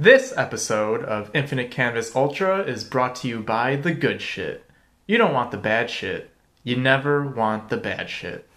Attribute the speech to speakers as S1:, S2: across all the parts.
S1: This episode of Infinite Canvas Ultra is brought to you by the good shit. You don't want the bad shit. You never want the bad shit.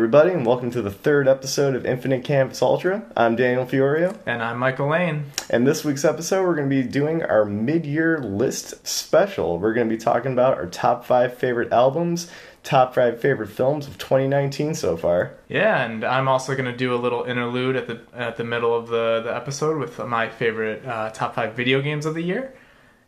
S2: Everybody, and welcome to the third episode of Infinite Canvas Ultra. I'm Daniel Fiorio,
S1: And I'm Michael Lane.
S2: and this week's episode, we're going to be doing our mid year list special. We're going to be talking about our top five favorite albums, top five favorite films of 2019 so far.
S1: Yeah, and I'm also going to do a little interlude at the at the middle of the, the episode with my favorite uh, top five video games of the year.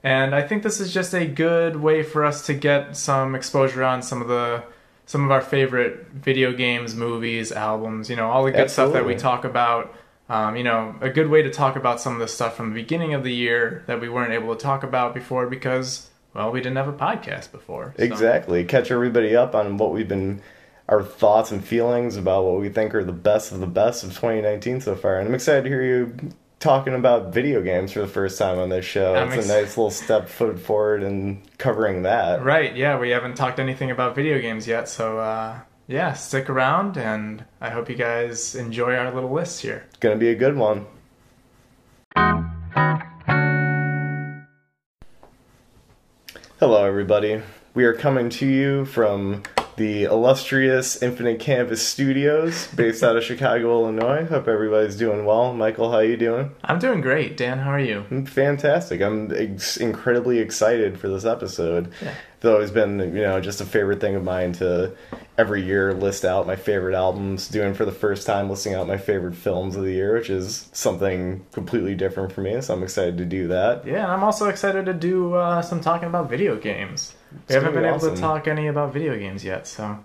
S1: And I think this is just a good way for us to get some exposure on some of the some of our favorite video games, movies, albums, you know, all the good stuff that we talk about. Um, you know, a good way to talk about some of the stuff from the beginning of the year that we weren't able to talk about before because, well, we didn't have a podcast before. so-
S2: Exactly. Catch everybody up on what we've been, our thoughts and feelings about what we think are the best of the best of 2019 so far. And I'm excited to hear you talking about video games for the first time on this show.
S1: I'm
S2: it's
S1: ex-
S2: a nice little step foot forward in covering that.
S1: Right, yeah, we haven't talked anything about video games yet, so uh, yeah, stick around and I hope you guys enjoy our little list here.
S2: It's gonna be a good one. Hello, everybody. We are coming to you from the illustrious Infinite Canvas Studios, based out of Chicago, Illinois. Hope everybody's doing well. Michael, how are you doing?
S1: I'm doing great. Dan, how are you?
S2: I'm fantastic. I'm ex- incredibly excited for this episode.
S1: Yeah.
S2: It's always been, you know, just a favorite thing of mine to every year list out my favorite albums. Doing for the first time, listing out my favorite films of the year, which is something completely different for me. So I'm excited to do that.
S1: Yeah, and I'm also excited to do uh, some talking about video games. We haven't been
S2: be
S1: able to talk any about video games yet, so.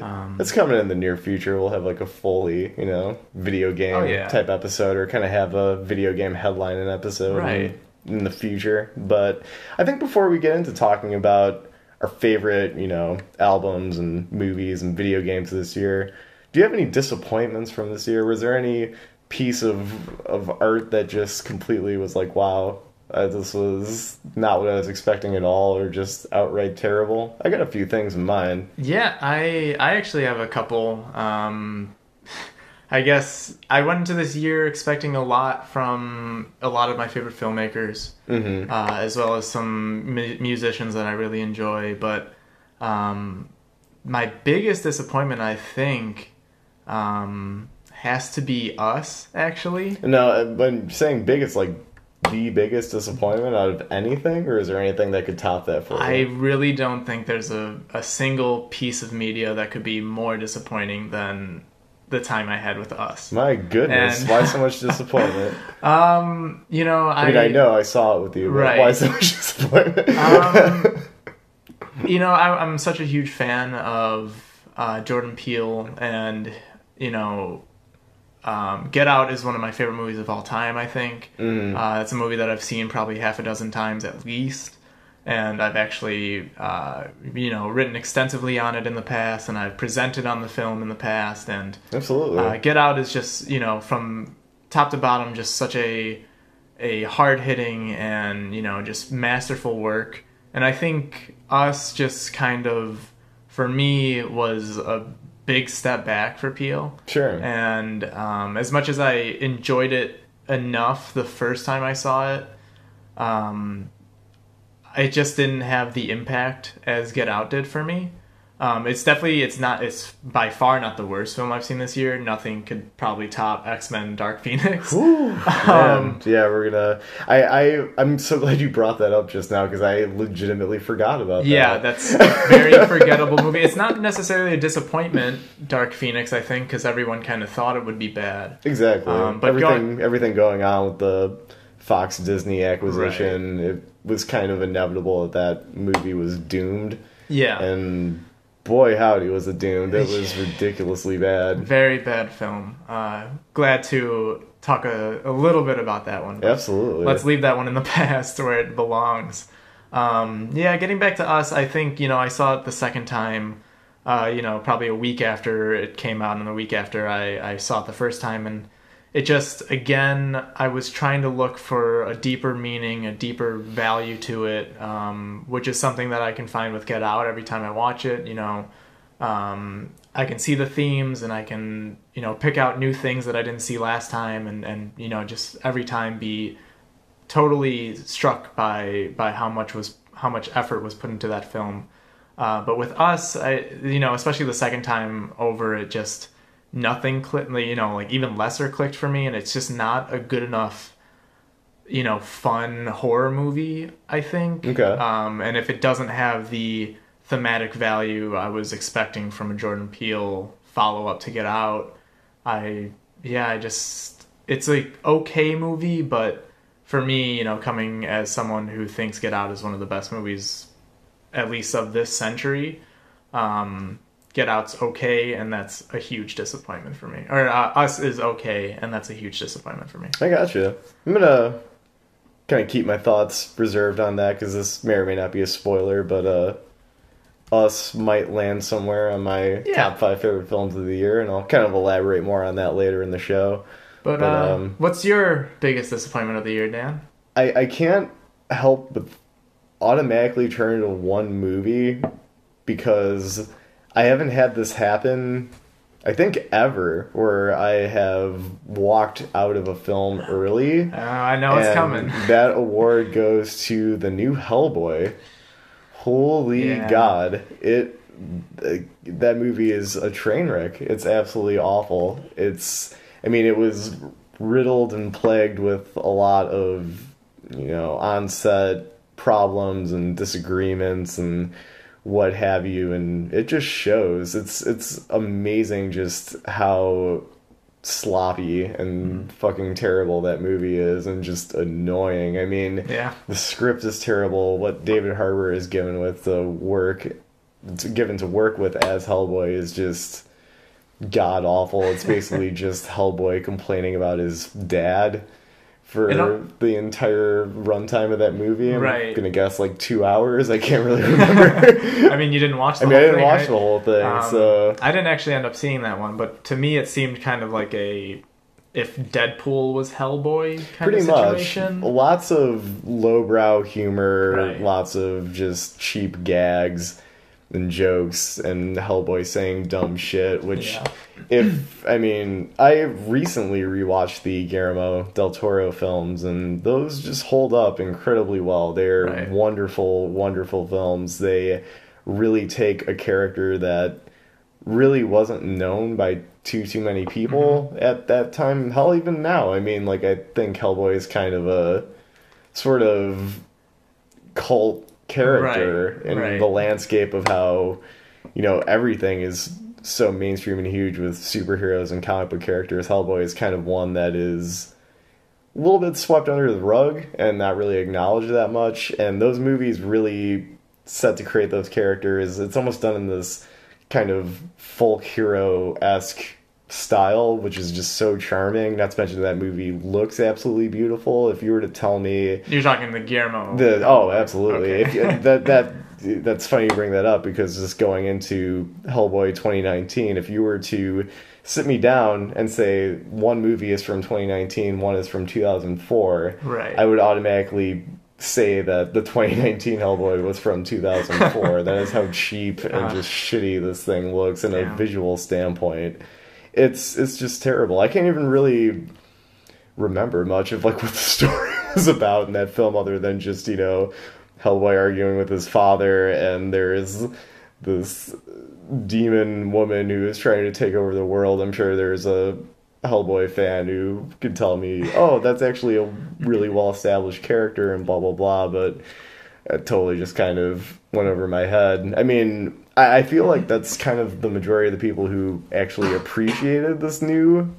S1: Um,
S2: It's coming in the near future. We'll have like a fully, you know, video game
S1: Oh, yeah.
S2: type episode, or kind of have a video game headline an episode
S1: Right.
S2: in, in the future. But I think before we get into talking about our favorite, you know, albums and movies and video games this year, do you have any disappointments from this year? Was there any piece of of art that just completely was like, wow, uh, this was not what I was expecting at all, or just outright terrible? I got a few things in mind.
S1: Yeah, I I actually have a couple. Um, I guess I went into this year expecting a lot from a lot of my favorite filmmakers,
S2: hmm
S1: uh, as well as some mu- musicians that I really enjoy. But um, my biggest disappointment, I think, um, has to be us. Actually,
S2: No, when saying big, it's like the biggest disappointment out of anything, or is there anything that could top that for you?
S1: I really don't think there's a, a single piece of media that could be more disappointing than the time I had with us.
S2: My goodness,
S1: And-
S2: why so much disappointment?
S1: Um, you know, I,
S2: I mean, I know I saw it with you, but
S1: Right.
S2: why so much disappointment?
S1: Um, you know, I, I'm such a huge fan of uh, Jordan Peele, and you know, um, Get Out is one of my favorite movies of all time. I think
S2: Mhm.
S1: uh, it's a movie that I've seen probably half a dozen times at least, and I've actually, uh, you know, written extensively on it in the past, and I've presented on the film in the past, and
S2: Absolutely.
S1: uh, Get Out is just you know from top to bottom just such a a hard hitting and you know just masterful work. And I think Us just kind of for me was a big step back for Peele.
S2: sure.
S1: And um, as much as I enjoyed it enough the first time I saw it, um, it just didn't have the impact as Get Out did for me. Um, it's definitely it's not it's by far not the worst film I've seen this year. Nothing could probably top X Men Dark Phoenix.
S2: Ooh,
S1: Um,
S2: yeah, we're gonna. I, I, I'm so glad you brought that up just now because I legitimately forgot about
S1: Yeah, that's a very forgettable movie. It's not necessarily a disappointment, Dark Phoenix, I think, because everyone kind of thought it would be bad.
S2: exactly.
S1: Um, but
S2: everything, everything going on with the Fox Disney acquisition, it was kind of inevitable that that movie was doomed.
S1: Yeah,
S2: and boy howdy was it doomed it was ridiculously bad
S1: very bad film. Uh, glad to talk a, a little bit about that one.
S2: absolutely
S1: Let's leave that one in the past where it belongs. Um, yeah, getting back to us, I think you know I saw it the second time. Uh, you know, probably a week after it came out, and the week after I, I saw it the first time, and it just again I was trying to look for a deeper meaning, a deeper value to it, um, which is something that I can find with Get Out every time I watch it. You know, um, I can see the themes and I can you know pick out new things that I didn't see last time, and and you know just every time be totally struck by by how much was how much effort was put into that film. Uh, but with us, I you know especially the second time over, it just nothing clicked. You know, like even lesser clicked for me, and it's just not a good enough you know fun horror movie. I think.
S2: Okay.
S1: Um, and if it doesn't have the thematic value I was expecting from a Jordan Peele follow up to Get Out, I yeah I just it's like okay movie, but for me, you know, coming as someone who thinks Get Out is one of the best movies, at least of this century, um, Get Out's okay, and that's a huge disappointment for me. Or uh, Us is okay, and that's a huge disappointment for me.
S2: I got you. I'm gonna kind of keep my thoughts reserved on that because this may or may not be a spoiler, but uh, Us might land somewhere on my
S1: Yeah.
S2: top five favorite films of the year, and I'll kind of elaborate more on that later in the show.
S1: But,
S2: But,
S1: uh,
S2: um,
S1: what's your biggest disappointment of the year, Dan?
S2: I, I can't help but automatically turn to one movie because I haven't had this happen, I think, ever, where I have walked out of a film early.
S1: Uh, I know it's coming.
S2: That award goes to the new Hellboy. Holy
S1: Yeah.
S2: God! It that movie is a train wreck. It's absolutely awful. It's I mean it was riddled and plagued with a lot of you know on-set problems and disagreements and what have you and it just shows it's it's amazing just how sloppy and hmm. fucking terrible that movie is and just annoying. I mean,
S1: Yeah.
S2: the script is terrible. What David Harbour is given with the work, given to work with as Hellboy is just god awful. It's basically just Hellboy complaining about his dad for the entire runtime of that movie. I'm
S1: Right.
S2: gonna guess like two hours. I can't really remember.
S1: I mean, you didn't watch the
S2: I mean, I
S1: whole
S2: didn't
S1: thing,
S2: watch
S1: right?
S2: the whole thing,
S1: Um,
S2: so
S1: I didn't actually end up seeing that one, but to me, it seemed kind of like a if Deadpool was Hellboy kind
S2: pretty
S1: of
S2: much
S1: situation.
S2: lots of lowbrow humor
S1: Right.
S2: lots of just cheap gags and jokes and hellboy saying dumb shit which
S1: Yeah.
S2: if i mean i recently rewatched the guillermo del toro films and those just hold up incredibly well they're
S1: Right.
S2: wonderful wonderful films they really take a character that really wasn't known by too too many people
S1: Mm-hmm.
S2: at that time. Hell, even now, I mean, like I think Hellboy is kind of a sort of cult character
S1: Right,
S2: in
S1: right.
S2: the landscape of how you know everything is so mainstream and huge with superheroes and comic book characters. Hellboy is kind of one that is a little bit swept under the rug and not really acknowledged that much. And those movies really set to create those characters. It's almost done in this kind of folk hero esque style, which is just so charming. Not to mention that movie looks absolutely beautiful. If you were to tell me
S1: You're talking the Guillermo.
S2: the oh, absolutely.
S1: Okay.
S2: If, that that that's funny you bring that up because just going into Hellboy 2019, if you were to sit me down and say one movie is from 2019, one is from 2004,
S1: Right.
S2: I would automatically say that the 2019 Hellboy was from 2004. that is how cheap and
S1: Ah.
S2: just shitty this thing looks in a visual standpoint. It's it's just terrible. I can't even really remember much of like what the story was about in that film other than just you know Hellboy arguing with his father and there's this demon woman who is trying to take over the world. I'm sure there's a Hellboy fan who could tell me, oh, that's actually a really well established character and blah blah blah, but it totally just kind of went over my head. I mean, I, I feel like that's kind of the majority of the people who actually appreciated this new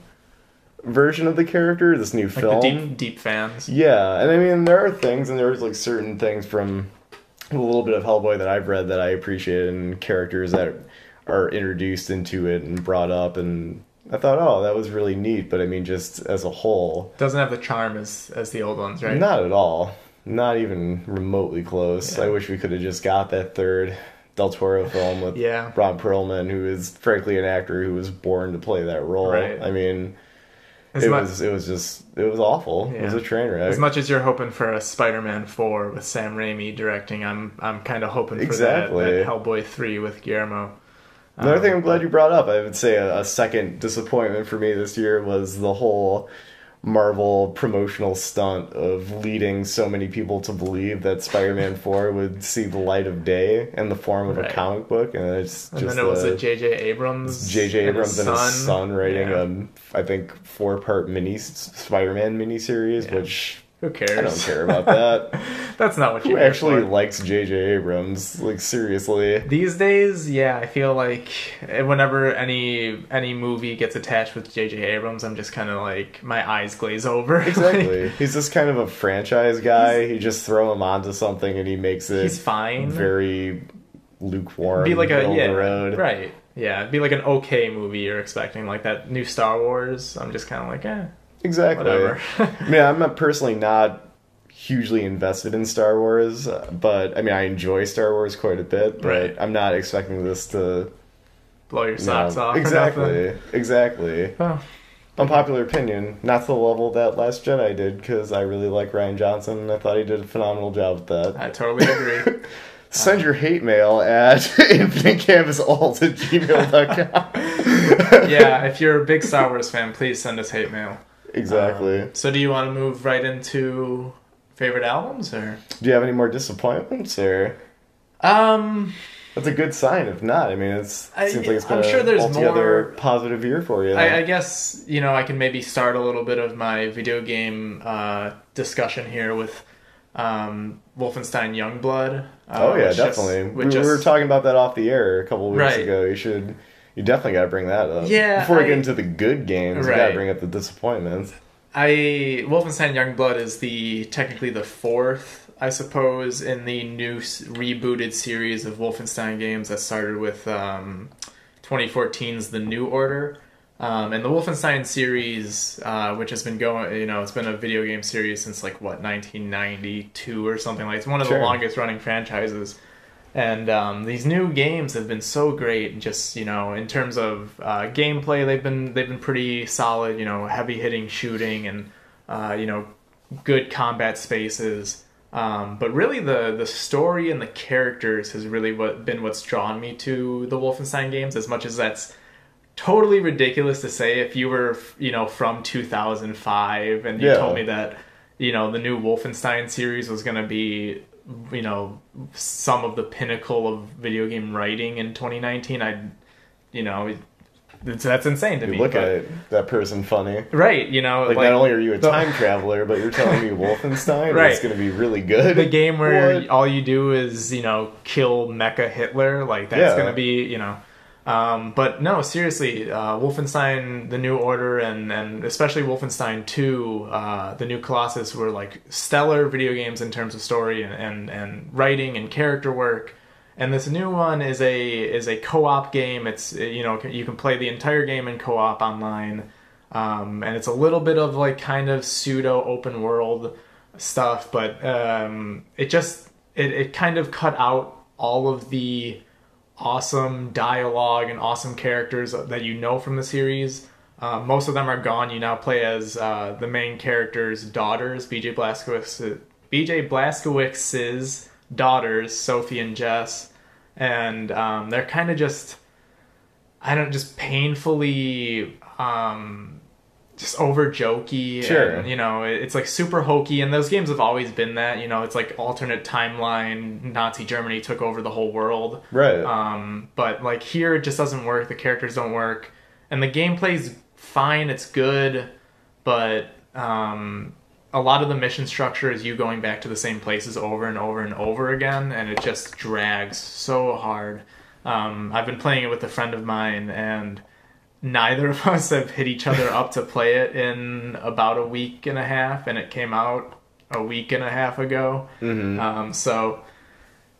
S2: version of the character, this new
S1: like
S2: film.
S1: the deep, deep fans.
S2: Yeah, and I mean there are things, and there's like certain things from a little bit of Hellboy that I've read that I appreciate, and characters that are introduced into it and brought up, and I thought, oh, that was really neat. But I mean, just as a whole,
S1: Doesn't have the charm as as the old ones, right?
S2: not at all, not even remotely close.
S1: Yeah.
S2: I wish we could have just got that third Del Toro film with
S1: Yeah.
S2: Ron Perlman, who is frankly an actor who was born to play that role.
S1: Right.
S2: I mean,
S1: As
S2: it
S1: mu-
S2: was it was just it was awful. It was a train wreck.
S1: As much as you're hoping for a Spider-Man four with Sam Raimi directing, I'm I'm kind of hoping for
S2: Exactly.
S1: that, that Hellboy three with Guillermo.
S2: Another
S1: Um,
S2: thing I'm glad you brought up, I would say a, a second disappointment for me this year was the whole Marvel promotional stunt of leading so many people to believe that Spider-Man 4 would see the light of day in the form of
S1: Right.
S2: a comic book, and it's
S1: And
S2: just
S1: then it was
S2: a-
S1: J.J. Abrams,
S2: J.J. Abrams and his son writing
S1: Yeah.
S2: a, I think, four-part mini Spider-Man miniseries,
S1: Yeah.
S2: which
S1: Who cares?
S2: I don't care about that.
S1: That's not what
S2: Who
S1: you here
S2: actually
S1: for.
S2: likes J.J. Abrams? Like seriously.
S1: These days, yeah, I feel like whenever any any movie gets attached with J.J. Abrams, I'm just kind of like my eyes glaze over.
S2: Exactly. He's just kind of a franchise guy. You just throw him onto something and he makes it
S1: He's fine.
S2: very lukewarm.
S1: be like a yeah,
S2: the road.
S1: right. Yeah, be like an okay movie you're expecting, like that new Star Wars. I'm just kind of like, eh,
S2: Exactly.
S1: whatever.
S2: I mean, I'm not personally not hugely invested in Star Wars, uh, but I mean, I enjoy Star Wars quite a bit. But
S1: Right.
S2: I'm not expecting this to
S1: Blow your
S2: you
S1: socks off.
S2: Exactly. Exactly.
S1: Well,
S2: Unpopular opinion, not to the level that Last Jedi did, because I really like Rian Johnson and I thought he did a phenomenal job with that.
S1: I totally agree.
S2: Send your hate mail at infinitecanvasalt at gmail.com.
S1: yeah, if you're a big Star Wars fan, please send us hate mail.
S2: Exactly.
S1: Um, so, do you want to move right into favorite albums, or?
S2: Do you have any more disappointments, or
S1: Um,
S2: that's a good sign? If not, I mean, it's, it
S1: I-
S2: seems like it's been
S1: I'm sure there's more-
S2: positive year for you.
S1: I, I guess you know I can maybe start a little bit of my video game uh, discussion here with um, Wolfenstein Youngblood. Uh,
S2: oh yeah,
S1: just-
S2: definitely.
S1: which
S2: we, we were talking about that off the air a couple weeks
S1: Right.
S2: ago. You should, you definitely got to bring that up.
S1: Yeah,
S2: Before we
S1: I-
S2: get into the good games, you got to bring up the disappointments.
S1: I Wolfenstein Youngblood is the technically the fourth, I suppose, in the new s- rebooted series of Wolfenstein games that started with um, 2014's The New Order. Um, and the Wolfenstein series, uh, which has been going, you know, it's been a video game series since like what 1992 or something like. That? It's one of
S2: Sure.
S1: the longest running franchises. And um, these new games have been so great. Just you know, in terms of uh, gameplay, they've been they've been pretty solid. You know, heavy hitting shooting and uh, you know, good combat spaces. Um, but really, the the story and the characters has really what been what's drawn me to the Wolfenstein games. As much as that's totally ridiculous to say, if you were you know from 2005 and you
S2: Yeah.
S1: told me that you know the new Wolfenstein series was going to be you know some of the pinnacle of video game writing in 2019 i you know it's, that's insane to
S2: You
S1: me
S2: look
S1: but-
S2: at it, that person funny.
S1: right you know
S2: Like,
S1: like,
S2: not only are you a
S1: the-
S2: time traveler, but you're telling me Wolfenstein
S1: Right.
S2: is going to be really good.
S1: the game where
S2: What?
S1: all you do is you know kill mecha hitler like that's
S2: Yeah.
S1: gonna be you know um, but no seriously uh, wolfenstein the new order and, and especially wolfenstein 2 uh, the new colossus were like stellar video games in terms of story and, and, and writing and character work. And this new one is a is a co-op game. It's you know you can play the entire game in co-op online. Um, and it's a little bit of like kind of pseudo open world stuff but um, it just it, it kind of cut out all of the awesome dialogue and awesome characters that you know from the series. Uh, most of them are gone. You now play as uh, the main character's daughters bj blazkowicz bj blazkowicz's daughters sophie and jess. And um, they're kind of just i don't just painfully um, just over jokey
S2: Sure.
S1: and you know it's like super hokey and those games have always been that you know it's like alternate timeline nazi germany took over the whole world
S2: right.
S1: um, but like here it just doesn't work the characters don't work and the gameplay's fine it's good but um, a lot of the mission structure is you going back to the same places over and over and over again and it just drags so hard um, i've been playing it with a friend of mine and neither of us have hit each other up to play it in about a week and a half and it came out a week and a half ago
S2: Mhm.
S1: um, so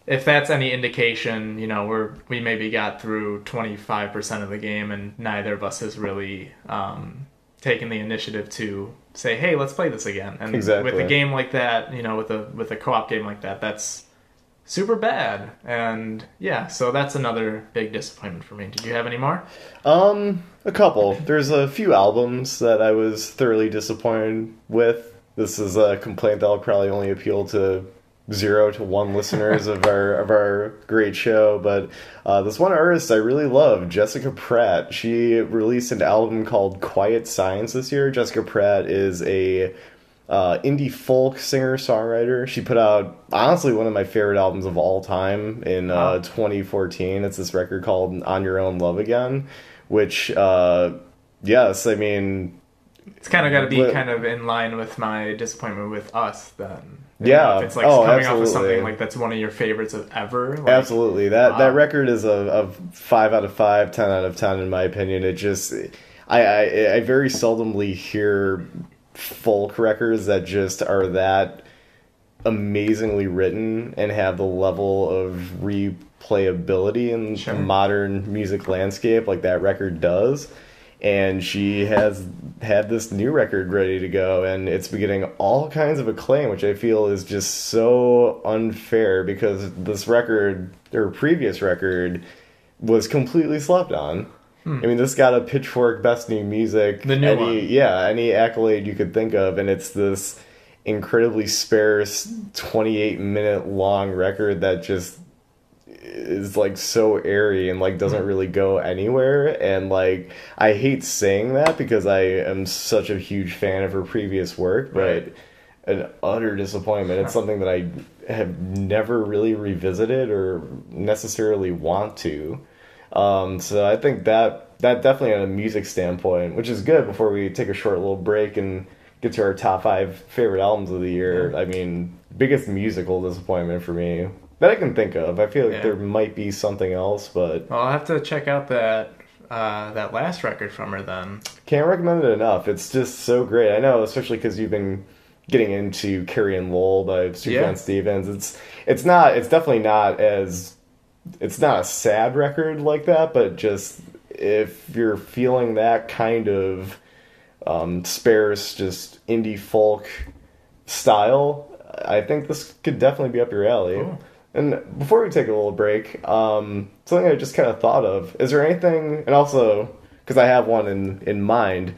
S1: if that's any indication, you know, we're we maybe got through 25% of the game and neither of us has really um, taken the initiative to say, "Hey, let's play this again." And
S2: Exactly.
S1: with a game like that, you know, with a with a co-op game like that, that's super bad. And yeah, so that's another big disappointment for me. Did you have any more?
S2: Um, a couple. There's a few albums that I was thoroughly disappointed with. This is a complaint that'll probably only appeal to zero to one listeners of our of our great show, but uh, this one artist I really love, Jessica Pratt. She released an album called Quiet Signs this year. Jessica Pratt is a uh, indie folk singer songwriter. She put out honestly one of my favorite albums of all time in uh, 2014. It's this record called On Your Own Love Again, which uh, yes, I mean
S1: It's kind of got to be
S2: But-
S1: kind of in line with my disappointment with us then.
S2: Yeah.
S1: if it's like
S2: Oh,
S1: coming off of something like that's one of your favorites of ever. Like,
S2: Absolutely. That
S1: wow.
S2: that record is a, a five out of five, ten out of ten in my opinion. It just I, I I very seldomly hear folk records that just are that amazingly written and have the level of replayability in
S1: Sure.
S2: the modern music landscape like that record does. And she has had this new record ready to go, and it's been getting all kinds of acclaim, which I feel is just so unfair because this record, or previous record, was completely slept on. Hmm. I mean, this got a Pitchfork Best New Music,
S1: The new
S2: any,
S1: one.
S2: yeah, any accolade you could think of, and it's this incredibly sparse 28 minute long record that just is like so airy and like doesn't really go anywhere. And like I hate saying that because I am such a huge fan of her previous work but
S1: Right.
S2: an utter disappointment. It's something that I have never really revisited or necessarily want to. Um, so I think that that definitely on a music standpoint, which is good before we take a short little break and get to our top five favorite albums of the year. I mean, biggest musical disappointment for me that I can think of. I feel like
S1: Yeah.
S2: there might be something else, but
S1: Well, I'll have to check out that uh, that last record from her then.
S2: can't recommend it enough. It's just so great. I know, especially because you've been getting into Carrie and Lowell by Sufjan
S1: Yeah.
S2: Stevens. It's it's not. It's definitely not as. It's not a sad record like that, but just if you're feeling that kind of um, sparse, just indie folk style, I think this could definitely be up your alley.
S1: Cool.
S2: And before we take a little break, um, something I just kind of thought of: is there anything, and also because I have one in in mind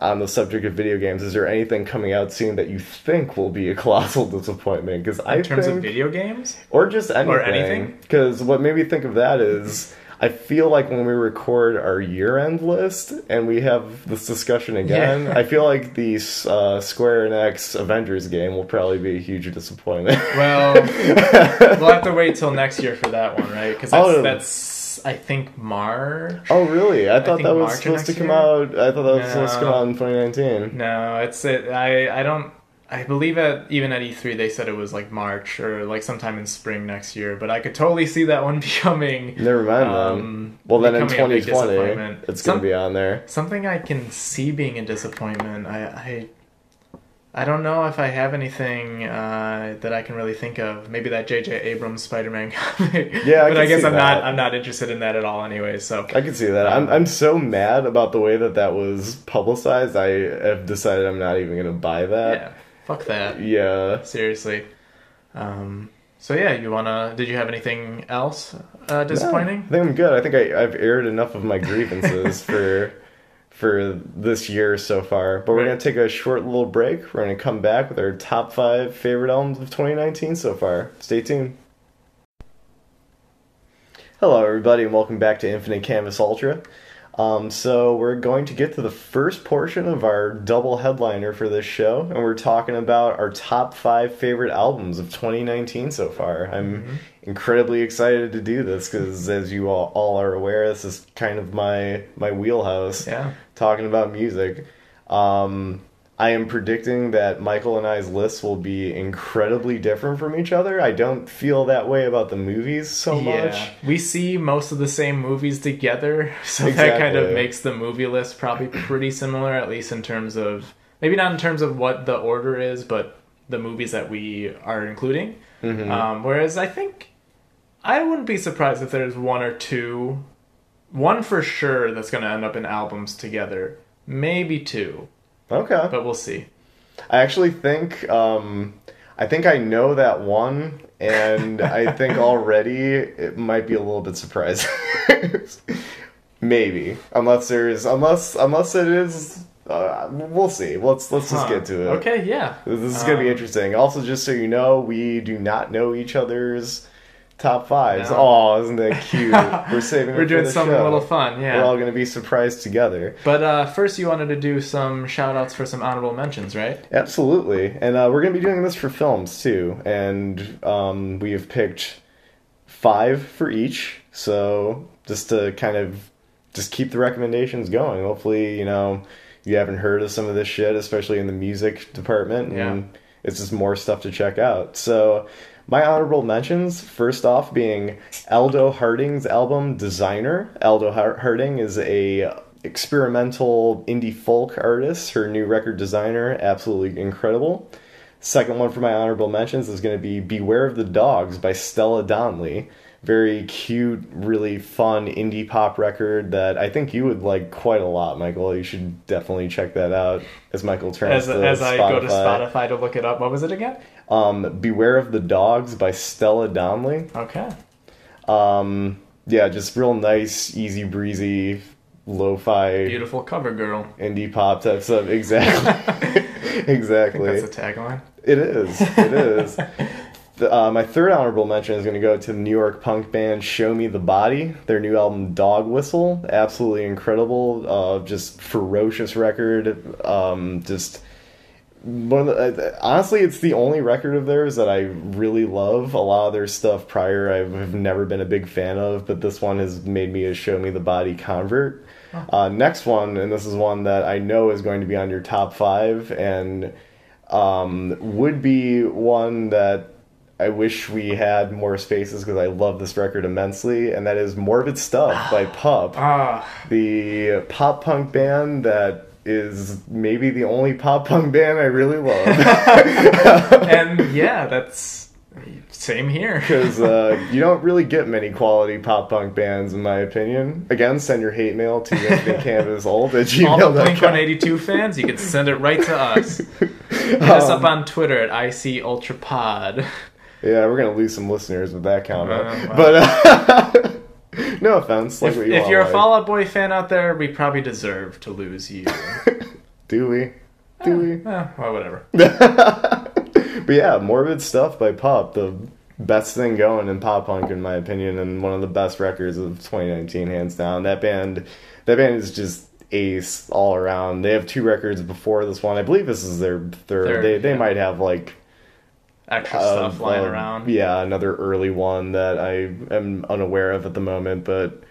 S2: on the subject of video games, is there anything coming out soon that you think will be a colossal disappointment? Because I
S1: In terms
S2: think,
S1: of video games?
S2: or just anything, or
S1: anything?
S2: Because what made me think of that is. I feel like when we record our year-end list and we have this discussion again,
S1: Yeah.
S2: I feel like the uh, Square Enix Avengers game will probably be a huge disappointment.
S1: Well, we'll have to wait till next year for that one, right? Because that's,
S2: Oh.
S1: that's, I think, March.
S2: Oh, really? I thought
S1: think
S2: that was
S1: March
S2: supposed to come
S1: year?
S2: out. I thought that was supposed to come out in 2019.
S1: No, it's it. I I don't. I believe at even at E3 they said it was like March or like sometime in spring next year. But I could totally see that one becoming.
S2: Never mind
S1: Um.
S2: Well, then in
S1: becoming a big
S2: 2020, it's
S1: Some-
S2: going to be on there.
S1: Something I can see being a disappointment. I I, I don't know if I have anything uh, that I can really think of. Maybe that J.J. Abrams Spider-Man comic.
S2: Yeah, I
S1: but
S2: can
S1: I guess I'm not. I'm not interested in that at all. Anyway, so
S2: I can see that. I'm,
S1: Um,
S2: I'm so mad about the way that that was publicized. I have decided I'm not even going to buy that.
S1: yeah, fuck that.
S2: Yeah.
S1: Seriously. Um, so yeah, you wanna? Did you have anything else uh, disappointing?
S2: No, I think I'm good. I think I, I've aired enough of my grievances for for this year so far. But we're gonna take a short little break. We're gonna come back with our top five favorite albums of 2019 so far. Stay tuned. Hello, everybody, and welcome back to Infinite Canvas Ultra. Um, so we're going to get to the first portion of our double headliner for this show, and we're talking about our top five favorite albums of 2019 so far. I'm incredibly excited to do this because, as you all, all are aware, this is kind of my my wheelhouse.
S1: Yeah.
S2: Talking about music. Um, I am predicting that Michael and I's lists will be incredibly different from each other. I don't feel that way about the movies so much.
S1: Yeah, we see most of the same movies together, so that kind of makes the movie list probably pretty similar, at least in terms of maybe not in terms of what the order is, but the movies that we are including.
S2: Mhm.
S1: Um, whereas I think I wouldn't be surprised if there's one or two, one for sure that's going to end up in albums together, maybe two,
S2: Okay.
S1: but we'll see.
S2: I actually think um, I think I know that one, and I think already it might be a little bit surprising. Maybe, unless there's unless unless it is. Uh, we'll see. Let's let's just
S1: Huh.
S2: get to it.
S1: Okay, yeah.
S2: This is gonna be
S1: Um,
S2: interesting. Also, just so you know, we do not know each other's top fives.
S1: No.
S2: Oh, isn't that cute? We're saving.
S1: We're doing something a little fun, Yeah,
S2: We're all gonna be surprised together.
S1: But uh, first, you wanted to do some shout outs for some honorable mentions, right?
S2: Absolutely, and uh, we're gonna be doing this for films too, and um, we have picked five for each. So just to kind of just keep the recommendations going. Hopefully, you know you haven't heard of some of this shit, especially in the music department, and it's just more stuff to check out. So. My honorable mentions, first off, being Aldous Harding's album Designer. Aldous Harding is a experimental indie folk artist. Her new record Designer, absolutely incredible. Second one for my honorable mentions is going to be Beware of the Dogs by Stella Donnelly. Very cute, really fun indie pop record that I think you would like quite a lot, Michael. You should definitely check that out as Michael turns
S1: As, as I go to
S2: Spotify.
S1: Spotify to look it up. What was it again?
S2: Um, Beware of the Dogs by Stella Donnelly.
S1: Okay.
S2: Um, yeah, just real nice, easy breezy, lo-fi
S1: Beautiful cover girl.
S2: indie pop type stuff. Exactly. exactly.
S1: That's a tagline.
S2: It is. It is. The, uh, my third honorable mention is going to go to the New York punk band Show Me the Body. Their new album Dog Whistle, absolutely incredible. Uh, just ferocious record. Um, just one the, uh, honestly, it's the only record of theirs that I really love. A lot of their stuff prior, I have never been a big fan of, but this one has made me a Show Me the Body convert. Uh, next one, and this is one that I know is going to be on your top five, and um, would be one that I wish we had more spaces because I love this record immensely, and that is Morbid Stuff by Pup,
S1: Ah,
S2: the pop punk band that is maybe the only pop punk band I really love.
S1: and yeah, that's same here.
S2: Because uh, you don't really get many quality pop punk bands, in my opinion. Again, send your hate mail to infinitecanvasold at
S1: All the Blink
S2: gmail.com.
S1: 182 fans, you can send it right to us. Hit us up
S2: Um,
S1: on Twitter at ICUltrapod.
S2: Yeah, we're gonna lose some listeners with that comment.
S1: Uh, wow.
S2: But uh, no offense, like
S1: If,
S2: you
S1: if you're a
S2: like.
S1: Fall Out Boy fan out there, we probably deserve to lose you.
S2: do we? Do we?
S1: Eh, well, whatever.
S2: but yeah, morbid stuff by Pup, the best thing going in pop punk in my opinion, and one of the best records of 2019, hands down. That band, that band is just ace all around. They have two records before this one. I believe this is their third.
S1: Third,
S2: they they
S1: yeah.
S2: might have like
S1: Extra stuff lying
S2: uh,
S1: around.
S2: Yeah, another early one that I am unaware of at the moment, but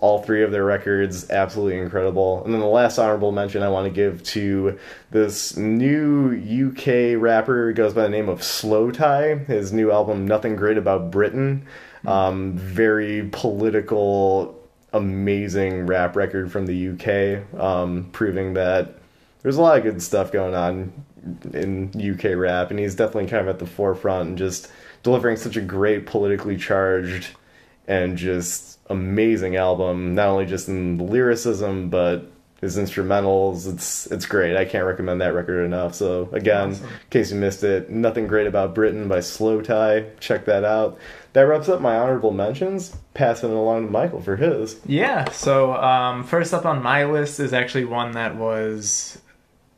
S2: all three of their records absolutely incredible. And then the last honorable mention I want to give to this new UK rapper goes by the name of Slowthai. His new album Nothing Great About Britain. Um, very political, amazing rap record from the UK, um, proving that there's a lot of good stuff going on in UK rap, and he's definitely kind of at the forefront and just delivering such a great politically charged and just amazing album. Not only just in the lyricism, but his instrumentals. It's it's great. I can't recommend that record enough. So again,
S1: Awesome.
S2: in case you missed it, nothing great about Britain by Slowthai. Check that out. That wraps up my honorable mentions. Passing it along to Michael for his.
S1: Yeah, so um, first up on my list is actually one that was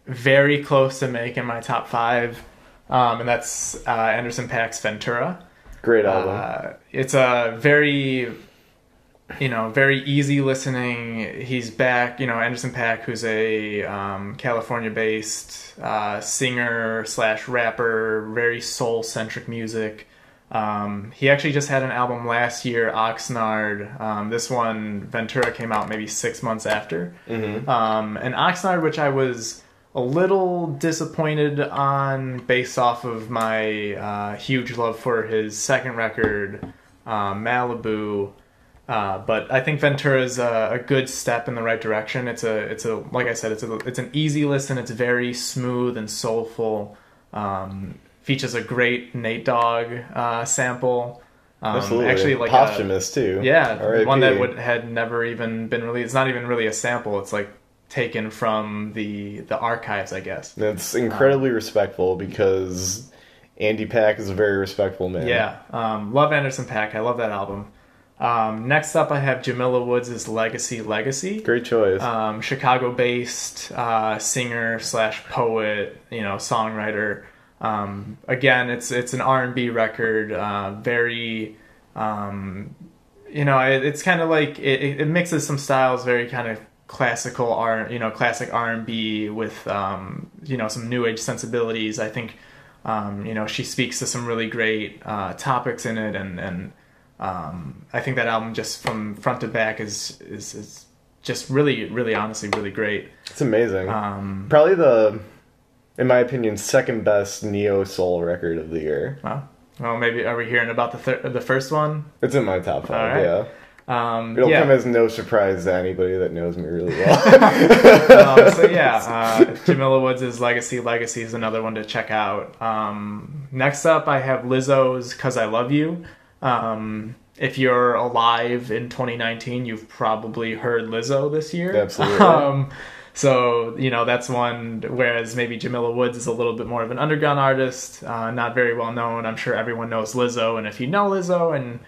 S1: very close to making my top five, um, and that's uh, Anderson Paak's Ventura.
S2: Great album.
S1: Uh, it's a very, you know, very easy listening. He's back. You know, Anderson Paak, who's a um, California-based uh, singer slash rapper, very soul-centric music. Um, he actually just had an album last year, Oxnard. Um, this one, Ventura, came out maybe six months after.
S2: mm-hmm.
S1: Um, and Oxnard, which I was a little disappointed on based off of my uh, huge love for his second record, uh, Malibu. Uh, but I think Ventura is a, a good step in the right direction. It's a, it's a, like I said, it's a, it's an easy listen. It's very smooth and soulful. Um, features a great Nate Dogg uh, sample. Um,
S2: Absolutely.
S1: Actually, like a,
S2: posthumous too.
S1: yeah, one that would had never even been released. It's not even really a sample. It's like taken from the the archives, I guess.
S2: That's incredibly respectful because Andy Paak is a very respectful man.
S1: Yeah, um, love Anderson Paak. I love that album. Um, next up, I have Jamila Woods' Legacy Legacy.
S2: Great choice.
S1: Um, Chicago-based uh, singer slash poet, you know, songwriter. Um, again, it's it's an R and B record. Uh, very, um, you know, it, it's kind of like it, it mixes some styles. Very kind of classical R, you know, classic R and B with um, you know some new age sensibilities. I think, um, you know, she speaks to some really great uh, topics in it, and and um, I think that album just from front to back is is, is just really, really, honestly, really great.
S2: it's amazing.
S1: Um,
S2: Probably the, in my opinion, second best neo soul record of the year.
S1: well, well, maybe are we hearing about the thir- the first one?
S2: It's in my top five.
S1: Right.
S2: Yeah,
S1: Um,
S2: it'll
S1: yeah.
S2: come as no surprise to anybody that knows me really well.
S1: um, so yeah, uh, Jamila Woods' Legacy Legacy is another one to check out. Um, next up, I have Lizzo's "Cause I Love You." Um, if you're alive in 2019, you've probably heard Lizzo this year.
S2: Absolutely.
S1: Um, so you know that's one. Whereas maybe Jamila Woods is a little bit more of an underground artist, uh, not very well known. I'm sure everyone knows Lizzo, and if you know Lizzo and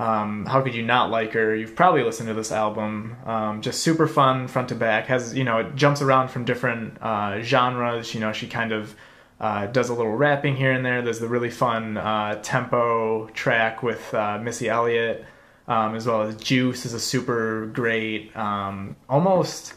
S1: um, how could you not like her? You've probably listened to this album. Um, just super fun, front to back. Has you know it jumps around from different uh, genres. You know she kind of uh, does a little rapping here and there. There's the really fun uh, tempo track with uh, Missy Elliott, um, as well as Juice is a super great, um, almost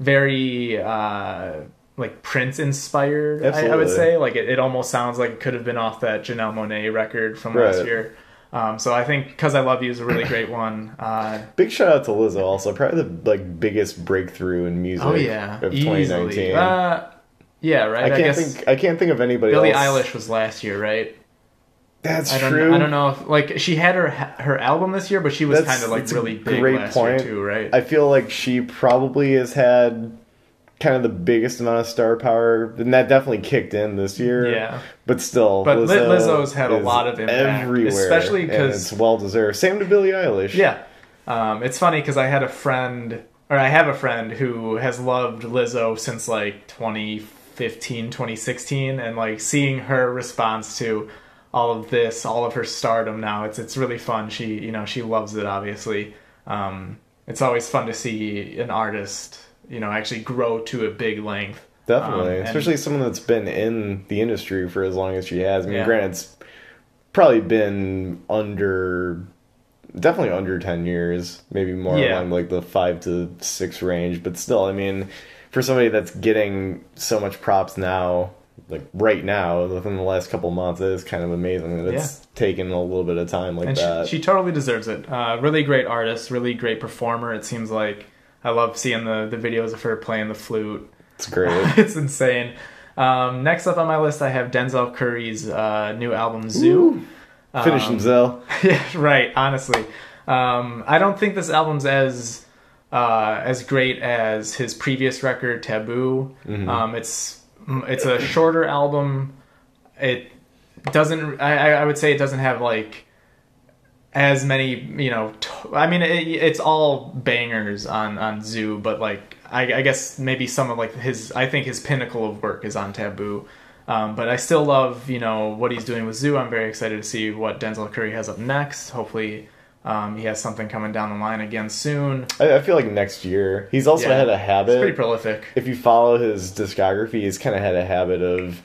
S1: very uh, like Prince inspired. I, I would say like it, it almost sounds like it could have been off that Janelle Monáe record from last year. Um, so I think "Cause I Love You" is a really great one. Uh,
S2: Big shout out to Lizzo, also probably the like biggest breakthrough in music
S1: oh yeah,
S2: of
S1: easily.
S2: 2019.
S1: Uh, yeah, right.
S2: I
S1: I,
S2: can't
S1: guess
S2: think. I can't think of anybody.
S1: Billie
S2: else.
S1: Eilish was last year, right?
S2: That's
S1: I don't.
S2: true.
S1: I don't know if like she had her her album this year, but she was kind of like really big
S2: great
S1: last
S2: point.
S1: year too, right?
S2: I feel like she probably has had kind of the biggest amount of star power, and that definitely kicked in this year.
S1: yeah,
S2: But still,
S1: But
S2: Lizzo
S1: Lizzo's had a lot of impact,
S2: everywhere,
S1: especially because
S2: it's well deserved. Same to Billie Eilish.
S1: yeah. Um, it's funny because I had a friend, or I have a friend who has loved Lizzo since like 2015, 2016, and like seeing her response to all of this, all of her stardom now, it's it's really fun. She, you know, she loves it. Obviously, um, it's always fun to see an artist, you know, actually grow to a big length.
S2: Definitely,
S1: Um, and-
S2: especially someone that's been in the industry for as long as she has. I mean,
S1: Yeah.
S2: granted, it's probably been under, definitely under ten years, maybe more
S1: Yeah.
S2: along like the five to six range. But still, I mean, for somebody that's getting so much props now, like right now, within the last couple months, it is kind of amazing that it's taken a little bit of time like
S1: and
S2: that.
S1: she, she totally deserves it. Uh, really great artist, really great performer. It seems like I love seeing the the videos of her playing the flute.
S2: it's great.
S1: it's insane. Um, next up on my list, I have Denzel Curry's uh, new album Zoo.
S2: Finish him, Zell.
S1: yeah, right. Honestly, um, I don't think this album's as uh, as great as his previous record, Taboo. Um, it's it's a shorter album. It doesn't. I, I I would say it doesn't have like as many. You know, t- I mean, it, it's all bangers on on Zoo, but like I, I guess maybe some of like his. I think his pinnacle of work is on Taboo. Um, but I still love, you know, what he's doing with Zoo. I'm very excited to see what Denzel Curry has up next. Hopefully, um, he has something coming down the line again soon.
S2: I, I feel like next year he's also
S1: Yeah.
S2: had a
S1: It's
S2: habit.
S1: pretty prolific.
S2: if you follow his discography, he's kind of had a habit of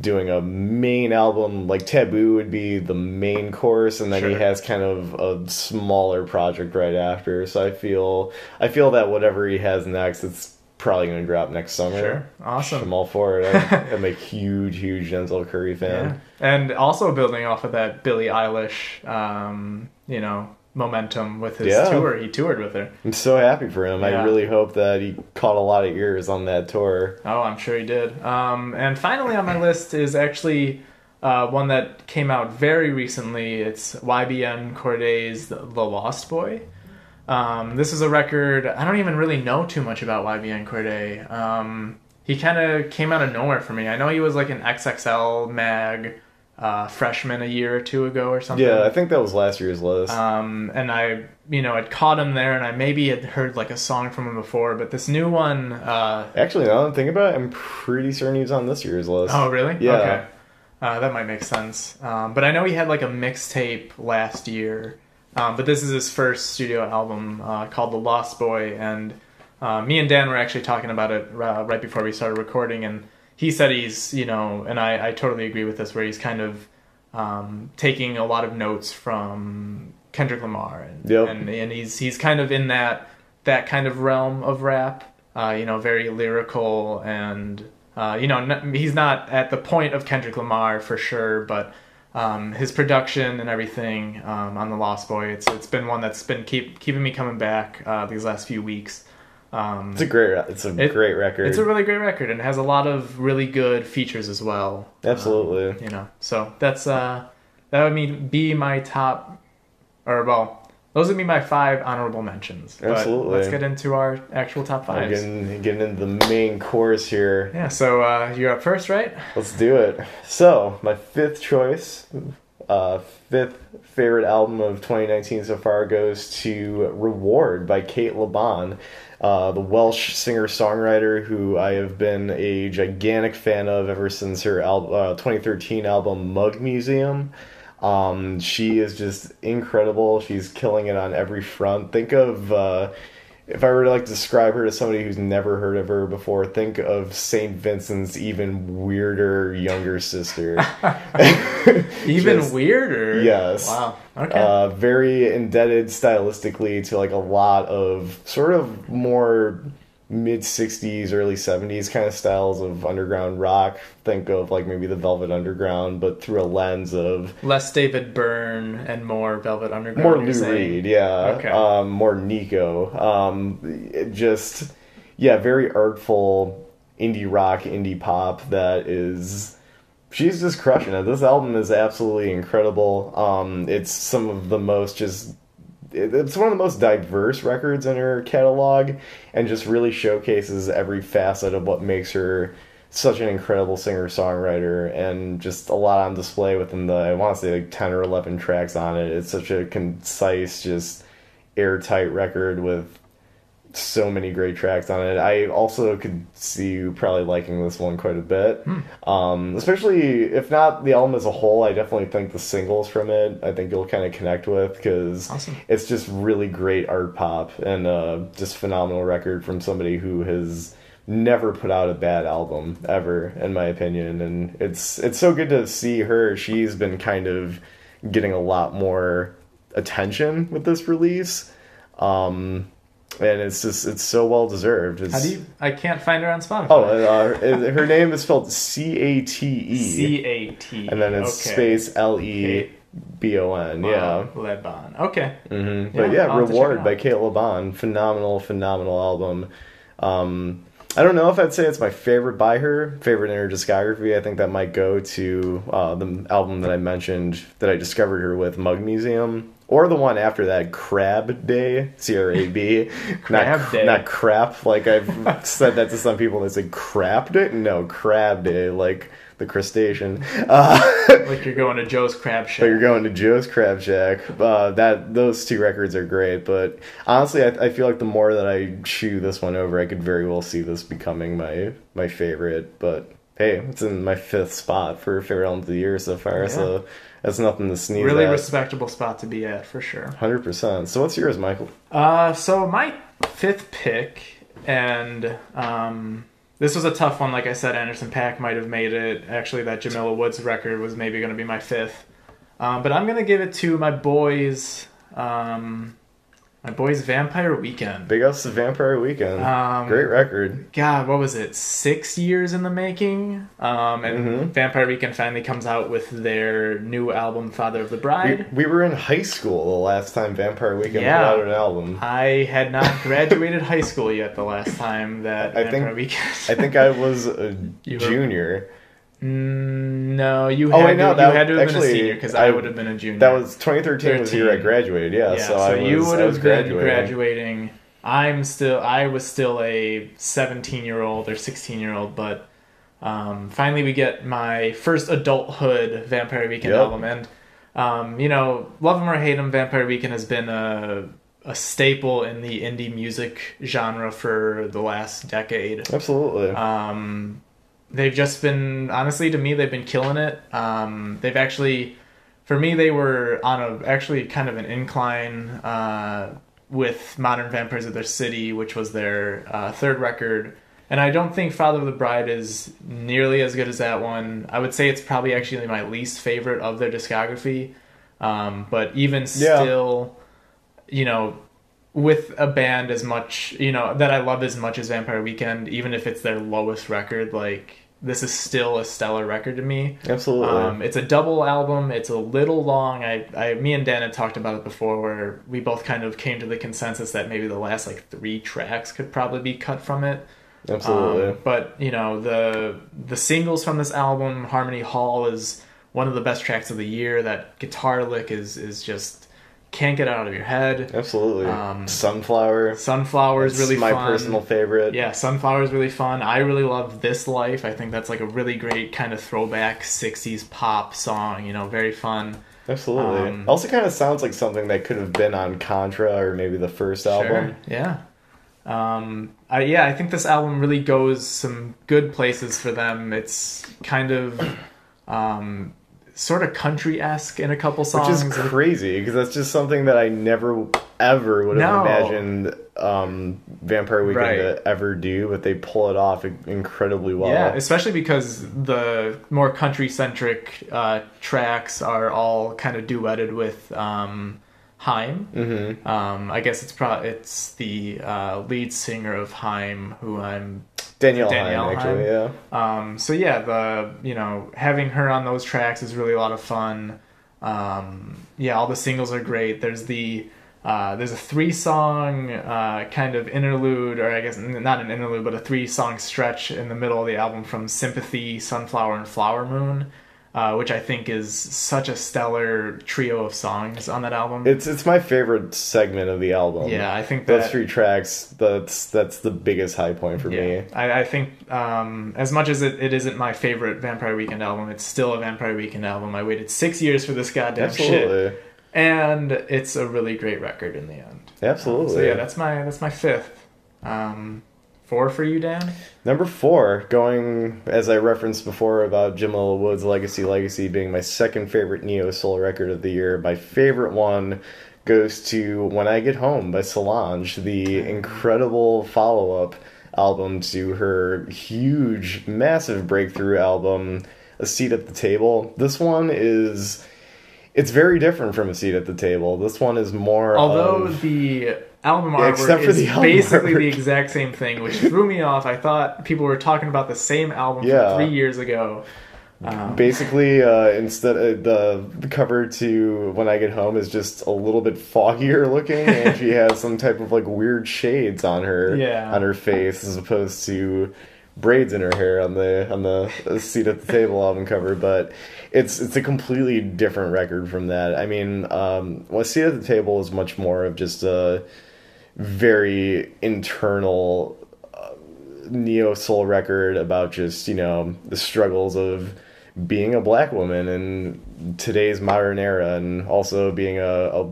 S2: doing a main album. Like Taboo would be the main course, and then he has kind of a smaller project right after. So I feel I feel that whatever he has next, it's probably going to drop next summer.
S1: Sure, awesome.
S2: I'm all for it. I'm, I'm a huge, huge Denzel Curry
S1: Yeah.
S2: fan.
S1: And also building off of that Billie Eilish, um, you know, momentum with his
S2: Yeah.
S1: tour. He toured with her.
S2: I'm so happy for him. I really hope that he caught a lot of ears on that tour.
S1: Oh, I'm sure he did. Um, and finally on my list is actually uh, one that came out very recently. It's YBN Cordae's The the Lost Boy. Um, this is a record, I don't even really know too much about YBN Cordae. Um, he kind of came out of nowhere for me. I know he was like an XXL mag uh, freshman a year or two ago or something.
S2: Yeah, I think that was last year's list.
S1: Um, and I, you know, had caught him there, and I maybe had heard like a song from him before, but this new one, uh,
S2: Actually, now that I'm thinking about it, I'm pretty certain he was on this year's list.
S1: oh really?
S2: Yeah.
S1: Okay. Uh, that might make sense. Um, but I know he had like a mixtape last year. Um, but this is his first studio album uh, called The Lost Boy, and uh, me and Dan were actually talking about it uh, right before we started recording, and he said he's you know, and I, I totally agree with this, where he's kind of um, taking a lot of notes from Kendrick Lamar, and,
S2: Yep.
S1: and and he's he's kind of in that that kind of realm of rap, uh, you know, very lyrical and uh, you know, n- he's not at the point of Kendrick Lamar for sure, but um, his production and everything um, on the Lost Boy, it's it's been one that's been keep keeping me coming back uh, these last few weeks. Um,
S2: It's a great. It's a
S1: It-
S2: great record.
S1: it's a really great record and has a lot of really good features as well.
S2: Absolutely.
S1: Um, you know, so that's uh, that would mean be my top, or well, those would be my five honorable mentions. But
S2: Absolutely.
S1: Let's get into our actual top
S2: We're getting getting into the main course here.
S1: Yeah, so uh, you're up first, right?
S2: Let's do it. So, my fifth choice, uh, fifth favorite album of 2019 so far goes to Reward by Cate Le Bon, uh, the Welsh singer songwriter who I have been a gigantic fan of ever since her al- uh, 2013 album Mug Museum. Um, she is just incredible. She's killing it on every front. Think of. Uh, if I were to like describe her to somebody who's never heard of her before, think of Saint Vincent's even weirder younger sister.
S1: Even
S2: Just-
S1: weirder.
S2: yes.
S1: Wow. Okay.
S2: Uh, very indebted stylistically to like a lot of sort of more mid 60s early 70s kind of styles of underground rock think of like maybe the velvet underground but through a lens of
S1: Less David Byrne and more Velvet Underground.
S2: more Lou. Reed, yeah.
S1: Okay.
S2: Um, more Nico. Um, just, yeah, very artful indie rock, indie pop that is. She's just crushing it. This album is absolutely incredible. Um, it's some of the most just. It- It's one of the most diverse records in her catalog, and just really showcases every facet of what makes her such an incredible singer songwriter and just a lot on display within the I want to say like 10 or 11 tracks on it. It's such a concise just airtight record with so many great tracks on it. I also could see you probably liking this one quite a bit. Um, especially if not the album as a whole, I definitely think the singles from it I think you'll kind of connect with because
S1: Awesome.
S2: it's just really great art pop and uh, just phenomenal record from somebody who has never put out a bad album ever in my opinion and it's it's so good to see her she's been kind of getting a lot more attention with this release um and it's just it's so well deserved it's,
S1: How do you? I can't find her on Spotify.
S2: oh uh, her name is spelled
S1: C A T
S2: E. C A T. and then it's
S1: okay.
S2: space l-e-b-o-n yeah
S1: Wow, Leadbon. Okay.
S2: hmm
S1: Yeah,
S2: But yeah,
S1: I'll have to check it
S2: Reward by Cate Le Bon, phenomenal, phenomenal album. Um, I don't know if I'd say it's my favorite by her, favorite in her discography. I think that might go to uh, the album that I mentioned that I discovered her with, Mug Museum, or the one after that, Crab Day, C R A B,
S1: Crab
S2: not
S1: Day.
S2: not crap. Like I've said that to some people, and they say crap day. No, Crab Day, like the crustacean. Uh,
S1: Like you're going to Joe's Crab Shack.
S2: you're going to Joe's Crab Shack. Uh, that those two records are great, but honestly, I, I feel like the more that I chew this one over, I could very well see this becoming my my favorite. But hey, it's in my fifth spot for favorite album of the year so far,
S1: Yeah.
S2: so that's nothing to sneeze
S1: really
S2: at.
S1: respectable spot to be at for sure.
S2: Hundred percent. So what's yours, Michael?
S1: Uh, so my fifth pick, and um, this was a tough one. Like I said, Anderson Paak might have made it. Actually, that Jamila Woods record was maybe going to be my fifth. Um, but I'm going to give it to my boys. Um, my boys, Vampire Weekend.
S2: Big ups to Vampire Weekend.
S1: Um,
S2: great record.
S1: God, what was it? Six years in the making. Um, and
S2: Mhm.
S1: Vampire Weekend finally comes out with their new album, Father of the Bride.
S2: we were in high school the last time Vampire Weekend
S1: Yeah.
S2: put out an album.
S1: I had not graduated high school yet the last time that
S2: I
S1: Vampire
S2: think-
S1: Weekend.
S2: I think I was a
S1: You were-
S2: junior.
S1: Mm, no, you
S2: Oh,
S1: had
S2: wait,
S1: to,
S2: no,
S1: you
S2: that-
S1: had to have
S2: actually,
S1: been a senior because I,
S2: I-
S1: would have been a junior.
S2: That was 2013 was the year I graduated. Yeah,
S1: yeah.
S2: so, I was,
S1: you would
S2: I was
S1: have been
S2: graduating.
S1: graduating. I'm still. I was still a 17 year old or 16 year old, but um, finally we get my first adulthood Vampire Weekend
S2: Yep.
S1: album, and um, you know, love him or hate him, Vampire Weekend has been a a staple in the indie music genre for the last decade.
S2: Absolutely.
S1: Um, they've just been honestly to me they've been killing it. Um, they've actually, for me, they were on a actually kind of an incline uh, with Modern Vampires of the City, which was their uh, third record. And I don't think Father of the Bride is nearly as good as that one. I would say it's probably actually my least favorite of their discography. Um, but even
S2: Yeah.
S1: still, you know, with a band as much, you know, that I love as much as Vampire Weekend, even if it's their lowest record, like this is still a stellar record to me.
S2: Absolutely.
S1: Um, it's a double album. It's a little long. I, I, me and Dan had talked about it before, where we both kind of came to the consensus that maybe the last like three tracks could probably be cut from it.
S2: Absolutely.
S1: Um, but you know the the singles from this album, Harmony Hall is one of the best tracks of the year. That guitar lick is is just can't get out of your head.
S2: Absolutely.
S1: um,
S2: Sunflower.
S1: Sunflower is really
S2: my
S1: fun.
S2: personal favorite.
S1: Yeah, Sunflower is really fun. I really love This Life. I think that's like a really great kind of throwback 60s pop song, you know, very fun.
S2: Absolutely.
S1: Um,
S2: also, kind of sounds like something that could have been on Contra or maybe the first album.
S1: Sure. Yeah. Um, I, yeah, I think this album really goes some good places for them. It's kind of um, sort of country esque in a couple songs, Which
S2: is crazy because that's just something that I never ever would have
S1: No.
S2: imagined um, Vampire Weekend
S1: Right.
S2: to ever do, but they pull it off incredibly well.
S1: Yeah, especially because the more country centric uh, tracks are all kind of duetted with um, Haim.
S2: hmm
S1: Um, I guess it's pro- it's the uh, lead singer of Haim, who I'm
S2: Danielle,
S1: Danielle
S2: actually, yeah.
S1: Um, so yeah, the you know having her on those tracks is really a lot of fun. Um, yeah, all the singles are great. There's the uh, there's a three song uh, kind of interlude, or I guess not an interlude, but a three song stretch in the middle of the album from Sympathy, Sunflower, and Flower Moon, uh, which I think is such a stellar trio of songs on that album.
S2: It's it's my favorite segment of the album.
S1: yeah, I think
S2: Those three tracks, that's that's the biggest high point for me.
S1: I, I think um, as much as it, it isn't my favorite Vampire Weekend album, it's still a Vampire Weekend album. I waited six years for this goddamn shit, and it's a really great record in the end.
S2: Absolutely.
S1: So yeah, that's my that's my fifth. Um, four for you, Dan.
S2: Number four, going as I referenced before about Jamila Woods' Legacy Legacy being my second favorite neo soul record of the year. My favorite one goes to When I Get Home by Solange, the incredible follow up album to her huge, massive breakthrough album, A Seat at the Table. This one is. It's very different from a seat at the table. This one is more
S1: Although
S2: of
S1: the album
S2: Yeah,
S1: artwork
S2: except for
S1: is
S2: the album
S1: basically
S2: artwork.
S1: the exact same thing, which threw me off. I thought people were talking about the same album
S2: Yeah.
S1: from three years ago. Um,
S2: Basically, uh, instead of the, the cover to When I Get Home is just a little bit foggier looking, and she has some type of like weird shades on her
S1: Yeah.
S2: on her face as opposed to braids in her hair on the on the seat at the table album cover. But it's it's a completely different record from that. I mean, um, well, seat at the table is much more of just a very internal uh, neo soul record about just you know the struggles of being a black woman in today's modern era and also being a, a,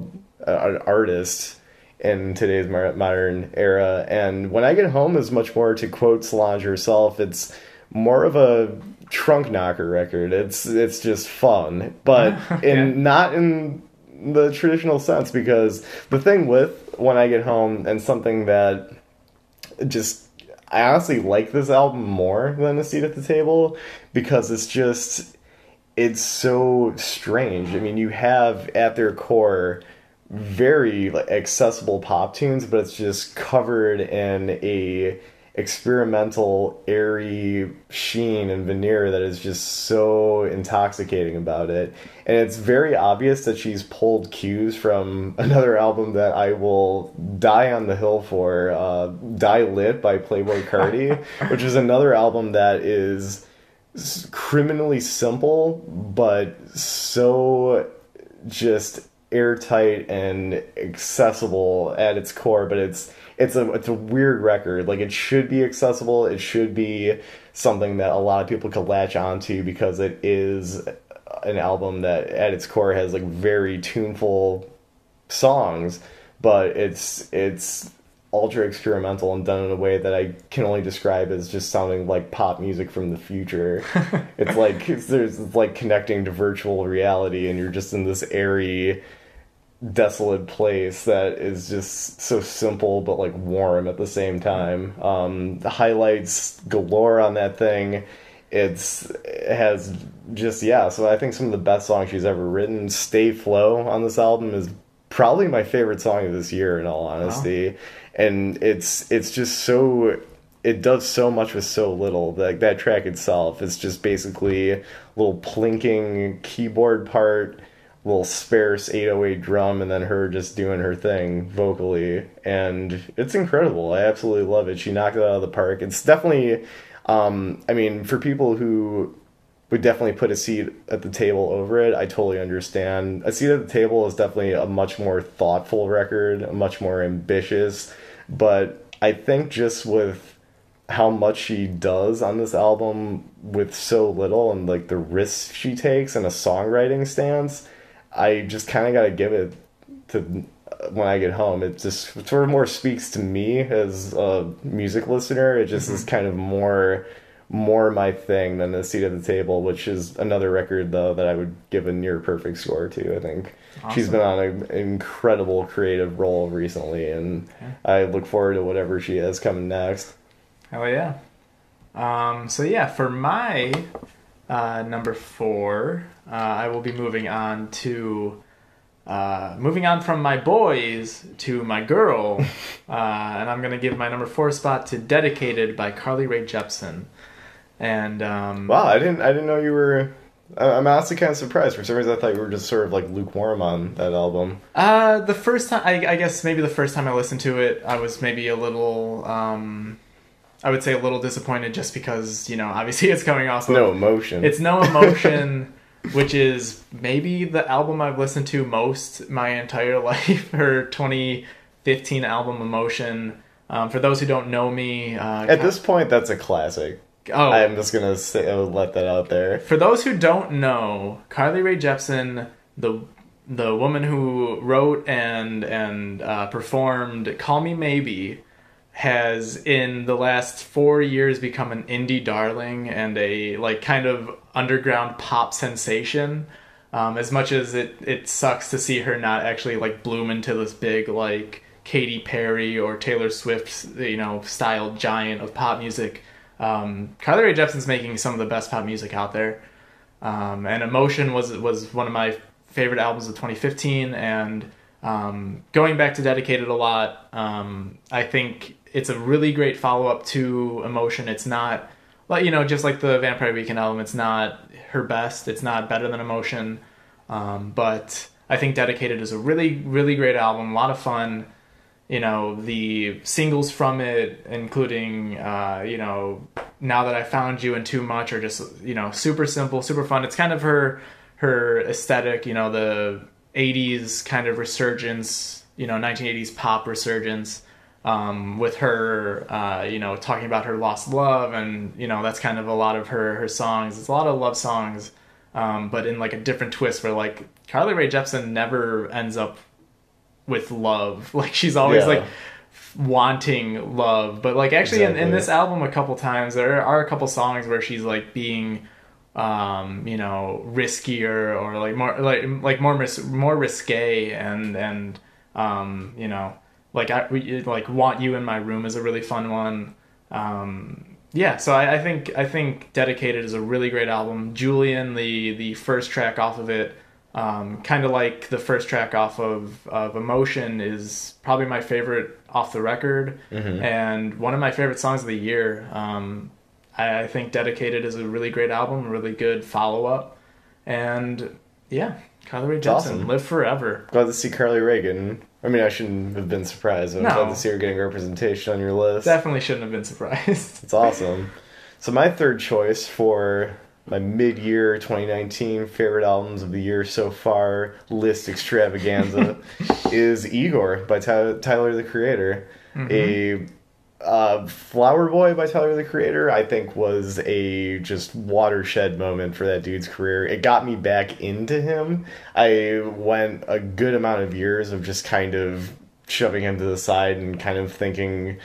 S2: a an artist in today's modern era. And when i get home is much more to quote solange herself it's more of a trunk knocker record. It's it's just fun. But in not in the traditional sense because the thing with when i get home and something that just I honestly like this album more than A Seat at the Table because it's just it's so strange. I mean, you have at their core very like accessible pop tunes, but it's just covered in a experimental airy sheen and veneer that is just so intoxicating about it. And it's very obvious that she's pulled cues from another album that i will die on the hill for uh, die lit by Playboi Carti which is another album that is criminally simple but so just airtight and accessible at its core but it's it's a it's a weird record like it should be accessible it should be something that a lot of people could latch onto because it is an album that at its core has like very tuneful songs but it's it's ultra experimental and done in a way that I can only describe as just sounding like pop music from the future. it's like it's, there's it's like connecting to virtual reality, and you're just in this airy, desolate place that is just so simple but like warm at the same time. Um, the highlights galore on that thing. It's it has just yeah. So I think some of the best songs she's ever written. Stay Flow on this album is probably my favorite song of this year. In all honesty. Wow and it's it's just so it does so much with so little. Like that track itself is just basically a little plinking keyboard part, little sparse 808 drum, and then her just doing her thing vocally, and it's incredible. I absolutely love it. She knocked it out of the park. It's definitely, um, I mean, for people who would definitely put a seat at the table over it. I totally understand. A seat at the table is definitely a much more thoughtful record, much more ambitious but I think just with how much she does on this album with so little and like the risks she takes and a songwriting stance, I just kind of got to give it to when I get home. It just sort of more speaks to me as a music listener. It just mm-hmm. is kind of more more my thing than the seat at the table, which is another record though that I would give a near perfect score to. I think awesome. she's been on an incredible creative role recently, and okay. I look forward to whatever she has coming next.
S1: Hell yeah! Um, so yeah, for my uh, number four, uh, I will be moving on to. Uh, moving on from my boys to my girl, uh, and I'm gonna give my number four spot to "Dedicated" by Carly Rae Jepsen. And um,
S2: wow, I didn't I didn't know you were. I'm honestly kind of surprised. For some reason, I thought you were just sort of like lukewarm on that album.
S1: Uh, the first time, I, I guess maybe the first time I listened to it, I was maybe a little, um, I would say a little disappointed just because, you know, obviously it's coming off.
S2: Of, no emotion.
S1: It's no emotion, which is maybe the album I've listened to most my entire life. Her 2015 album, Emotion. Um, for those who don't know me, uh,
S2: at this point, that's a classic. Oh, I'm just gonna say, let that out there.
S1: For those who don't know, Carly Rae Jepsen, the the woman who wrote and and uh, performed "Call Me Maybe," has in the last four years become an indie darling and a like kind of underground pop sensation. Um, as much as it it sucks to see her not actually like bloom into this big like Katy Perry or Taylor Swift you know style giant of pop music um, Carly Rae Jepsen's making some of the best pop music out there, um, and Emotion was was one of my favorite albums of 2015. And um, going back to Dedicated a lot, um, I think it's a really great follow up to Emotion. It's not like you know just like the Vampire Weekend album. It's not her best. It's not better than Emotion, um, but I think Dedicated is a really really great album. A lot of fun you know the singles from it including uh, you know now that i found you and too much are just you know super simple super fun it's kind of her her aesthetic you know the 80s kind of resurgence you know 1980s pop resurgence um, with her uh, you know talking about her lost love and you know that's kind of a lot of her her songs it's a lot of love songs um, but in like a different twist where like carly rae jepsen never ends up with love. Like she's always yeah. like wanting love. But like actually exactly. in, in, this album a couple times there are a couple songs where she's like being um you know riskier or like more like like more more risque and and um you know like I like want you in my room is a really fun one um yeah so I, I think I think dedicated is a really great album Julien the the first track off of it um, kind of like the first track off of, of Emotion is probably my favorite off the record mm-hmm. and one of my favorite songs of the year. Um, I, I, think Dedicated is a really great album, a really good follow up. And yeah, Carly Rae Jepsen, awesome. live forever.
S2: Glad to see Carly Reagan. I mean, I shouldn't have been surprised. I'm no. glad to see her getting representation on your list.
S1: Definitely shouldn't have been surprised.
S2: it's awesome. So my third choice for my mid-year 2019 favorite albums of the year so far list extravaganza is Igor by Tyler, Tyler the Creator. Mm-hmm. Uh, Flower Boy by Tyler the Creator, I think, was a just watershed moment for that dude's career. It got me back into him. I went a good amount of years of just kind of shoving him to the side and kind of thinking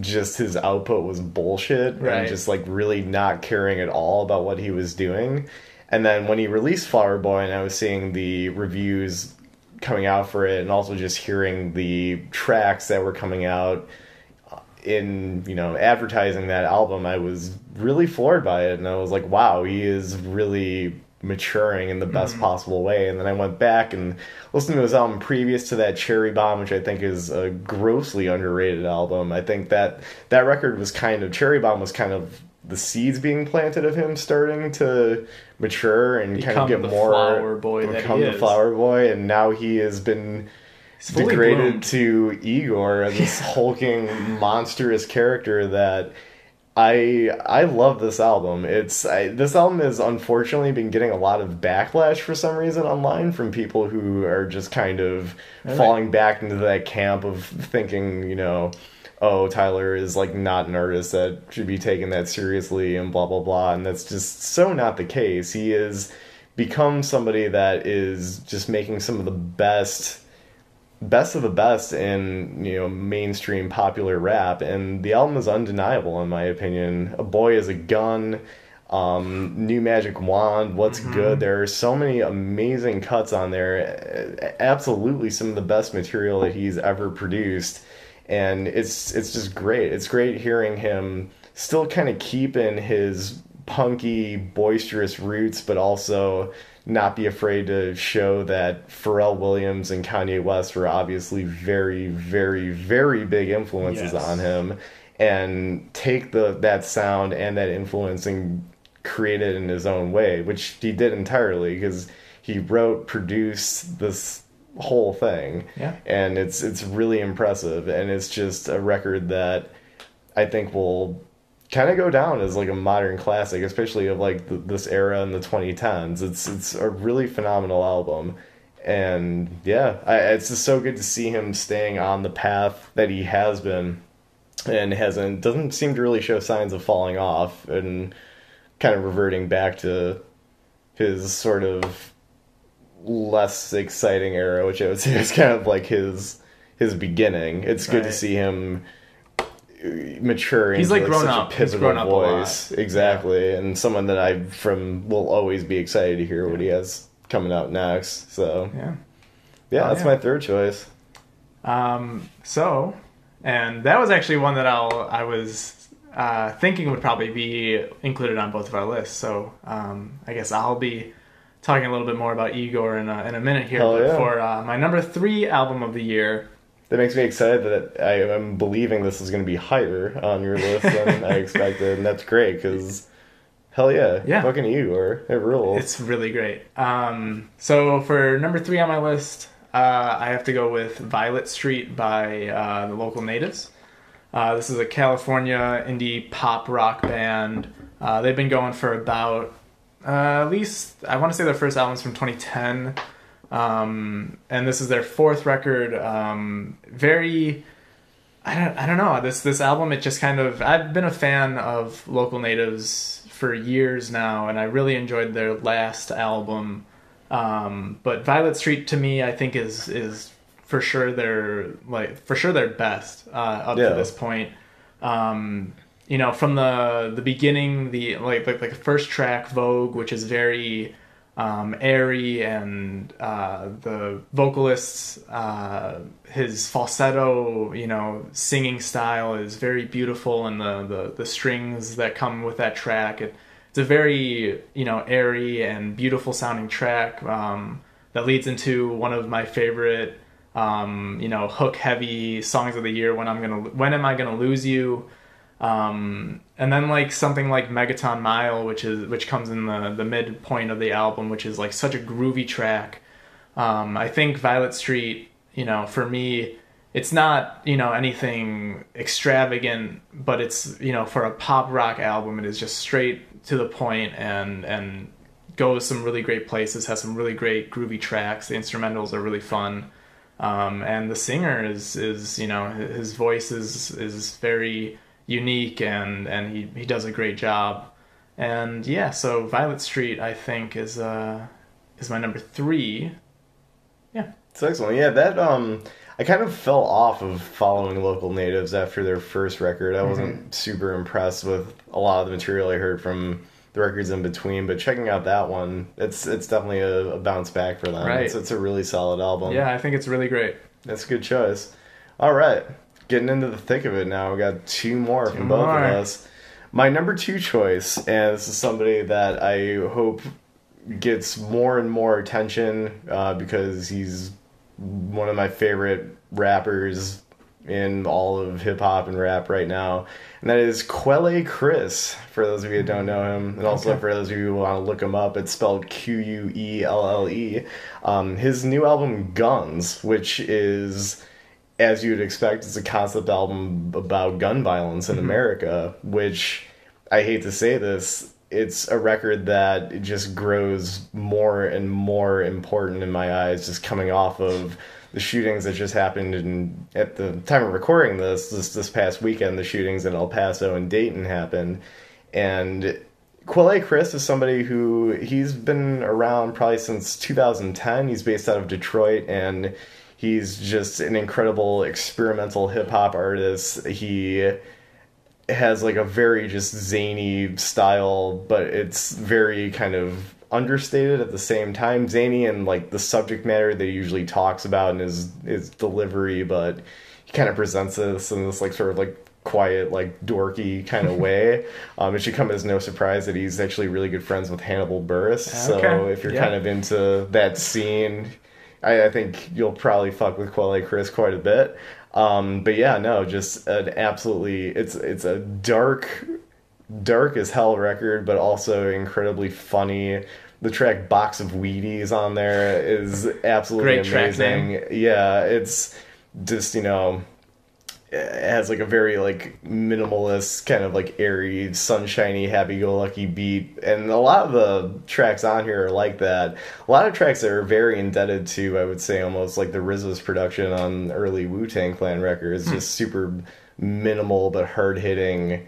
S2: just his output was bullshit
S1: Right.
S2: and just like really not caring at all about what he was doing. And then when he released Flower Boy and I was seeing the reviews coming out for it and also just hearing the tracks that were coming out in you know advertising that album i was really floored by it. And i was like wow he is really maturing in the best mm-hmm. possible way. And then i went back and listened to his album previous to that cherry bomb which i think is a grossly underrated album. I think that that record was kind of cherry bomb was kind of the seeds being planted of him starting to mature and kind of get
S1: the
S2: more
S1: flower boy
S2: become the flower boy. And now he has been
S1: He's fully
S2: degraded
S1: bloomed.
S2: to Igor, this hulking monstrous character that I I love this album. It's I, this album has unfortunately been getting a lot of backlash for some reason online from people who are just kind of falling back into that camp of thinking, you know, oh Tyler is like not an artist that should be taken that seriously and blah blah blah, and that's just so not the case. He is become somebody that is just making some of the best best of the best in you know mainstream popular rap and the album is undeniable in my opinion. A boy is a gun um, new magic wand what's good. There are so many amazing cuts on there. Absolutely some of the best material that he's ever produced and it's it's just great. It's great hearing him still kind of keeping his punky boisterous roots but also not be afraid to show that Pharrell Williams and Kanye West were obviously very, very, very big influences
S1: Yes.
S2: on him, and take the that sound and that influence and create it in his own way, which he did entirely because he wrote, produced this whole thing,
S1: Yeah.
S2: and it's it's really impressive, and it's just a record that I think will kind of go down as like a modern classic, especially of like th- this era in the 2010s. It's it's a really phenomenal album, and yeah, I, it's just so good to see him staying on the path that he has been, and hasn't doesn't seem to really show signs of falling off and kind of reverting back to his sort of less exciting era, which I would say is kind of like his his beginning. It's good to see him mature
S1: He's, like,
S2: like,
S1: grown up.
S2: a
S1: He's grown up
S2: voice. Exactly, and someone that I from will always be excited to hear what he has coming out next. So
S1: Yeah.
S2: yeah,
S1: Oh,
S2: that's
S1: yeah.
S2: my third choice.
S1: Um, so, and that was actually one that I'll I was uh, thinking would probably be included on both of our lists. So um, I guess I'll be talking a little bit more about Igor in a, in a minute here.
S2: Hell
S1: but
S2: yeah.
S1: for uh, my number three album of the year,
S2: That makes me excited that I am believing this is going to be higher on your list than I expected, and that's great because hell yeah,
S1: Yeah.
S2: fucking Igor, it rules.
S1: It's really great. Um, so for number three on my list, uh, I have to go with Violet Street by uh, the local natives. Uh, this is a California indie pop rock band. Uh, they've been going for about uh, at least I want to say their first album's from 2010, um, and this is their fourth record. Um, very I don't I don't know this this album. It just kind of I've been a fan of local natives for years now, and I really enjoyed their last album. Um, but Violet Street to me, I think is is for sure their like for sure their best uh, up
S2: Yeah.
S1: to this point. Um, you know, from the the beginning, the like like, like the first track, Vogue, which is very um, airy, and uh, the vocalist's uh, his falsetto, you know, singing style is very beautiful, and the the, the strings that come with that track, it, it's a very you know airy and beautiful sounding track um, that leads into one of my favorite um, you know hook heavy songs of the year. When I'm gonna when am I gonna lose you? Um, and then like something like Megaton Mile, which is which comes in the the midpoint of the album, which is like such a groovy track. Um, I think Violet Street, you know, for me, it's not you know anything extravagant, but it's you know for a pop rock album, it is just straight to the point and and goes some really great places. Has some really great groovy tracks. The instrumentals are really fun. Um, and the singer is is you know his voice is is very unique and and he he does a great job and yeah so Violet Street I think is uh is my number three yeah
S2: It's excellent. Yeah, that um, I kind of fell off of following local natives after their first record. I wasn't
S1: Mm-hmm.
S2: super impressed with a lot of the material I heard from the records in between, but checking out that one, it's it's definitely a, a bounce back for them.
S1: Right.
S2: It's, it's a really solid album.
S1: Yeah, I think it's really great.
S2: That's a good choice. All right, getting into the thick of it now. We got two more from both
S1: more.
S2: of us. My number two choice, and this is somebody that I hope gets more and more attention uh, because he's one of my favorite rappers in all of hip hop and rap right now, and that is Quelle Chris. For those of you that don't know him, and also
S1: Okay.
S2: for those of you who want to look him up, it's spelled Q U E L L E. Um, his new album Guns, which is as you'd expect, it's a concept album about gun violence in mm-hmm. America, which I hate to say this, it's a record that just grows more and more important in my eyes, just coming off of the shootings that just happened in at the time of recording this, this this past weekend, the shootings in El Paso and Dayton happened. And Quelle Chris is somebody who he's been around probably since 2010. He's based out of Detroit and he's just an incredible experimental hip hop artist. He has like a very just zany style, but it's very kind of understated at the same time. Zany and like the subject matter that he usually talks about and his his delivery, but he kind of presents this in this like sort of like quiet, like dorky kind of way. Um, it should come as no surprise that he's actually really good friends with Hannibal Buress. So if you're
S1: Yeah.
S2: kind of into that scene, I, I think you'll probably fuck with Quelle Chris quite a bit. Um, but yeah, no, just an absolutely it's it's a dark dark as hell record, but also incredibly funny. The track "Box of Wheaties" on there is absolutely amazing. Yeah, it's just you know Uh, has like a very like minimalist kind of like airy sunshiny happy-go-lucky beat. And a lot of the tracks on here are like that. A lot of tracks are very indebted to i would say almost like the RZA's production on early wu-tang clan records. Hmm. Just super minimal but hard-hitting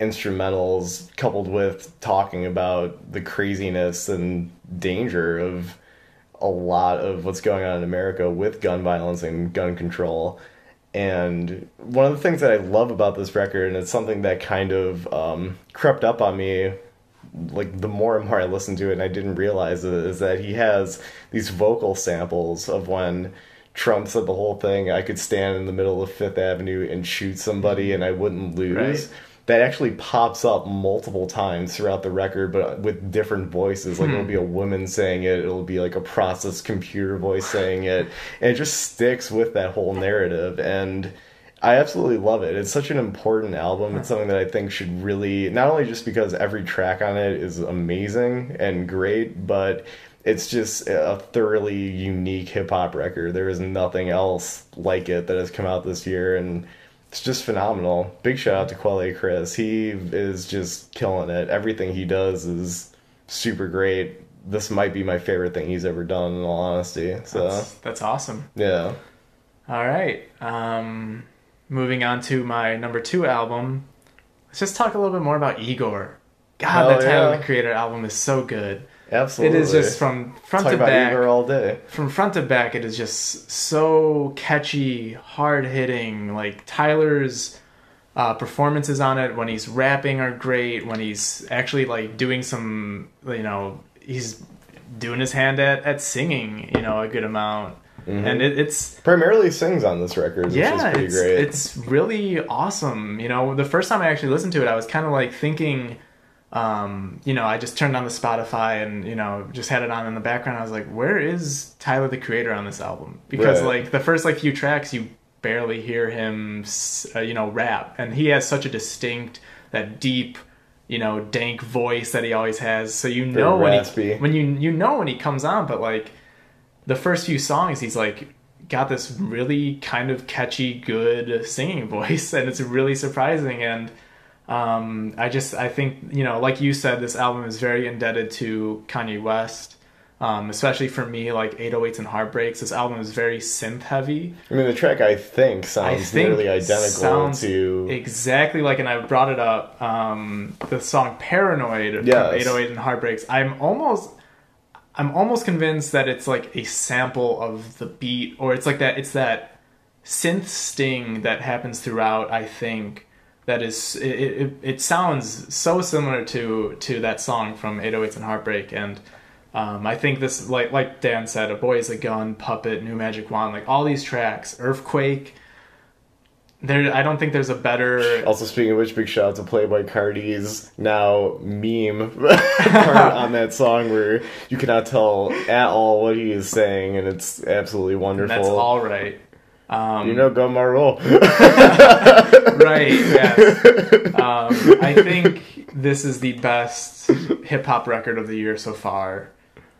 S2: instrumentals coupled with talking about the craziness and danger of a lot of what's going on in America with gun violence and gun control. And one of the things that I love about this record, and it's something that kind of um, crept up on me, like the more and more I listened to it, and I didn't realize it, is that he has these vocal samples of when Trump said the whole thing, I could stand in the middle of Fifth Avenue and shoot somebody and I wouldn't lose.
S1: Right.
S2: That actually pops up multiple times throughout the record, but with different voices. Like it'll hmm. be a woman saying it, it'll be like a processed computer voice saying it, and it just sticks with that whole narrative. And I absolutely love it. It's such an important album. It's something that I think should really not only just because every track on it is amazing and great, but it's just a thoroughly unique hip hop record. There is nothing else like it that has come out this year and it's just phenomenal. Big shout out to Quelle Chris. He is just killing it. Everything he does is super great. This might be my favorite thing he's ever done in all honesty. So
S1: That's, that's awesome.
S2: yeah.
S1: All right. Um, moving on to my number two album. Let's just talk a little bit more about Igor. God,
S2: Hell
S1: that Tyler
S2: yeah.
S1: the Creator album is so good.
S2: Absolutely.
S1: It is just from front
S2: Talk
S1: to back.
S2: All day.
S1: From front to back, it is just so catchy, hard hitting. Like Tyler's uh, performances on it when he's rapping are great. When he's actually like doing some, you know, he's doing his hand at, at singing, you know, a good amount. And it, it's
S2: Primarily sings on this record, which is
S1: yeah,
S2: pretty
S1: it's,
S2: great.
S1: it's really awesome. You know, the first time I actually listened to it, I was kind of like thinking, um, you know, I just turned on the Spotify and you know just had it on in the background. I was like, where is Tyler the Creator on this album? Because
S2: Right.
S1: like the first like few tracks, you barely hear him, uh, you know, rap, and he has such a distinct, that deep. You know, dank voice that he always has. So you know when he when you you know when he comes on, but like the first few songs he's like got this really kind of catchy good singing voice and it's really surprising and um, i just i think you know like you said this album is very indebted to kanye west um, especially for me like 808s and heartbreaks this album is very synth heavy
S2: I mean, the track I think
S1: I
S2: sounds
S1: think
S2: nearly identical
S1: sounds
S2: to.
S1: exactly like and i brought it up um, the song paranoid
S2: Yes.
S1: from 808 and heartbreaks i'm almost I'm almost convinced that it's like a sample of the beat, or it's like that. It's that synth sting that happens throughout. I think that is it. It, it sounds so similar to to that song from 808s and Heartbreak, and um, I think this like like Dan said, a boy is a gun, puppet, new magic wand, like all these tracks, earthquake. There, I don't think there's a better.
S2: Also, speaking of which, big shout out to Playboi Carti's now meme part on that song where you cannot tell at all what he is saying, and it's absolutely wonderful.
S1: That's all right. Um,
S2: You know, go Marvel.
S1: right. Yes. Um, I think this is the best hip hop record of the year so far.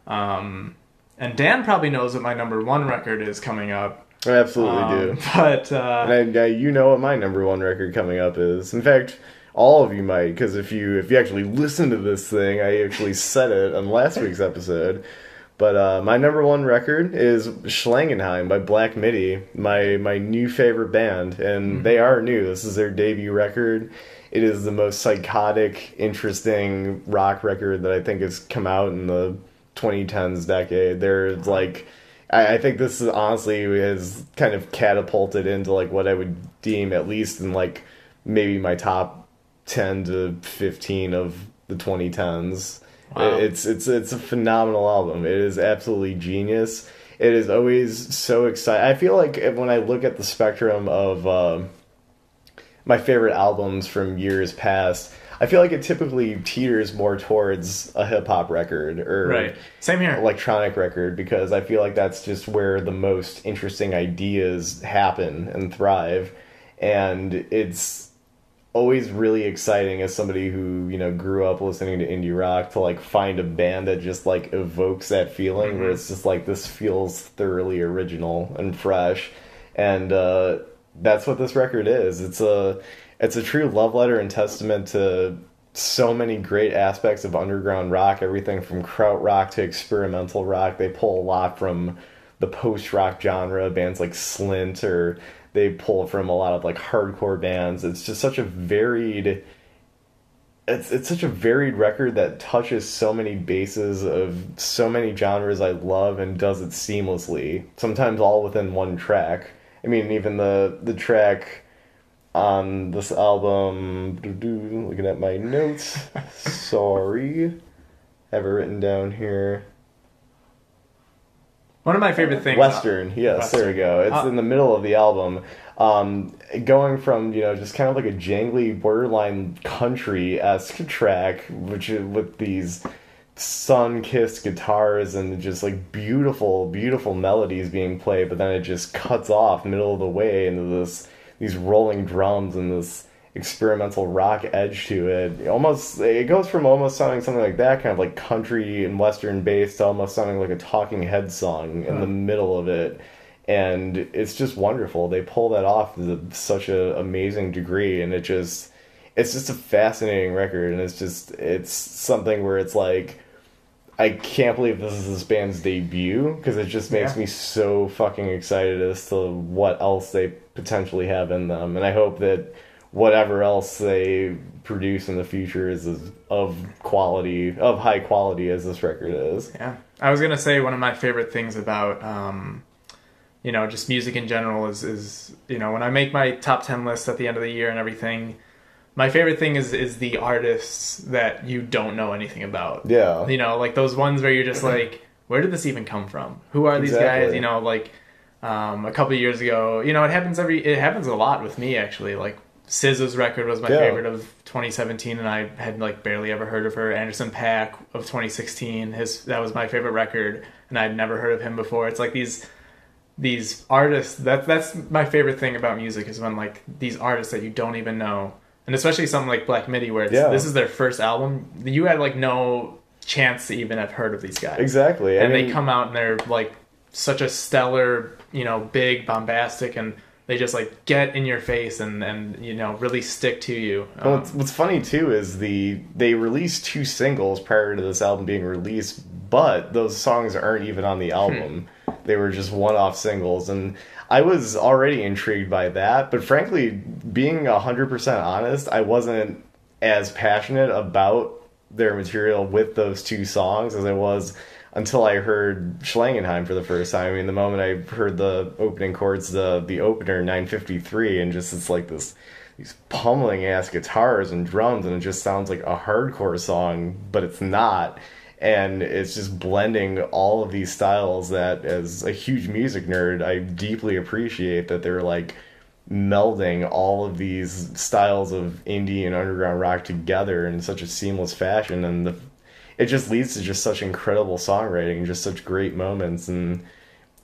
S1: Um, and Dan probably knows what my number one record is coming up.
S2: I absolutely
S1: Um,
S2: do.
S1: But uh,
S2: And I, I, you know what my number one record coming up is. In fact, all of you might, because if you if you actually listen to this thing, I actually said it on last week's episode. But uh, my number one record is Schlangenheim by Black Midi, my my new favorite band, and they are new. This is their debut record. It is the most psychotic, interesting rock record that I think has come out in the 2010s decade. There's like, I, I think this is honestly is kind of catapulted into like what I would deem at least in like maybe my top 10 to 15 of the 2010s.
S1: Wow.
S2: It's it's it's a phenomenal album. It is absolutely genius. It is always so exciting. I feel like when I look at the spectrum of uh, my favorite albums from years past, I feel like it typically teeters more towards a hip hop record or
S1: right. Same here.
S2: electronic record because I feel like that's just where the most interesting ideas happen and thrive. And it's always really exciting as somebody who, you know, grew up listening to indie rock to like find a band that just like evokes that feeling where it's just like this feels thoroughly original and fresh. And uh that's what this record is. It's a it's a true love letter and testament to so many great aspects of underground rock, everything from kraut rock to experimental rock. They pull a lot from the post rock genre, bands like Slint, or they pull from a lot of like hardcore bands. It's just such a varied it's it's such a varied record that touches so many bases of so many genres I love and does it seamlessly. Sometimes all within one track. I mean, even the the track on this album. Looking at my notes. Sorry, have it written down here.
S1: One of my favorite things.
S2: Western, yes, there we go. It's
S1: Uh,
S2: in the middle of the album. Um, going from you know just kind of like a jangly, borderline country esque track, which is with these sun kissed guitars and just like beautiful, beautiful melodies being played, but then it just cuts off middle of the way into this these rolling drums and this experimental rock edge to it. Almost it goes from almost sounding something like that, kind of like country and western based, to almost sounding like a Talking Head song in the middle of it. And it's just wonderful. They pull that off to such an amazing degree, and it just it's just a fascinating record, and it's just it's something where it's like. I can't believe this is this band's debut because it just makes
S1: Yeah.
S2: me so fucking excited as to what else they potentially have in them, and I hope that whatever else they produce in the future is as, of quality, of high quality as this record is.
S1: Yeah, I was gonna say one of my favorite things about um, you know just music in general is is you know when I make my top ten list at the end of the year and everything, my favorite thing is is the artists that you don't know anything about.
S2: Yeah,
S1: You know, like those ones where you're just like, where did this even come from? Who are these guys? You know, like um, a couple of years ago. You know, it happens every. It happens a lot with me actually. Like SZA's record was my
S2: Yeah.
S1: favorite of 2017, and I had like barely ever heard of her. Anderson Paak of 2016, his that was my favorite record, and I'd never heard of him before. It's like these these artists. That that's my favorite thing about music is when like these artists that you don't even know, and especially something like Black Midi, where it's,
S2: Yeah.
S1: this is their first album. You had like no chance to even have heard of these guys
S2: exactly.
S1: and
S2: mean,
S1: they come out and they're like such a stellar, you know, big, bombastic, and they just like get in your face and and you know really stick to you. Um,
S2: what's, what's funny too is the they released two singles prior to this album being released, but those songs aren't even on the album. they were just one-off singles, and I was already intrigued by that. But frankly, being hundred percent honest, I wasn't as passionate about their material with those two songs as I was until I heard Schlangenheim for the first time. I mean, the moment I heard the opening chords, the the opener 953, and just it's like this these pummeling ass guitars and drums, and it just sounds like a hardcore song, but it's not. And it's just blending all of these styles that, as a huge music nerd, I deeply appreciate that they're like melding all of these styles of indie and underground rock together in such a seamless fashion and the it just leads to just such incredible songwriting just such great moments and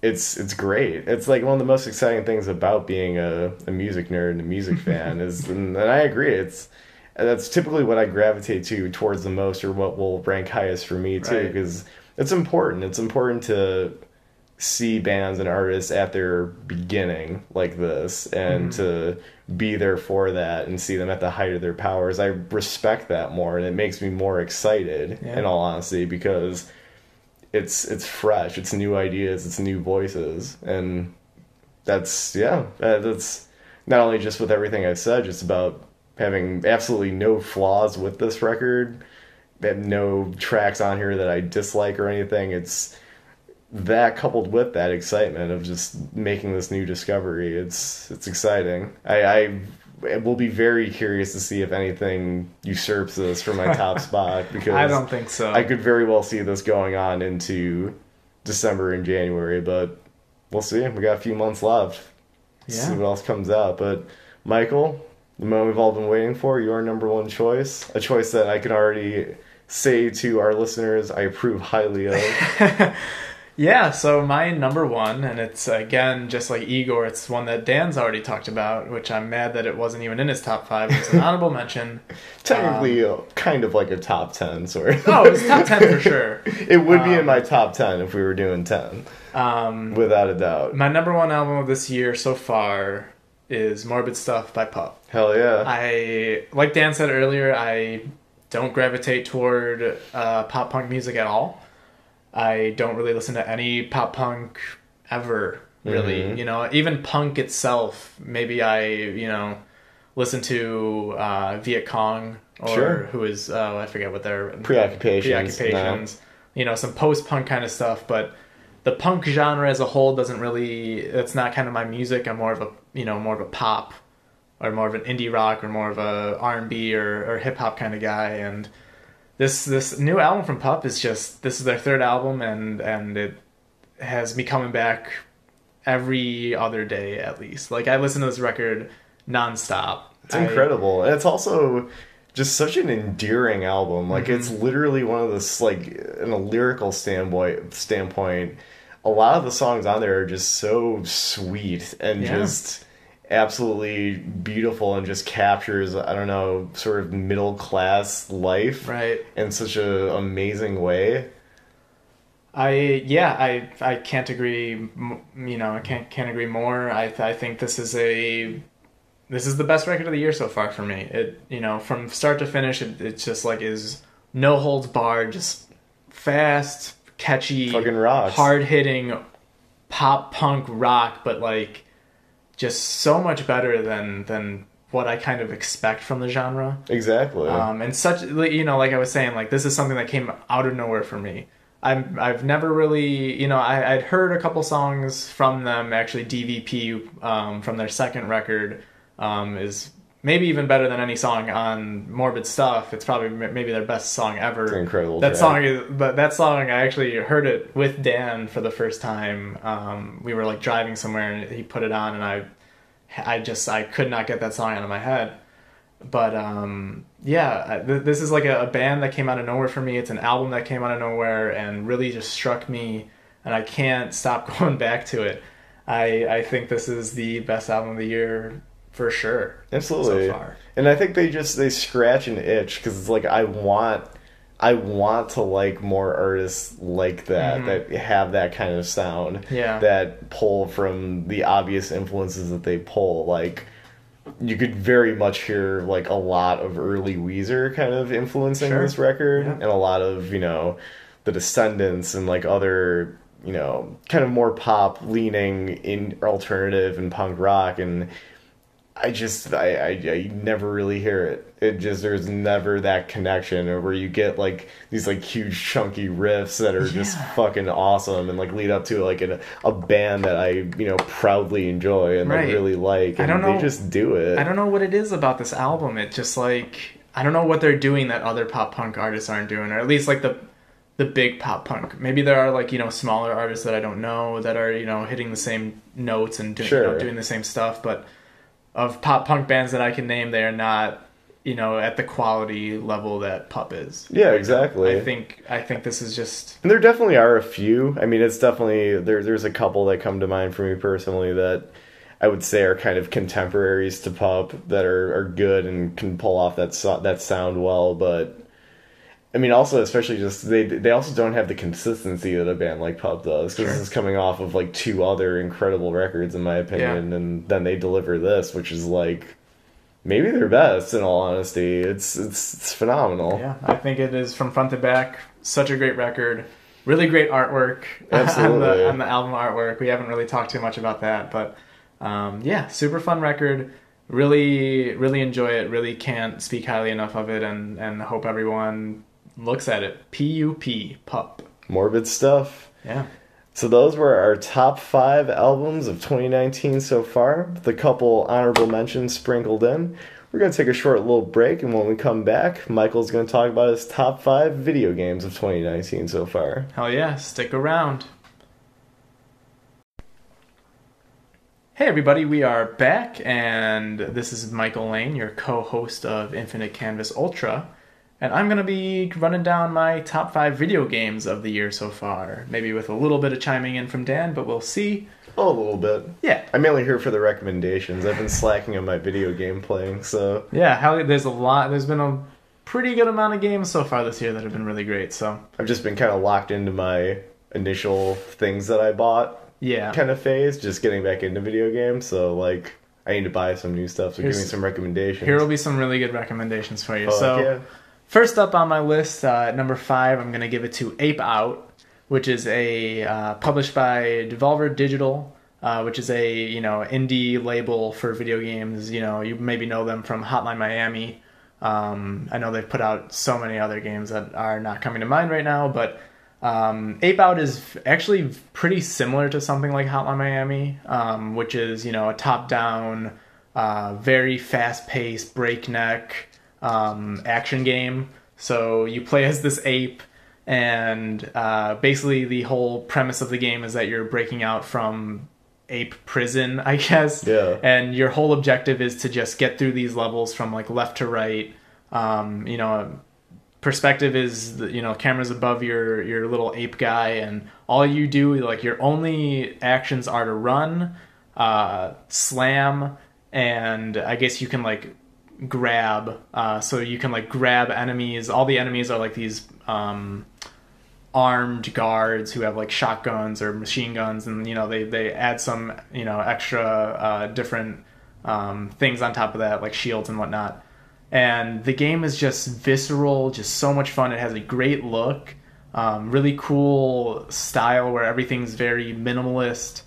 S2: it's it's great. It's like one of the most exciting things about being a, a music nerd and a music fan is and, and i agree it's that's typically what i gravitate to towards the most or what will rank highest for me too
S1: Right.
S2: because it's important. It's important to see bands and artists at their beginning like this and mm-hmm. to be there for that and see them at the height of their powers. I respect that more and it makes me more excited
S1: Yeah.
S2: in all honesty because it's it's fresh. It's new ideas. It's new voices. And that's yeah that's not only just with everything i've said just about having absolutely no flaws with this record no tracks on here that i dislike or anything. It's that coupled with that excitement of just making this new discovery it's it's exciting i i will be very curious to see if anything usurps this for my top spot because
S1: I don't think so.
S2: I could very well see this going on into December and January, but we'll see. We got a few months left.
S1: Yeah.
S2: See what else comes out. But Michael, the moment we've all been waiting for, your number one choice, a choice that I can already say to our listeners, I approve highly of.
S1: Yeah, so my number one, and it's again just like Igor, it's one that Dan's already talked about, which I'm mad that it wasn't even in his top five. It's an honorable mention.
S2: Technically, uh, kind of like a top ten, sort of.
S1: Oh, it's top ten for sure.
S2: it would be in
S1: Um,
S2: my top ten if we were doing ten,
S1: Um,
S2: without a doubt.
S1: my number one album of this year so far is Morbid Stuff by Pup.
S2: Hell yeah.
S1: I like Dan said earlier, I don't gravitate toward uh, pop punk music at all. I don't really listen to any pop punk ever, really.
S2: Mhm.
S1: You know, even punk itself. Maybe I, you know, listen to uh, Viet Cong or
S2: Sure.
S1: who is uh, I forget what their
S2: Preoccupations,
S1: preoccupations. You know, some post punk kind of stuff, but the punk genre as a whole doesn't really. It's not kind of my music. I'm more of a you know more of a pop or more of an indie rock or more of a R&B or, or hip hop kind of guy and this this new album from Pup is just this is their third album and and it has me coming back every other day at least like I listen to this record nonstop
S2: It's incredible, and it's also just such an endearing album. Like it's
S1: Mm-hmm.
S2: literally one of those like in a lyrical standpoint standpoint. A lot of the songs on there are just so sweet and
S1: Yeah.
S2: just absolutely beautiful and just captures I don't know sort of middle class life
S1: right
S2: in such a amazing way.
S1: I yeah I I can't agree you know I can't can't agree more I I think this is a this is the best record of the year so far for me it you know from start to finish it, it's just like is no holds barred just fast catchy
S2: Fucking rocks.
S1: hard hitting pop punk rock but like just so much better than than what I kind of expect from the genre.
S2: Exactly.
S1: um, and such you know like i was saying like this is something that came out of nowhere for me. I'm i've never really you know I, i'd heard a couple songs from them. Actually dvp um, from their second record um, is maybe even better than any song on morbid stuff it's probably maybe their best song ever
S2: It's incredible
S1: that
S2: track.
S1: song is but that song i actually heard it with dan for the first time um, we were like driving somewhere and he put it on and i i just i could not get that song out of my head but um, yeah, th- this is like a, a band that came out of nowhere for me. It's an album that came out of nowhere and really just struck me, and I can't stop going back to it. I I think this is the best album of the year for sure.
S2: Absolutely.
S1: so far.
S2: And I think they just they scratch an itch because it's like I want I want to like more artists like that
S1: Mhm.
S2: that have that kind of sound.
S1: Yeah.
S2: That pull from the obvious influences that they pull. Like you could very much hear like a lot of early Weezer kind of influencing
S1: Sure.
S2: this record
S1: Yeah.
S2: and a lot of, you know, the Descendents and like other, you know, kind of more pop leaning in alternative and punk rock and I just I, I I never really hear it. It just there's never that connection or where you get like these like huge chunky riffs that are just fucking awesome and like lead up to like a, a band that I you know proudly enjoy and
S1: Right.
S2: like really like.
S1: I don't know-
S2: They just do it.
S1: I don't know what it is about this album. It just like I don't know what they're doing that other pop punk artists aren't doing, or at least like the the big pop punk. Maybe there are like you know smaller artists that I don't know that are you know hitting the same notes and doing you know, doing the same stuff, but of pop punk bands that I can name, they are not you know at the quality level that Pup is.
S2: Yeah, exactly.
S1: I think I think this is just
S2: And there definitely are a few. I mean, it's definitely there. There's a couple that come to mind for me personally that I would say are kind of contemporaries to Pup that are, are good and can pull off that so, that sound well. But I mean, also especially just they they also don't have the consistency that a band like Pup does because
S1: Sure.
S2: this is coming off of like two other incredible records in my opinion, and then they deliver this, which is like maybe their best in all honesty. It's it's it's phenomenal.
S1: Yeah, I think it is from front to back. Such a great record. Really great artwork on,
S2: Absolutely.
S1: the, on the album artwork. We haven't really talked too much about that, but um, yeah, super fun record. Really, really enjoy it. Really can't speak highly enough of it, and and hope everyone looks at it. P U P Pup.
S2: Morbid stuff.
S1: Yeah.
S2: So those were our top five albums of 2019 so far, with a couple honorable mentions sprinkled in. We're going to take a short little break, and when we come back, Michael's going to talk about his top five video games of 2019 so far.
S1: Hell yeah, stick around. Hey everybody, we are back, and this is Michael Lane, your co host of Infinite Canvas Ultra. And I'm going to be running down my top five video games of the year so far. Maybe with a little bit of chiming in from Dan, but we'll see.
S2: Oh, a little bit.
S1: Yeah.
S2: I'm mainly here for the recommendations. I've been slacking on my video game playing, so
S1: Yeah, how, there's a lot, there's been a pretty good amount of games so far this year that have been really great, so
S2: I've just been kind of locked into my initial things that I bought
S1: yeah.
S2: kind of phase, just getting back into video games. So, like, I need to buy some new stuff, so give me some recommendations.
S1: Here will be some really good recommendations for you.
S2: Fuck
S1: so,
S2: yeah.
S1: First up on my list, uh, number five, I'm going to give it to Ape Out, which is a uh, published by Devolver Digital, uh, which is a you know indie label for video games. You know, you maybe know them from Hotline Miami. Um, I know they've put out so many other games that are not coming to mind right now, but um, Ape Out is actually pretty similar to something like Hotline Miami, um, which is you know a top-down, uh, very fast-paced, breakneck um, action game. So you play as this ape, and uh, basically the whole premise of the game is that you're breaking out from ape prison, I guess.
S2: Yeah.
S1: And your whole objective is to just get through these levels from like left to right. Um, you know, perspective is the, you know cameras above your your little ape guy, and all you do like your only actions are to run, uh, slam, and I guess you can like grab. Uh, so you can like grab enemies. All the enemies are like these. Um, armed guards who have like shotguns or machine guns and you know they they add some you know extra uh, different um, things on top of that like shields and whatnot and the game is just visceral just so much fun it has a great look um, really cool style where everything's very minimalist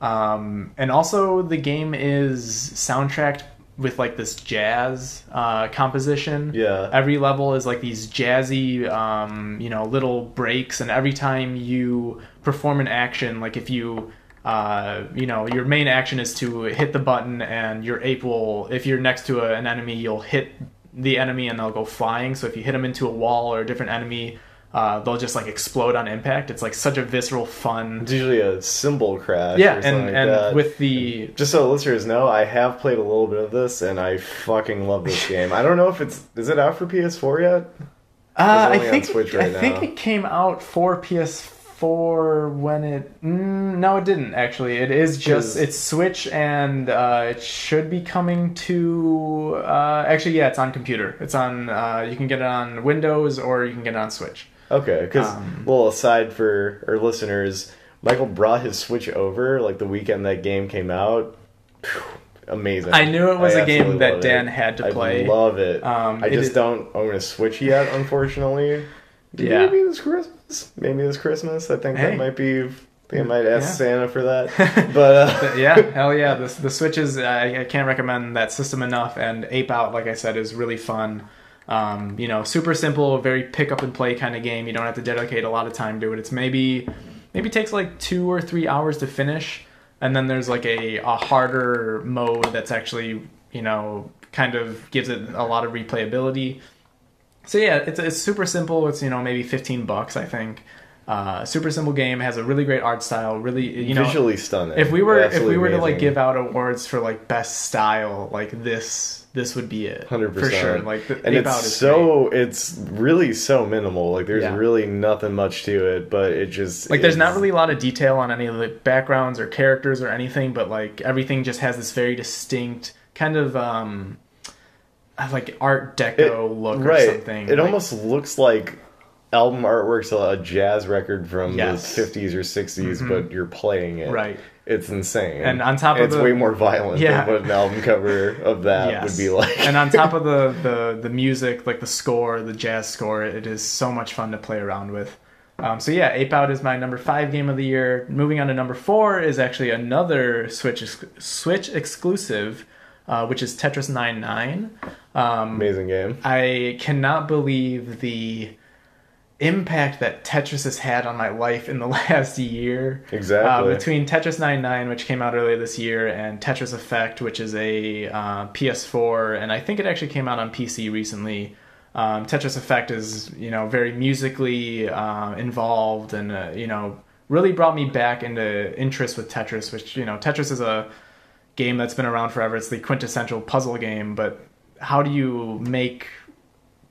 S1: um, and also the game is soundtracked with like this jazz uh, composition
S2: Yeah.
S1: every level is like these jazzy um, you know little breaks and every time you perform an action like if you uh, you know your main action is to hit the button and your ape will if you're next to a, an enemy you'll hit the enemy and they'll go flying so if you hit them into a wall or a different enemy uh, they'll just like explode on impact it's like such a visceral fun
S2: It's usually a cymbal crash.
S1: yeah and
S2: like
S1: and
S2: that.
S1: with the
S2: just so listeners know, I have played a little bit of this, and I fucking love this game. I don't know if it's is it out for PS4 yet?
S1: Uh, I think
S2: Switch
S1: I
S2: right
S1: think it came out for PS4 when it. Mm, no, it didn't actually. It is just it's Switch and uh, it should be coming to. Uh, actually, yeah, it's on computer. It's on. Uh, you can get it on Windows or you can get it on Switch.
S2: Okay, because
S1: Um,
S2: little aside for our listeners, Michael brought his Switch over like the weekend that game came out. Phew, Amazing!
S1: I knew it was
S2: I
S1: a game that Dan
S2: it.
S1: had to play.
S2: I love it.
S1: Um,
S2: I just don't own a Switch yet, unfortunately.
S1: Yeah.
S2: Maybe this Christmas. Maybe this Christmas. I think
S1: Hey.
S2: that might be think I might ask
S1: Yeah.
S2: Santa for that. But uh,
S1: yeah, hell yeah. The, the Switch is, I, I can't recommend that system enough. And Ape Out, like I said, is really fun. Um, you know, super simple, very pick up and play kind of game. You don't have to dedicate a lot of time to it. It's maybe, maybe takes like two or three hours to finish. And then there's like a, a harder mode that's actually, you know, kind of gives it a lot of replayability. So yeah, it's, it's super simple. It's, you know, maybe 15 bucks, I think. Uh, super simple game has a really great art style. Really, you know,
S2: visually stunning.
S1: if we were if we were to like give out awards for like best style like this this would be it
S2: Hundred
S1: for sure like the
S2: and
S1: Out
S2: it's so it's really so minimal. Like there's
S1: Yeah.
S2: really nothing much to it, but it just
S1: great. like there's not really a lot of detail on any of the backgrounds or characters or anything but like everything just has this very distinct kind of um like art deco
S2: it-
S1: look or
S2: right.
S1: something
S2: It
S1: Like,
S2: almost looks like album artwork's a jazz record from
S1: Yes.
S2: the 50s or 60s,
S1: Mhm.
S2: but you're playing it.
S1: right
S2: It's insane.
S1: And on top of
S2: it's
S1: the-
S2: way more violent
S1: Yeah.
S2: than what an album cover of that
S1: Yes.
S2: would be like.
S1: and on top of the, the the music, like the score, the jazz score, it is so much fun to play around with. Um, so yeah, Ape Out is my number five game of the year. Moving on to number four is actually another Switch ex- Switch exclusive, uh, which is Tetris 99. Um,
S2: Amazing game.
S1: I cannot believe the impact that Tetris has had on my life in the last year.
S2: Exactly.
S1: Uh, between Tetris 99, which came out earlier this year, and Tetris Effect, which is a uh, PS4, and I think it actually came out on PC recently. Um, Tetris Effect is, you know, very musically uh, involved, and uh, you know, really brought me back into interest with Tetris. Which you know, Tetris is a game that's been around forever. It's the quintessential puzzle game, but how do you make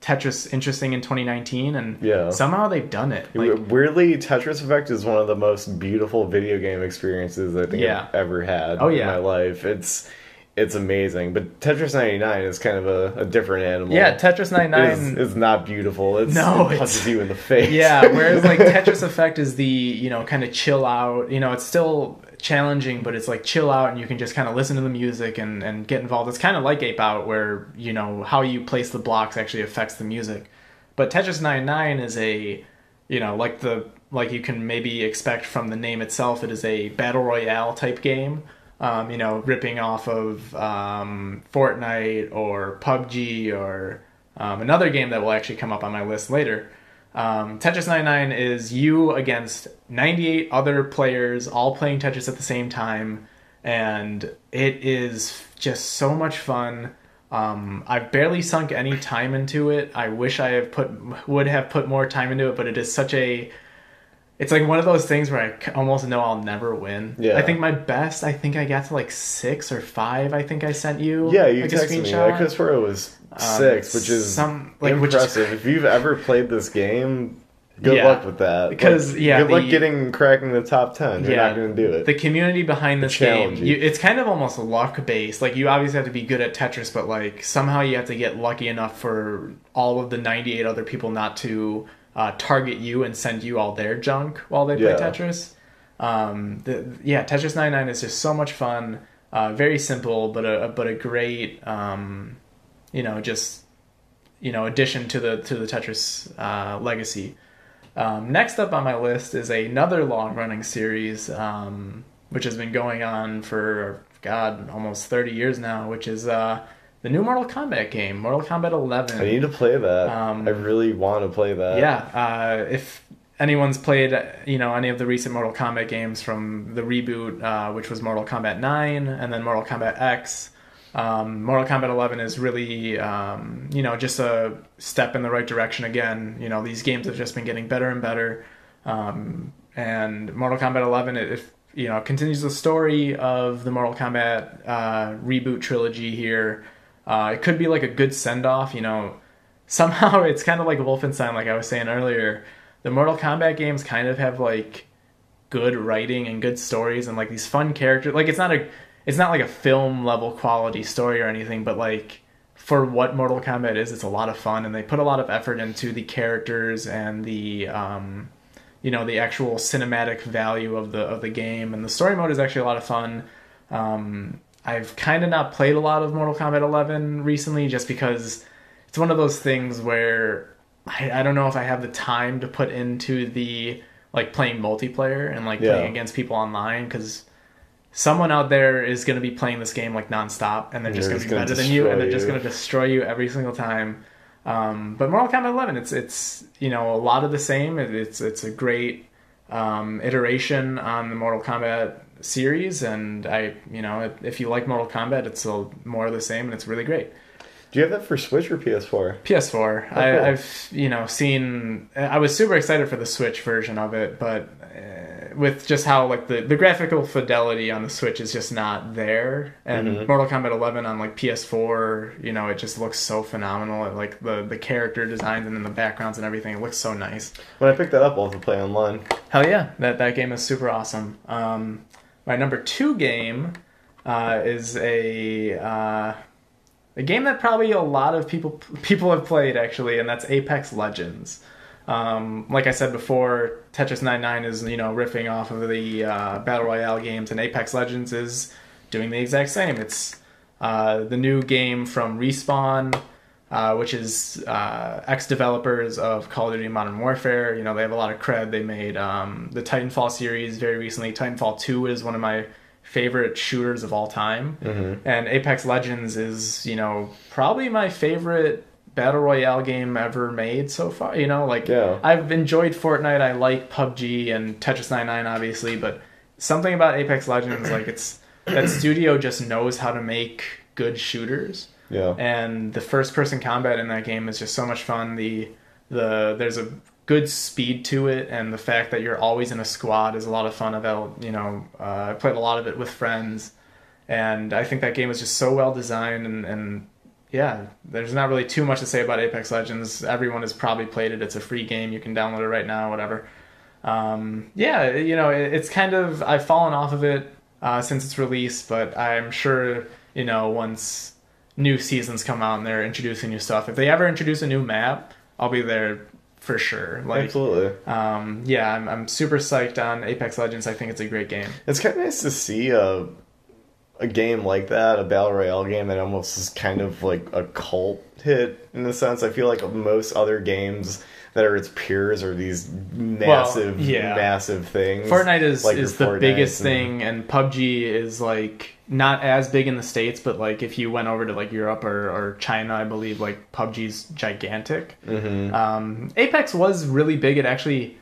S1: Tetris interesting in 2019? And
S2: Yeah.
S1: somehow they've done it. Like,
S2: Weirdly, Tetris Effect is one of the most beautiful video game experiences I think
S1: Yeah.
S2: I've ever had
S1: Oh,
S2: in
S1: yeah.
S2: my life. It's it's amazing, but Tetris 99 is kind of a, a different animal.
S1: yeah, Tetris 99
S2: is, it's not beautiful. It's,
S1: No,
S2: it
S1: it's-
S2: punches you in the face.
S1: Yeah, whereas like Tetris Effect is the you know kind of chill out. You know, it's still challenging, but it's like chill out, and you can just kind of listen to the music and and get involved. It's kind of like Ape Out, where you know how you place the blocks actually affects the music. But Tetris 99 is a you know like the like you can maybe expect from the name itself. It is a battle royale type game. Um, you know, ripping off of um, Fortnite or PUBG or um, another game that will actually come up on my list later. Um, Tetris 99 is you against 98 other players all playing Tetris at the same time, and it is just so much fun. Um, I've barely sunk any time into it. I wish I have put would have put more time into it, but it is such a it's like one of those things where I almost know I'll never win.
S2: Yeah.
S1: I think my best, I think I got to like six or five. I think I sent you.
S2: Yeah, you
S1: like
S2: texted me. I could swear it was
S1: Um,
S2: six, which is
S1: some like which is
S2: impressive. if you've ever played this game, good
S1: Yeah.
S2: luck with that.
S1: Because,
S2: Like,
S1: yeah,
S2: good luck getting cracking the top ten. You're
S1: Yeah,
S2: not going to do it.
S1: the community behind this game you. it's kind of almost luck based like you obviously have to be good at tetris but like somehow you have to get lucky enough for all of the 98 other people not to uh, target you and send you all their junk while they play
S2: Yeah.
S1: tetris um, the, yeah tetris 99 is just so much fun uh, very simple but a but a great um, you know just you know addition to the to the tetris uh, legacy um, next up on my list is another long running series, um, which has been going on for, God, almost 30 years now, which is uh, the new Mortal Kombat game, Mortal Kombat 11.
S2: I need to play that.
S1: Um,
S2: I really want to play that.
S1: yeah, uh, if anyone's played, you know, any of the recent Mortal Kombat games from the reboot, uh, which was Mortal Kombat 9 and then Mortal Kombat X, um, Mortal Kombat 11 is really, um, you know, just a step in the right direction again. You know, these games have just been getting better and better. Um, and Mortal Kombat 11, it, it, you know, continues the story of the Mortal Kombat uh, reboot trilogy here. Uh, it could be like a good send off, you know. Somehow it's kind of like Wolfenstein, like I was saying earlier. The Mortal Kombat games kind of have like good writing and good stories and like these fun characters. Like it's not a it's not like a film level quality story or anything, but like for what Mortal Kombat is, it's a lot of fun and they put a lot of effort into the characters and the um, you know the actual cinematic value of the of the game and the story mode is actually a lot of fun. Um, I've kind of not played a lot of Mortal Kombat 11 recently just because it's one of those things where I, I don't know if I have the time to put into the like playing multiplayer and like
S2: Yeah.
S1: playing against people online because someone out there is going to be playing this game like nonstop and they're just going to be
S2: gonna
S1: better than you and they're just going to destroy you every single time. Um, but Mortal Kombat 11, it's it's you know a lot of the same. It, it's it's a great um, iteration on the Mortal Kombat series, and I you know if you like Mortal Kombat, it's a, more of the same, and it's really great.
S2: Do you have that for Switch or PS4?
S1: PS4.
S2: Oh.
S1: I, I've you know seen. I was super excited for the Switch version of it, but uh, with just how like the the graphical fidelity on the Switch is just not there, and
S2: Mhm.
S1: Mortal Kombat 11 on like PS4, you know, it just looks so phenomenal. It, like the the character designs and then the backgrounds and everything, it looks so nice.
S2: When I pick that up, I'll have to play online.
S1: Hell yeah, that that game is super awesome. Um, my number two game uh, is a uh, a game that probably a lot of people people have played actually, and that's Apex Legends. Um, like I said before, Tetris 99 is you know riffing off of the uh, battle royale games, and Apex Legends is doing the exact same. It's uh, the new game from Respawn, uh, which is uh, ex developers of Call of Duty Modern Warfare. You know, they have a lot of cred. They made um, the Titanfall series very recently. Titanfall 2 is one of my favorite shooters of all time.
S2: Mm-hmm.
S1: And Apex Legends is, you know, probably my favorite battle royale game ever made so far. You know, like
S2: Yeah.
S1: I've enjoyed Fortnite. I like PUBG and Tetris 99, obviously, but something about Apex Legends, like it's that studio just knows how to make good shooters
S2: Yeah.
S1: and the first person combat in that game is just so much fun the the there's a good speed to it and the fact that you're always in a squad is a lot of fun about you know uh, i played a lot of it with friends and i think that game is just so well designed and, and yeah there's not really too much to say about apex legends everyone has probably played it it's a free game you can download it right now whatever um, yeah you know it, it's kind of i've fallen off of it uh, since its release but i'm sure you know once new seasons come out and they're introducing new stuff. If they ever introduce a new map, I'll be there for sure. Like,
S2: Absolutely.
S1: um, yeah, I'm, I'm super psyched on Apex Legends. I think it's a great game.
S2: It's kind of nice to see a a game like that, a battle royale game that almost is kind of like a cult hit in a sense. I feel like most other games that are its peers are these massive,
S1: yeah.
S2: massive things.
S1: Fortnite is
S2: Like
S1: is the
S2: Fortnites
S1: biggest
S2: and-
S1: thing, and PUBG is like not as big in the states, but like if you went over to like Europe or, or China, I believe like PUBG's gigantic.
S2: Mhm.
S1: Um, Apex was really big. It actually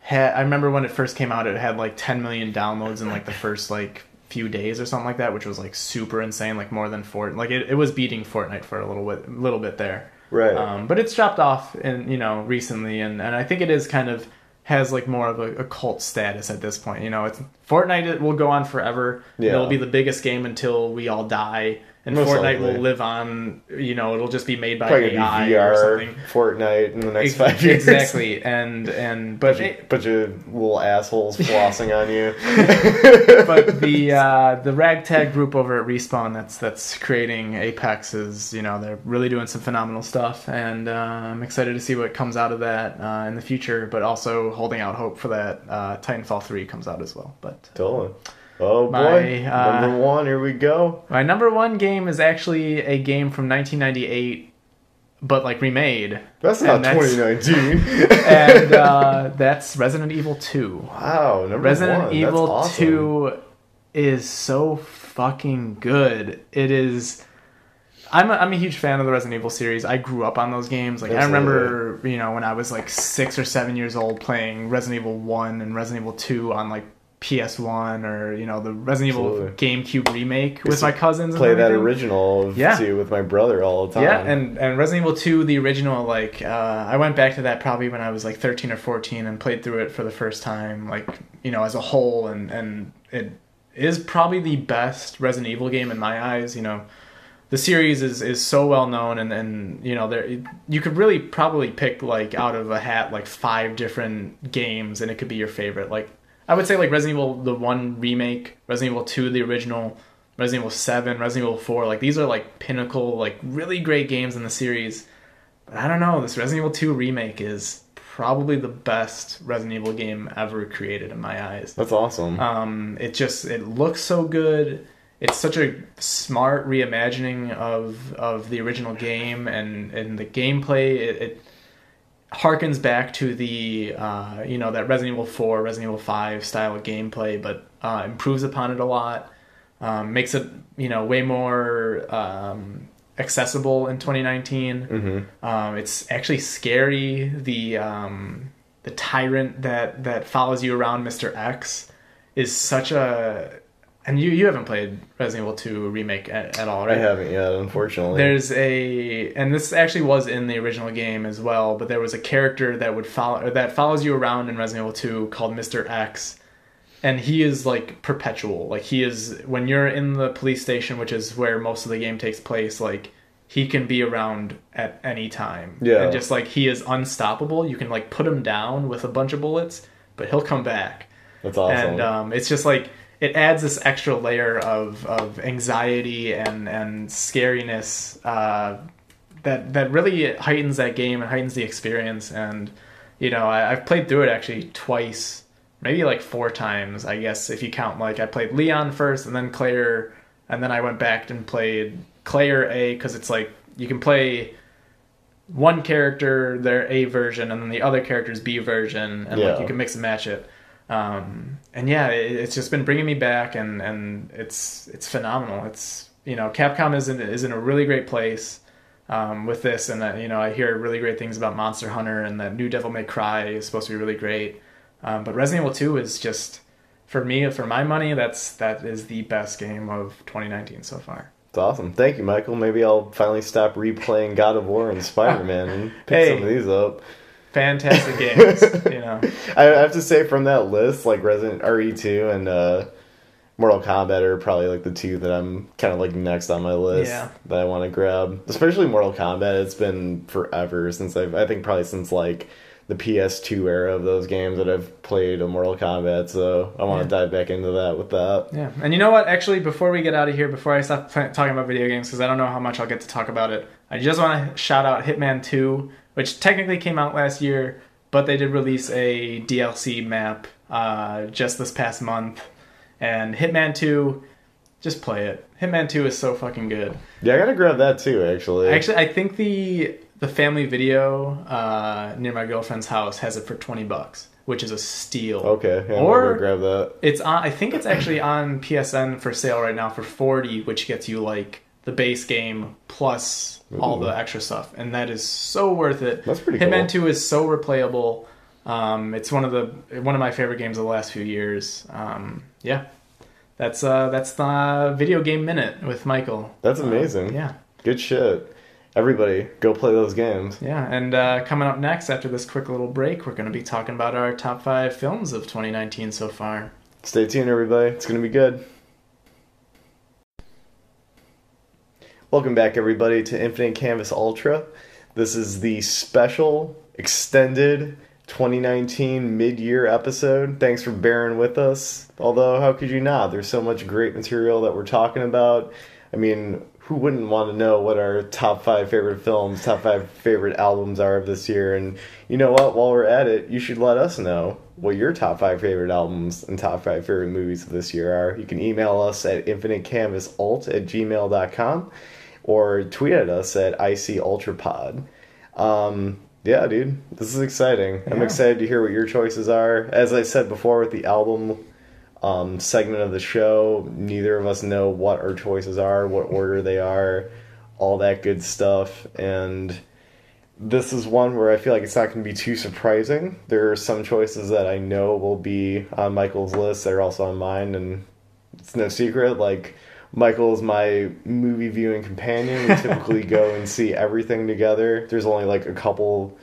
S1: had. I remember when it first came out, it had like 10 million downloads in like the first like few days or something like that, which was like super insane. Like more than Fort. Like it, it was beating Fortnite for a little bit, little bit there.
S2: Right.
S1: Um, but it's dropped off in you know recently, and, and I think it is kind of has like more of a, a cult status at this point. You know, it's Fortnite it will go on forever.
S2: Yeah.
S1: It'll be the biggest game until we all die, and
S2: Most
S1: Fortnite
S2: likely.
S1: will live on. You know, it'll just be made by
S2: Probably
S1: AI
S2: gonna
S1: or
S2: VR,
S1: something.
S2: Fortnite in the next
S1: Ex-
S2: five years.
S1: Exactly, and and but
S2: Bunch of, bunch of little assholes flossing on you.
S1: but the uh, the ragtag group over at Respawn that's that's creating Apex is you know they're really doing some phenomenal stuff, and uh, I'm excited to see what comes out of that uh, in the future. But also holding out hope for that uh, Titanfall three comes out as well. But
S2: Totally. Oh boy,
S1: My, uh,
S2: number one. Here we go.
S1: my number one game is actually a game from 1998, but like remade,
S2: That's not
S1: and that's-
S2: 2019.
S1: and uh, that's Resident Evil two.
S2: wow, number
S1: Resident
S2: one.
S1: Evil
S2: awesome.
S1: 2 is so fucking good. It is. I'm a, I'm a huge fan of the Resident Evil series. I grew up on those games. Like I remember, you know, when I was like six or seven years old, playing Resident Evil One and Resident Evil Two on like PS1 or you know the Resident Evil GameCube remake with my cousins. and
S2: Play that original
S1: Yeah.
S2: two with my brother all the time.
S1: Yeah, and and Resident Evil 2, the original, like uh, I went back to that probably when I was like 13 or 14 and played through it for the first time, like you know, as a whole, and and it is probably the best Resident Evil game in my eyes. You know, the series is is so well known, and and you know, there you could really probably pick like out of a hat like five different games, and it could be your favorite. Like I would say like Resident Evil the one remake, Resident Evil 2 the original. Resident Evil 7, Resident Evil 4, like these are like pinnacle, like really great games in the series. But I don't know, this Resident Evil 2 remake is probably the best Resident Evil game ever created in my eyes.
S2: That's awesome.
S1: Um, it just it looks so good. It's such a smart reimagining of of the original game and and the gameplay. It, it harkens back to the uh, you know that Resident Evil 4, Resident Evil 5 style of gameplay, but uh, improves upon it a lot. Um, makes it you know way more um, accessible in 2019.
S2: Mm-hmm.
S1: Um, it's actually scary. The um, the tyrant that that follows you around, Mister X, is such a. And you you haven't played Resident Evil 2 remake at, at all,
S2: I haven't yet, unfortunately.
S1: There's a, and this actually was in the original game as well, but there was a character that would follow that follows you around in Resident Evil 2 called Mr. X, and he is like perpetual. Like he is when you're in the police station, which is where most of the game takes place. Like he can be around at any time.
S2: Yeah.
S1: and just like he is unstoppable. You can like put him down with a bunch of bullets, but he'll come back
S2: That's awesome.
S1: and um, it's just like it adds this extra layer of, of anxiety and and scariness uh, that that really heightens that game and heightens the experience. And you know, I, I've played through it actually twice, maybe like four times, I guess if you count. Like I played Leon first, and then Claire, and then I went back and played Claire A because it's like you can play one character their A version and then the other character's B version and
S2: Yeah.
S1: like you can mix and match it. Um, and yeah, it, it's just been bringing me back and, and it's it's phenomenal. It's you know Capcom is in is in a really great place um, with this and that you know I hear really great things about Monster Hunter and that New Devil May Cry is supposed to be really great. Um, but Resident Evil 2 is just for me for my money that's that is the best game of 2019 so far.
S2: It's awesome. Thank you, Michael. Maybe I'll finally stop replaying God of War and Spider Man and pick
S1: Hey.
S2: some of these up.
S1: Fantastic games, you know.
S2: I have to say, from that list, like Resident RE2 and uh, Mortal Kombat are probably like the two that I'm kind of like next on my list
S1: Yeah.
S2: that I want to grab. Especially Mortal Kombat. It's been forever since I've, I think probably since like the PS2 era of those games that I've played a Mortal Kombat. So I want to
S1: Yeah.
S2: dive back into that with that.
S1: Yeah, and you know what? Actually, before we get out of here, before I stop talking about video games, because I don't know how much I'll get to talk about it, I just want to shout out Hitman 2, which technically came out last year, but they did release a DLC map uh, just this past month. And Hitman 2, just play it. Hitman 2 is so fucking good.
S2: Yeah, I gotta grab that too. Actually,
S1: Actually, I think the the family video uh, near my girlfriend's house has it for 20 bucks, which is a steal.
S2: okay, yeah,
S1: Or-
S2: I'm gonna grab that.
S1: It's on. I think it's actually on PSN for sale right now for forty, which gets you like the base game plus all the extra stuff, and that is so worth it.
S2: That's pretty
S1: Hitman
S2: cool.
S1: Two is so replayable. Um, it's one of the one of my favorite games of the last few years. Um, yeah, that's uh, that's the video game minute with Michael.
S2: That's
S1: Um,
S2: amazing.
S1: yeah,
S2: Good shit. Everybody, go play those games.
S1: yeah, and uh, coming up next after this quick little break, we're going to be talking about our top five films of 2019 so far.
S2: Stay tuned, everybody. It's going to be good. Welcome back, everybody, to Infinite Canvas Ultra. This is the special, extended 2019 mid year episode. Thanks for bearing with us. Although, how could you not? There's so much great material that we're talking about. I mean, who wouldn't want to know what our top five favorite films, top five favorite albums are of this year? And you know what? While we're at it, you should let us know what your top five favorite albums and top five favorite movies of this year are. You can email us at infinitecanvasalt at gmail.com or tweet at us at ICUltrapod. Um, yeah, dude, this is exciting. I'm excited to hear what your choices are. As I said before with the album um, segment of the show, neither of us know what our choices are, what order they are, all that good stuff. And this is one where I feel like it's not going to be too surprising. There are some choices that I know will be on Michael's list that are also on mine, and it's no secret. Like, Michael is my movie viewing companion. We typically go and see everything together. There's only like a couple,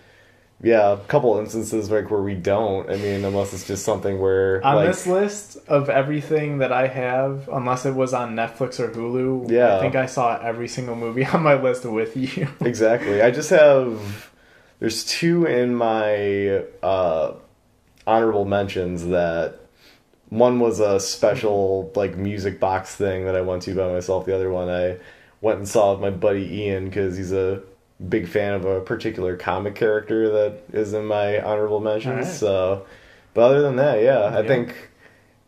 S2: yeah, a couple instances like where we don't. I mean, unless it's just something where
S1: On
S2: like,
S1: this list of everything that I have, unless it was on Netflix or Hulu,
S2: Yeah.
S1: I think I saw every single movie on my list with you.
S2: Exactly. I just have there's two in my uh, honorable mentions that one was a special like music box thing that I went to by myself. The other one I went and saw with my buddy Ian because he's a big fan of a particular comic character that is in my honorable mentions.
S1: Alright.
S2: So, but other than that, yeah, I think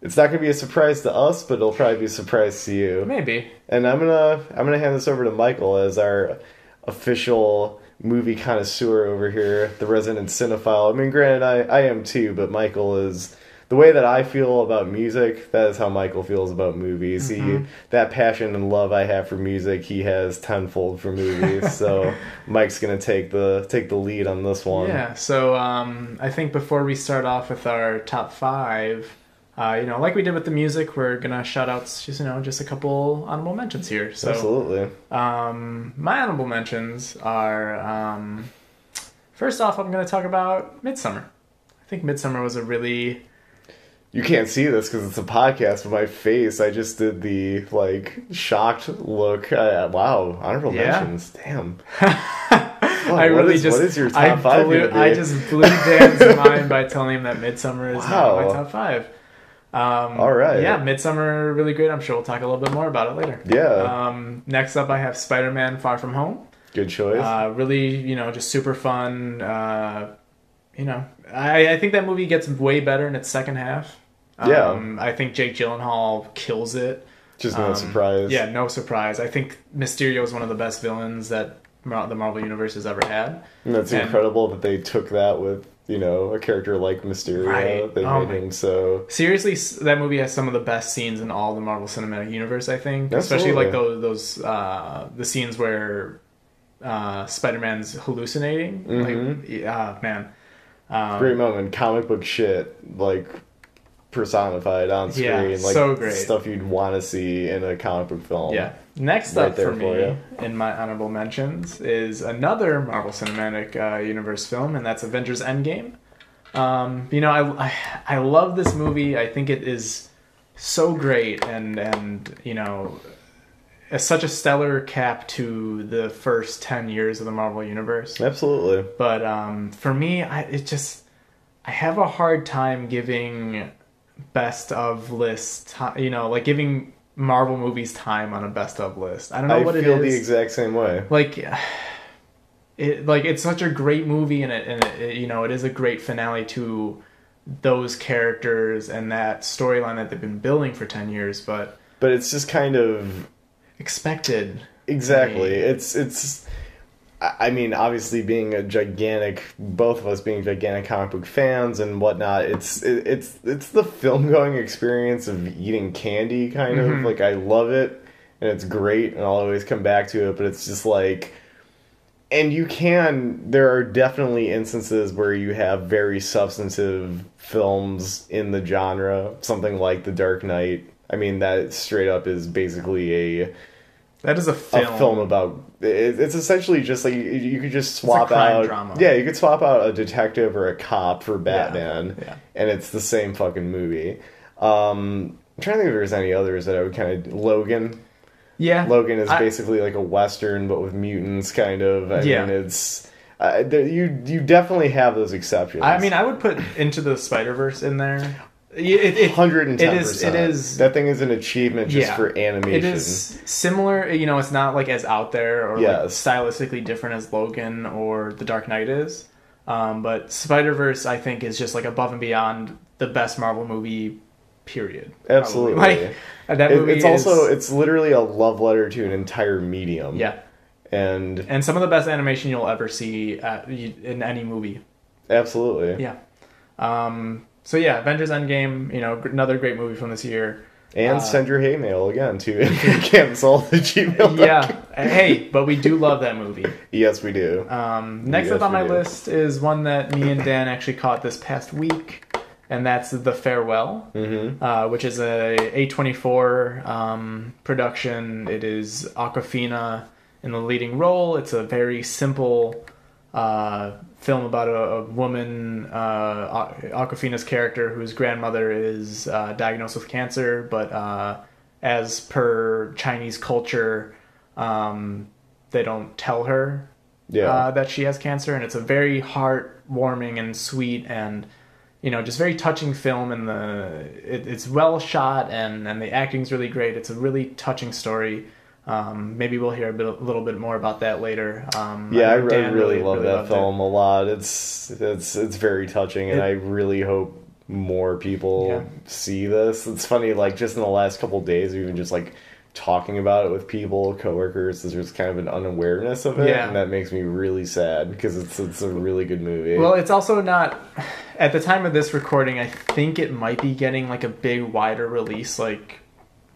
S2: it's not gonna be a surprise to us, but it'll probably be a surprise to you.
S1: Maybe.
S2: And I'm gonna I'm gonna hand this over to Michael as our official movie connoisseur over here, the resident cinephile. I mean, granted, I, I am too, but Michael is the way that I feel about music. That is how Michael feels about movies.
S1: Mm-hmm.
S2: He that passion and love I have for music, he has tenfold for movies. so Mike's gonna take the take the lead on this one.
S1: Yeah, so um, I think before we start off with our top five, uh, you know, like we did with the music, we're gonna shout out just you know just a couple honorable mentions here. So
S2: Absolutely.
S1: Um, my honorable mentions are um, first off, I'm gonna talk about Midsommar. I think Midsommar was a really
S2: You can't see this because it's a podcast, but my face, I just did the like shocked look. I, wow, honorable
S1: Yeah.
S2: mentions. Damn.
S1: I
S2: what
S1: really
S2: is-
S1: just
S2: what is your
S1: I
S2: five
S1: blew. I just blew Dan's mind by telling him that Midsommar is not
S2: Wow.
S1: my top five. Um,
S2: All right.
S1: Yeah, Midsommar really great. I'm sure we'll talk a little bit more about it later.
S2: Yeah.
S1: Um, next up, I have Spider-Man: Far From Home.
S2: Good choice.
S1: Uh, really, you know, just super fun. Uh, you know, I, I think that movie gets way better in its second half.
S2: Yeah.
S1: Um, I think Jake Gyllenhaal kills it.
S2: just no
S1: um,
S2: surprise.
S1: Yeah, no surprise. I think Mysterio is one of the best villains that Mar- the Marvel Universe has ever had.
S2: And that's
S1: and-
S2: incredible that they took that with, you know, a character like Mysterio.
S1: Right.
S2: They
S1: Oh
S2: made him so.
S1: Seriously, that movie has some of the best scenes in all the Marvel Cinematic Universe. I think, especially like those those uh, the scenes where uh, Spider Man's hallucinating.
S2: Mhm.
S1: Like, yeah, man. Um,
S2: Great moment. Comic book shit, like, personified on screen.
S1: Yeah,
S2: like,
S1: so great.
S2: Stuff you'd want to see in a comic book film.
S1: Yeah. Next
S2: Right
S1: up for me in my honorable mentions is another Marvel Cinematic uh, Universe film, and that's Avengers Endgame. Um, you know, I, I I love this movie. I think it is so great, and and you know, such a stellar cap to the first ten years of the Marvel Universe.
S2: Absolutely.
S1: But um, for me, I it just I have a hard time giving best of list. ti- You know, like giving Marvel movies time on a best of list. I don't know
S2: I
S1: what it
S2: feel the exact same way.
S1: like it like it's such a great movie and it, and it, it- you know it is a great finale to those characters and that storyline that they've been building for 10 years but
S2: But it's just kind of
S1: expected
S2: Exactly. It's it's. I mean, obviously, being a gigantic, both of us being gigantic comic book fans and whatnot, it's it, it's it's the film going experience of eating candy, kind of
S1: Mhm.
S2: like I love it and it's great, and I'll always come back to it. But it's just like, and you can. There are definitely instances where you have very substantive films in the genre, something like The Dark Knight. I mean, that straight up is basically a
S1: that is a film,
S2: a film. about it, it's essentially just like you, you could just swap
S1: crime
S2: out
S1: drama.
S2: yeah you could swap out a detective or a cop for batman
S1: yeah.
S2: and it's the same fucking movie. Um i'm trying to think if there's any others that i would kind of logan.
S1: Yeah.
S2: Logan is
S1: I-
S2: basically like a western but with mutants kind of. I
S1: Yeah.
S2: mean it's uh, you you definitely have those exceptions.
S1: I mean i would put into the spider-verse in there it, it, it,
S2: 110%
S1: it is it is
S2: that thing is an achievement just
S1: Yeah.
S2: for animation
S1: It is similar, you know, it's not like as out there or like
S2: Yes.
S1: stylistically different as Logan or The Dark Knight is. Um, but Spider Verse, I think, is just like above and beyond the best Marvel movie. Period.
S2: Absolutely.
S1: Like that movie.
S2: it's also it's literally a love letter to an entire medium
S1: yeah,
S2: and
S1: and some of the best animation you'll ever see at, in any movie.
S2: absolutely
S1: Yeah. Um, so yeah, Avengers Endgame. You know, another great movie from this year.
S2: And
S1: Uh,
S2: send your hate mail again to cancel the Gmail.
S1: Yeah. hey, but we do love that movie.
S2: Yes, we do.
S1: Um, next
S2: Yes,
S1: up on my
S2: do.
S1: list is one that me and Dan actually caught this past week, and that's The Farewell,
S2: hmm
S1: uh, which is a A24 um, production. It is Awkwafina in the leading role. It's a very simple uh, film about a, a woman, uh, Awkwafina's character, whose grandmother is uh, diagnosed with cancer, but uh, as per Chinese culture, um, they don't tell her
S2: Yeah.
S1: uh, that she has cancer, and it's a very heartwarming and sweet and you know just very touching film. And the it, it's well shot and and the acting's really great. It's a really touching story. Um, maybe we'll hear a, bit, a little bit more about that later. Um,
S2: yeah, I, I
S1: Dan
S2: really, love that
S1: loved it.
S2: film a lot. It's it's it's very touching, and
S1: It-
S2: I really hope more people
S1: Yeah.
S2: see this. It's funny, like just in the last couple days, we've been just like talking about it with people, coworkers, there's kind of an unawareness of it,
S1: Yeah.
S2: and that makes me really sad because it's it's a really good movie.
S1: Well, it's also not. At the time of this recording, I think it might be getting like a big wider release like